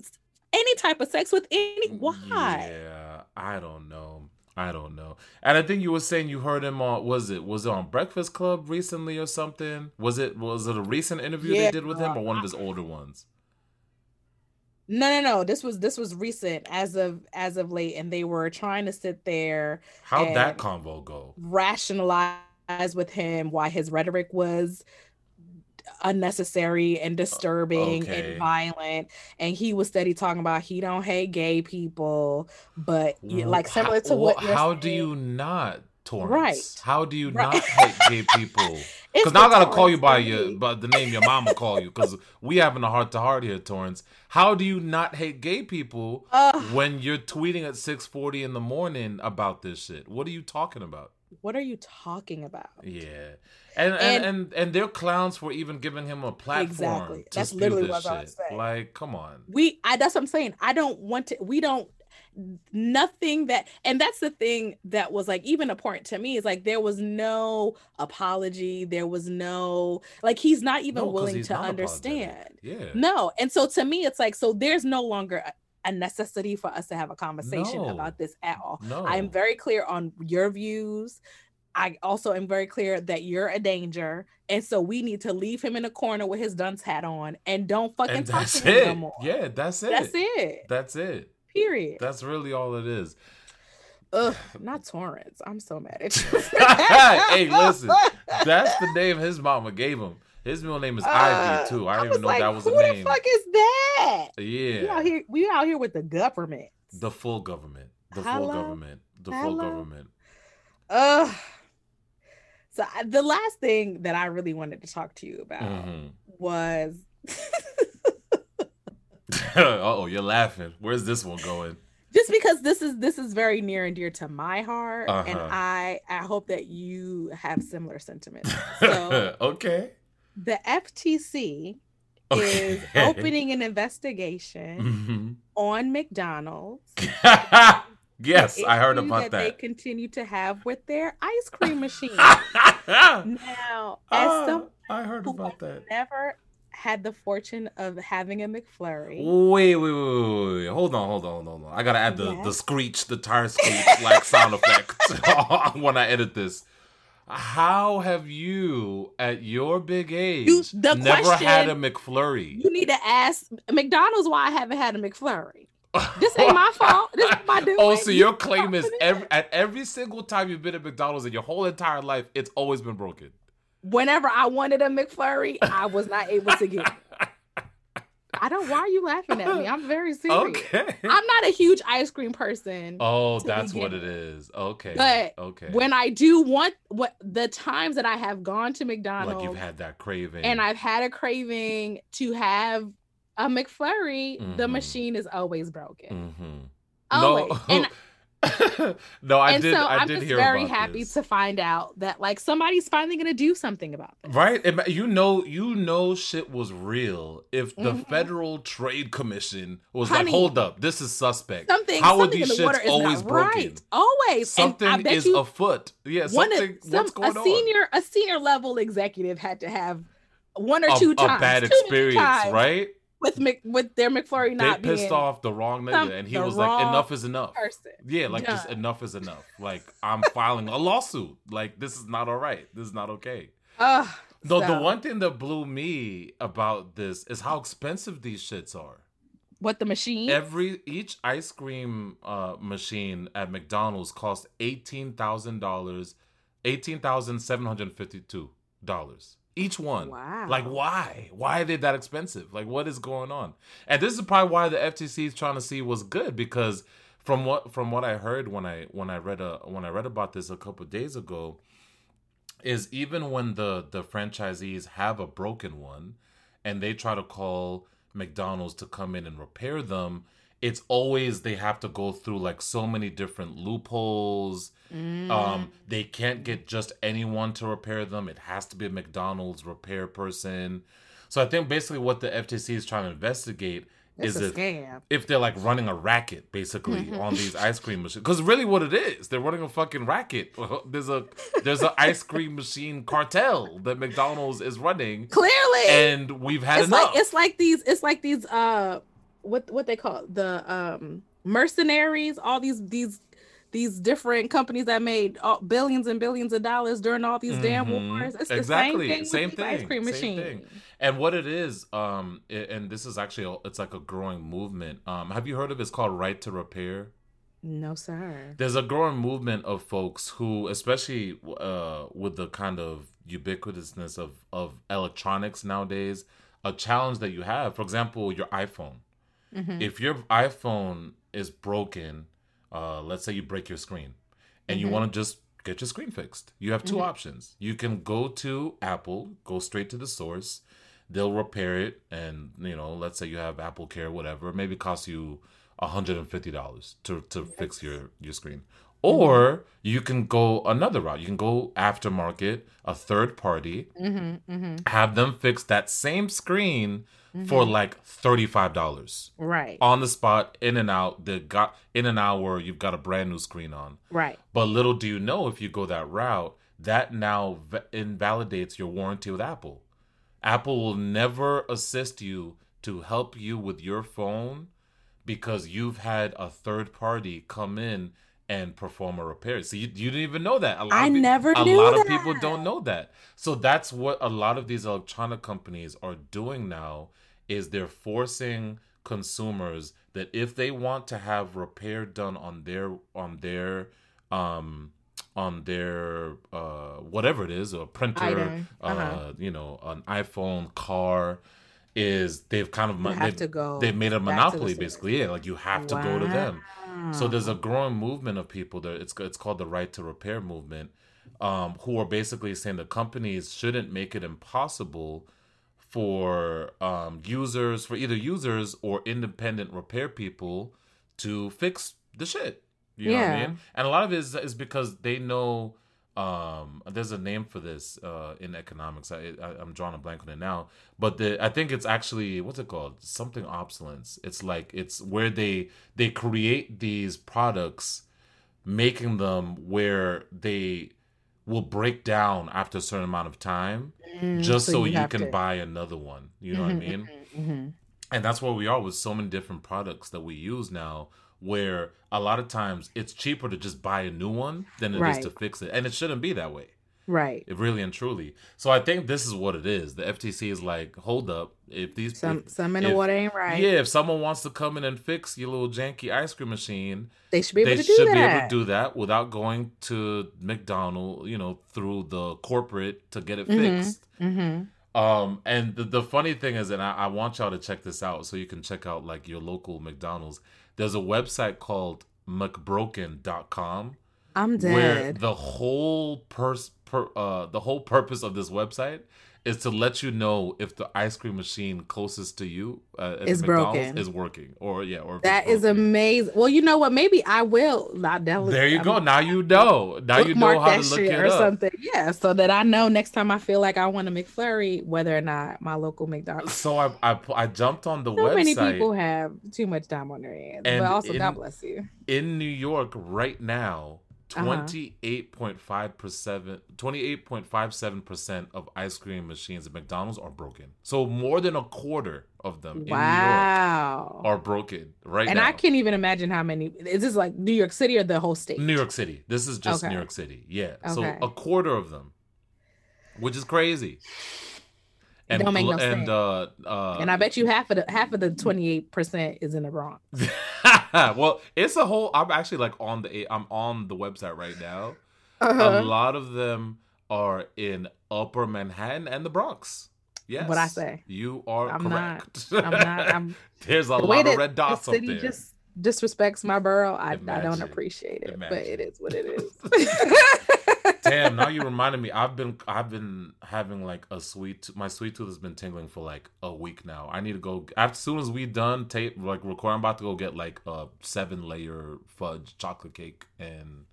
Speaker 1: any type of sex with any? Mm, why?
Speaker 2: Yeah, I don't know. I don't know. And I think you were saying you heard him on was it was it on Breakfast Club recently or something? Was it was it a recent interview
Speaker 1: Yeah.
Speaker 2: they did with him or one of his older ones?
Speaker 1: No, no, no. This was this was recent as of as of late, and they were trying to sit there
Speaker 2: How'd that convo go?
Speaker 1: rationalize with him why his rhetoric was unnecessary and disturbing
Speaker 2: okay.
Speaker 1: and violent and he was steady talking about he don't hate gay people but like similar to what
Speaker 2: how do you not Torence?
Speaker 1: Right.
Speaker 2: How do you
Speaker 1: Right.
Speaker 2: not hate gay people? Because now I gotta call you by your by the name your mama call you because we having a heart to heart here, Torence. How do you not hate gay people
Speaker 1: Ugh.
Speaker 2: when you're tweeting at six forty in the morning about this shit? What are you talking about?
Speaker 1: What are you talking about
Speaker 2: Yeah, and and
Speaker 1: And-
Speaker 2: and, and their clowns were even giving him a platform.
Speaker 1: Exactly. That's literally what I was saying.
Speaker 2: Like, come on.
Speaker 1: we i that's what i'm saying i don't want to we don't nothing that and that's the thing that was like even important to me is like there was no apology there was no like he's not even
Speaker 2: No,
Speaker 1: willing to understand
Speaker 2: apologetic. Yeah.
Speaker 1: no and so to me it's like so there's no longer a, necessity for us to have a conversation
Speaker 2: No.
Speaker 1: about this at all
Speaker 2: No.
Speaker 1: i am very clear on your views I also am very clear that you're a danger, and so we need to leave him in a corner with his dunce hat on, and don't fucking
Speaker 2: and
Speaker 1: talk to him
Speaker 2: it.
Speaker 1: no more.
Speaker 2: Yeah, that's it.
Speaker 1: That's it.
Speaker 2: That's it.
Speaker 1: Period.
Speaker 2: That's really all it is.
Speaker 1: Ugh, not Torence. I'm so mad at you.
Speaker 2: hey, listen, that's the name his mama gave him. His middle name is uh, Ivy too. I, I didn't even know like, that was a name.
Speaker 1: Who the fuck is that?
Speaker 2: Yeah.
Speaker 1: We out here we out here with the government.
Speaker 2: The full government. The Hello? full government. The Hello? full government.
Speaker 1: Uh so the last thing that I really wanted to talk to you about mm-hmm. was
Speaker 2: oh, you're laughing. Where's this one going?
Speaker 1: Just because this is this is very near and dear to my heart, uh-huh. and I I hope that you have similar sentiments. So,
Speaker 2: okay.
Speaker 1: The FTC okay. is opening an investigation mm-hmm. on McDonald's.
Speaker 2: yes, I heard about that.
Speaker 1: They continue to have with their ice cream machine. now, as uh, some
Speaker 2: I heard about that.
Speaker 1: Never had the fortune of having a McFlurry.
Speaker 2: Wait, wait, wait, wait, wait. Hold on, hold on, hold on. I gotta add the, yes. the screech, the tire screech like sound effect when I edit this. How have you, at your big age, you, never question, had a McFlurry?
Speaker 1: You need to ask McDonald's why I haven't had a McFlurry. This ain't my fault. This oh, is my doing.
Speaker 2: Oh, so your claim is every, at every single time you've been at McDonald's in your whole entire life, it's always been broken
Speaker 1: whenever I wanted a McFlurry, I was not able to get it. I don't. Why are you laughing at me? I'm very serious. Okay. I'm not a huge ice cream person.
Speaker 2: Oh, that's what it is. Okay.
Speaker 1: But
Speaker 2: okay.
Speaker 1: When I do want what the times that I have gone to McDonald's,
Speaker 2: like you've had that craving,
Speaker 1: and I've had a craving to have a McFlurry, mm-hmm. the machine is always broken. Mm-hmm. Always. No. And
Speaker 2: no, I and did. So I I'm did just
Speaker 1: very happy this. to find out that like somebody's finally gonna do something about
Speaker 2: this. Right? You know, you know, shit was real. If the mm-hmm. Federal Trade Commission was Honey, like, "Hold up, this is suspect." Something. How something are these shits always broken? Right.
Speaker 1: Always.
Speaker 2: Something is you, afoot. Yeah. Something. Some, what's going
Speaker 1: a senior,
Speaker 2: on?
Speaker 1: A senior level executive had to have one or two times,
Speaker 2: a bad experience, times. right?
Speaker 1: With Mc, with their McFlurry not
Speaker 2: they pissed off the wrong nigga, and he was like, "Enough is enough."
Speaker 1: Person.
Speaker 2: Yeah, like Done. just enough is enough. Like I'm filing a lawsuit. Like this is not all right. This is not okay.
Speaker 1: Uh,
Speaker 2: Though so. the one thing that blew me about this is how expensive these shits are.
Speaker 1: What the machine?
Speaker 2: Every each ice cream uh, machine at McDonald's cost eighteen thousand dollars, eighteen thousand seven hundred fifty-two dollars. Each one.
Speaker 1: Wow.
Speaker 2: Like why? Why are they that expensive? Like what is going on? And this is probably why the FTC is trying to see what's good because from what from what I heard when I when I read a when I read about this a couple days ago is even when the the franchisees have a broken one and they try to call McDonald's to come in and repair them, it's always they have to go through like so many different loopholes. Mm. Um, they can't get just anyone to repair them. It has to be a McDonald's repair person. So I think basically what the FTC is trying to investigate
Speaker 1: it's
Speaker 2: is
Speaker 1: if, scam.
Speaker 2: if they're like running a racket basically mm-hmm. on these ice cream machines. Because really, what it is, they're running a fucking racket. There's a there's an ice cream machine cartel that McDonald's is running.
Speaker 1: Clearly,
Speaker 2: and we've had
Speaker 1: it's
Speaker 2: enough.
Speaker 1: Like, it's like these. It's like these. Uh, what what they call it? the um mercenaries all these these these different companies that made billions and billions of dollars during all these mm-hmm. damn wars. It's exactly. the same thing. Same thing. Ice cream machine. Thing.
Speaker 2: And what it is, um, it, and this is actually a, it's like a growing movement. Um, have you heard of it? It's called Right to Repair.
Speaker 1: No, sir.
Speaker 2: There's a growing movement of folks who, especially uh, with the kind of ubiquitousness of of electronics nowadays, a challenge that you have, for example, your iPhone Mm-hmm. If your iPhone is broken, uh, let's say you break your screen and mm-hmm. you want to just get your screen fixed, you have 2 mm-hmm. options. You can go to Apple, go straight to the source, they'll repair it, and you know, let's say you have Apple Care, whatever, maybe cost you $150 to, to yes. fix your, your screen. Or you can go another route. You can go aftermarket, a third party, mm-hmm, mm-hmm. have them fix that same screen mm-hmm. for like $35.
Speaker 1: Right.
Speaker 2: On the spot, in and out. The got in an hour, you've got a brand new screen on.
Speaker 1: Right.
Speaker 2: But little do you know if you go that route, that now v- invalidates your warranty with Apple. Apple will never assist you to help you with your phone because you've had a third party come in and perform a repair. So you, you didn't even know that.
Speaker 1: A lot I of never A
Speaker 2: lot
Speaker 1: that.
Speaker 2: of people don't know that. So that's what a lot of these electronic companies are doing now is they're forcing consumers that if they want to have repair done on their on their um on their uh, whatever it is, a printer, uh, uh-huh. you know, an iPhone, car, is they've kind of
Speaker 1: they have to go
Speaker 2: they've made a monopoly basically. Yeah, like you have to wow. go to them. So there's a growing movement of people that it's it's called the right to repair movement, um, who are basically saying the companies shouldn't make it impossible for um, users, for either users or independent repair people to fix the shit. You yeah. know what I mean? And a lot of it is, is because they know um there's a name for this uh in economics. I, I am drawing a blank on it now. But the i think it's actually what's it called? Something obsolescence it's like it's where they they create these products making them where they will break down after a certain amount of time mm, just so, so you, you can to... buy another one. You know mm-hmm, what i mean? Mm-hmm, mm-hmm. and that's where we are with so many different products that we use now where a lot of times it's cheaper to just buy a new one than it right. is to fix it. And it shouldn't be that way.
Speaker 1: Right.
Speaker 2: It really and truly. So I think this is what it is. The FTC is like, hold up. If these
Speaker 1: some if, some in the water ain't right.
Speaker 2: Yeah, if someone wants to come in and fix your little janky ice cream machine,
Speaker 1: they should be able, to, do that. They should
Speaker 2: be
Speaker 1: able
Speaker 2: to do that without going to McDonald, you know, through the corporate to get it mm-hmm. fixed. Mm-hmm. Um, and the, the funny thing is, and I, I want y'all to check this out so you can check out like your local McDonald's. There's a website called McBroken.com.
Speaker 1: I'm dead. Where
Speaker 2: the whole pers- per, uh, the whole purpose of this website is to let you know if the ice cream machine closest to you uh, is broken. is working or yeah or
Speaker 1: that is amazing. Well you know what? Maybe i will. Not
Speaker 2: there you I'm, go. now you know. Now you know how to look it or up. something.
Speaker 1: Yeah so that i know next time i feel like i want a mcflurry whether or not my local mcdonald's
Speaker 2: so i i, I jumped on the
Speaker 1: so
Speaker 2: website.
Speaker 1: many people have too much time on their hands but also in, god bless you.
Speaker 2: in new york right now Uh-huh. 28.5%, 28.57% of ice cream machines at McDonald's are broken. So more than a quarter of them wow. are broken right
Speaker 1: and
Speaker 2: now.
Speaker 1: I can't even imagine how many. Is this like New York City or the whole state?
Speaker 2: New York City. This is just okay. New York City. Yeah. Okay. So a quarter of them, which is crazy.
Speaker 1: And, don't make no and, sense. Uh, uh, and I bet you half of the half of the twenty eight percent is in the Bronx.
Speaker 2: well, it's a whole. I'm actually like on the. I'm on the website right now. Uh-huh. A lot of them are in Upper Manhattan and the Bronx. Yes.
Speaker 1: What I say.
Speaker 2: You are
Speaker 1: I'm
Speaker 2: correct.
Speaker 1: Not, I'm not. I'm.
Speaker 2: There's a the lot of red dots the city up there. Just
Speaker 1: disrespects my borough. I, I don't appreciate it, Imagine. but it is what it is.
Speaker 2: Damn, now you reminded me. I've been I've been having like a sweet my sweet tooth has been tingling for like a week now. I need to go as soon as we done tape like record. I'm about to go get like a seven layer fudge chocolate cake and.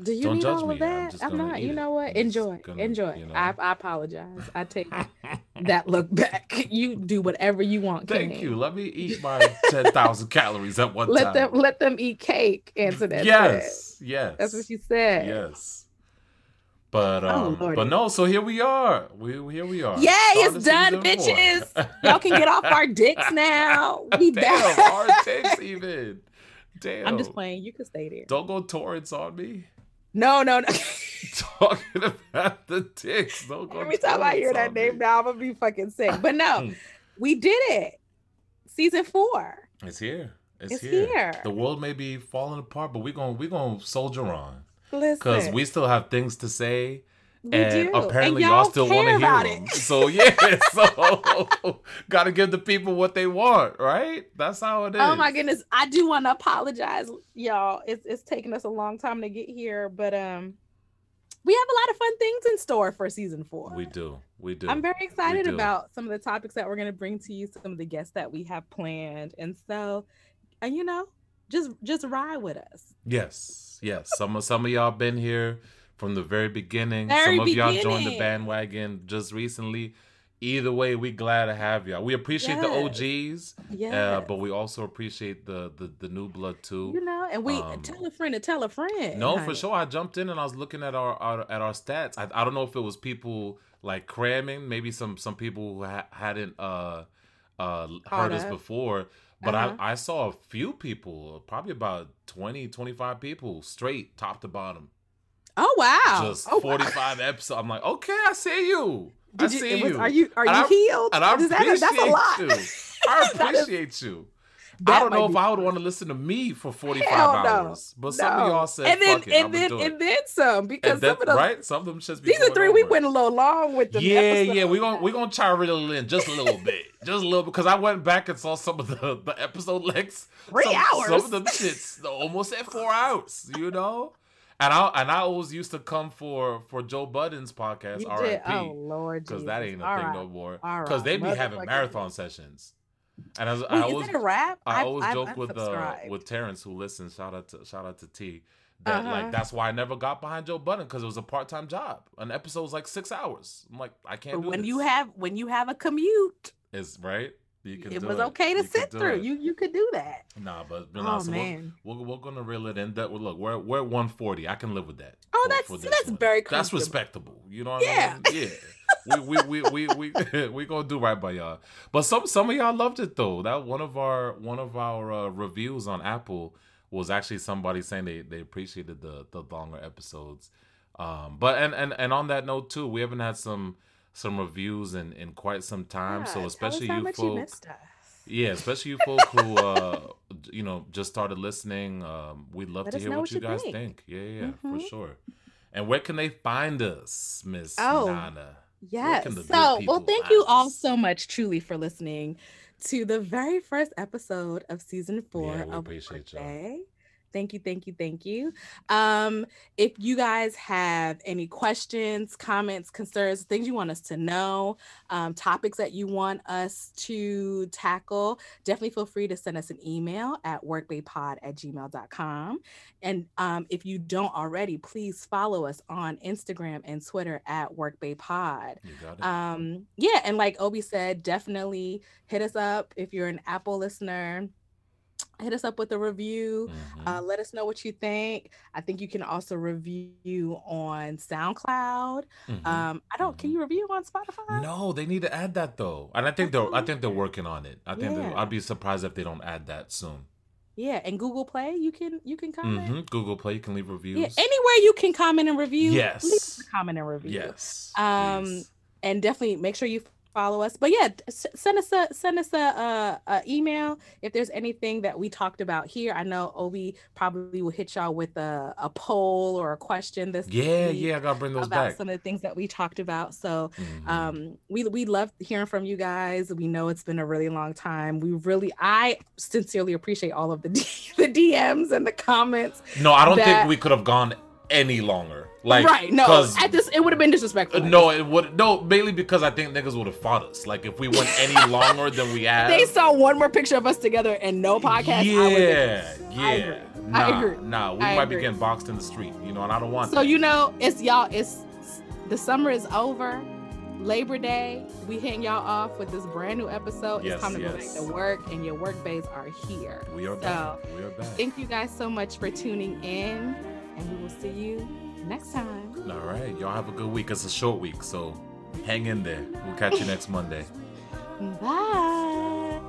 Speaker 1: Do you Don't need all of that? I'm, I'm not. You know what? Enjoy. Gonna, Enjoy. You know. I, I apologize. I take that look back. You do whatever you want.
Speaker 2: Thank King. you. Let me eat my ten thousand calories at one
Speaker 1: let
Speaker 2: time.
Speaker 1: Let them let them eat cake. Answer that.
Speaker 2: Yes. Yes.
Speaker 1: That's what she said.
Speaker 2: Yes. But oh, um, oh, but no, so here we are. We here we are.
Speaker 1: Yeah, it's done, bitches. Y'all can get off our dicks now. We
Speaker 2: Damn, back. our dicks even. Damn.
Speaker 1: I'm just playing. You can stay there.
Speaker 2: Don't go Torence on me.
Speaker 1: No, no, no.
Speaker 2: Talking about the dicks. Don't go
Speaker 1: Every time I hear that name me. now, I'm gonna be fucking sick. But no, we did it. Season four.
Speaker 2: It's here. It's,
Speaker 1: it's
Speaker 2: here.
Speaker 1: here.
Speaker 2: The world may be falling apart, but we're gonna we're gonna soldier on. Because we still have things to say. We and do. apparently and y'all, y'all still want to hear them. It. So yeah, so gotta give the people what they want, right? That's how it is.
Speaker 1: Oh my goodness. I do want to apologize, y'all. It's it's taking us a long time to get here, but um we have a lot of fun things in store for season four.
Speaker 2: We do. We do.
Speaker 1: I'm very excited about some of the topics that we're gonna bring to you, some of the guests that we have planned. And so, and you know, just just ride with us.
Speaker 2: Yes, yes. Some of some of y'all been here from the very beginning. Very some of beginning. y'all joined the bandwagon just recently. Either way, we glad to have y'all. We appreciate yes. the OGs, yeah, uh, but we also appreciate the, the the new blood too.
Speaker 1: You know, and we um, tell a friend to tell a friend.
Speaker 2: No, for sure. I jumped in and I was looking at our, our at our stats. I, I don't know if it was people like cramming, maybe some some people who ha- hadn't uh uh heard us before but uh-huh. I, I saw a few people, probably about 20, 25 people straight top to bottom.
Speaker 1: Oh wow.
Speaker 2: Just oh, 45 wow. episodes. I'm like, okay, I see you. Did I you, see
Speaker 1: was,
Speaker 2: you.
Speaker 1: Are you are you and healed?
Speaker 2: And I appreciate that, that's a lot. you. I appreciate you. I don't know if I would want to listen to me for 45 hours. But some of y'all said,
Speaker 1: and then,
Speaker 2: it,
Speaker 1: and then, and then some because
Speaker 2: then,
Speaker 1: some of them,
Speaker 2: right? Some of them just
Speaker 1: season three,
Speaker 2: over.
Speaker 1: we went a little long with the
Speaker 2: yeah, episodes. yeah. We're gonna we gonna try in just a little bit, just a little because I went back and saw some of the the episode lengths.
Speaker 1: Three
Speaker 2: some,
Speaker 1: hours.
Speaker 2: Some of them shits almost at four hours. You know. And I and I always used to come for for Joe Budden's podcast, RIP.
Speaker 1: Oh Lord,
Speaker 2: because that ain't a
Speaker 1: All
Speaker 2: thing
Speaker 1: right.
Speaker 2: no more.
Speaker 1: Because
Speaker 2: right. they be having marathon sessions. And as,
Speaker 1: Wait,
Speaker 2: I always,
Speaker 1: a rap?
Speaker 2: I
Speaker 1: I've,
Speaker 2: always
Speaker 1: I've
Speaker 2: joke with uh, with Terrence who listens. Shout out to shout out to T. That
Speaker 1: Uh-huh.
Speaker 2: like that's why I never got behind Joe Budden because it was a part time job. An episode was like six hours. I'm like I can't. Do
Speaker 1: when
Speaker 2: this.
Speaker 1: you have when you have a commute,
Speaker 2: is right.
Speaker 1: It was
Speaker 2: it.
Speaker 1: okay to
Speaker 2: You
Speaker 1: sit through.
Speaker 2: it.
Speaker 1: You you could do that.
Speaker 2: Nah, but, but
Speaker 1: Oh,
Speaker 2: nah, so
Speaker 1: man.
Speaker 2: We're, we're, we're gonna reel it in. That look, we're we're 140. I can live with that.
Speaker 1: Oh,
Speaker 2: for-
Speaker 1: that's
Speaker 2: for
Speaker 1: that's
Speaker 2: one.
Speaker 1: very
Speaker 2: That's respectable. You know what
Speaker 1: Yeah.
Speaker 2: I mean? Yeah. we we we we we we gonna do right by y'all. But some some of y'all loved it though. That one of our one of our uh, reviews on Apple was actually somebody saying they they appreciated the the longer episodes. Um, but and and and on that note too, we haven't had some some reviews in in quite some time.
Speaker 1: Yeah,
Speaker 2: so especially you
Speaker 1: much
Speaker 2: folk.
Speaker 1: missed us.
Speaker 2: Yeah, especially you folk who uh you know just started listening. Um we'd love
Speaker 1: Let
Speaker 2: to hear what
Speaker 1: what
Speaker 2: you guys
Speaker 1: think.
Speaker 2: think. Yeah, yeah, for
Speaker 1: Mhm.
Speaker 2: sure. And where can they find us, Miss
Speaker 1: Oh,
Speaker 2: Nana?
Speaker 1: Yes.
Speaker 2: can the good
Speaker 1: So, well, thank you all so much, truly, for listening to the very first episode of season four
Speaker 2: Yeah,
Speaker 1: of
Speaker 2: appreciate.
Speaker 1: Thank you, thank you, thank you. Um, if you guys have any questions, comments, concerns, things you want us to know, um, topics that you want us to tackle, definitely feel free to send us an email at workbaypod at gmail.com. And um, if you don't already, please follow us on Instagram and Twitter at workbaypod.
Speaker 2: You got it.
Speaker 1: Um, yeah, and like Obi said, definitely hit us up if you're an Apple listener. Hit us up with a review.
Speaker 2: Mhm.
Speaker 1: Uh, let us know what you think. I think you can also review on SoundCloud.
Speaker 2: Mhm.
Speaker 1: Um, I don't. Can
Speaker 2: Mhm.
Speaker 1: you review on Spotify?
Speaker 2: no, they need to add that though, and I think they're I think they're working on it. I think
Speaker 1: Yeah.
Speaker 2: I'd be surprised if they don't add that soon.
Speaker 1: Yeah, and Google Play, you can you can comment.
Speaker 2: hmm Google Play, you can leave reviews.
Speaker 1: Yeah, anywhere you can comment and review. leave
Speaker 2: Yes.
Speaker 1: a comment and review.
Speaker 2: Yes.
Speaker 1: Um,
Speaker 2: please.
Speaker 1: and definitely make sure you follow us. But yeah, s- send us a send us a, a, a email if there's anything that we talked about here. I know Obi probably will hit y'all with a, a poll or a question this
Speaker 2: Yeah,
Speaker 1: week
Speaker 2: yeah, I gotta bring those
Speaker 1: about
Speaker 2: back.
Speaker 1: some of the things that we talked about. So
Speaker 2: Mhm.
Speaker 1: um we we love hearing from you guys. We know it's been a really long time. We really I sincerely appreciate all of the D, the DMs and the comments.
Speaker 2: no, I don't
Speaker 1: that-
Speaker 2: think we could have gone any longer. Like,
Speaker 1: right. no, at this it would have been disrespectful.
Speaker 2: No, it would no mainly because I think niggas would have fought us. Like if we went any longer than we have.
Speaker 1: they saw one more picture of us together and no podcast.
Speaker 2: Yeah,
Speaker 1: I
Speaker 2: yeah.
Speaker 1: agree.
Speaker 2: Nah,
Speaker 1: I agree.
Speaker 2: nah. We
Speaker 1: I
Speaker 2: might
Speaker 1: agree.
Speaker 2: be getting boxed in the street, you know, and I don't want.
Speaker 1: So
Speaker 2: that.
Speaker 1: you know, it's y'all. It's the summer is over. Labor Day, we hitting y'all off with this brand new episode.
Speaker 2: Yes,
Speaker 1: it's time to go back to work, and your work days are here.
Speaker 2: we are
Speaker 1: so,
Speaker 2: back. We are back.
Speaker 1: Thank you guys so much for tuning in, and we will see you next time.
Speaker 2: All right. Y'all have a good week. It's a short week, so hang in there. We'll catch you next Monday.
Speaker 1: Bye.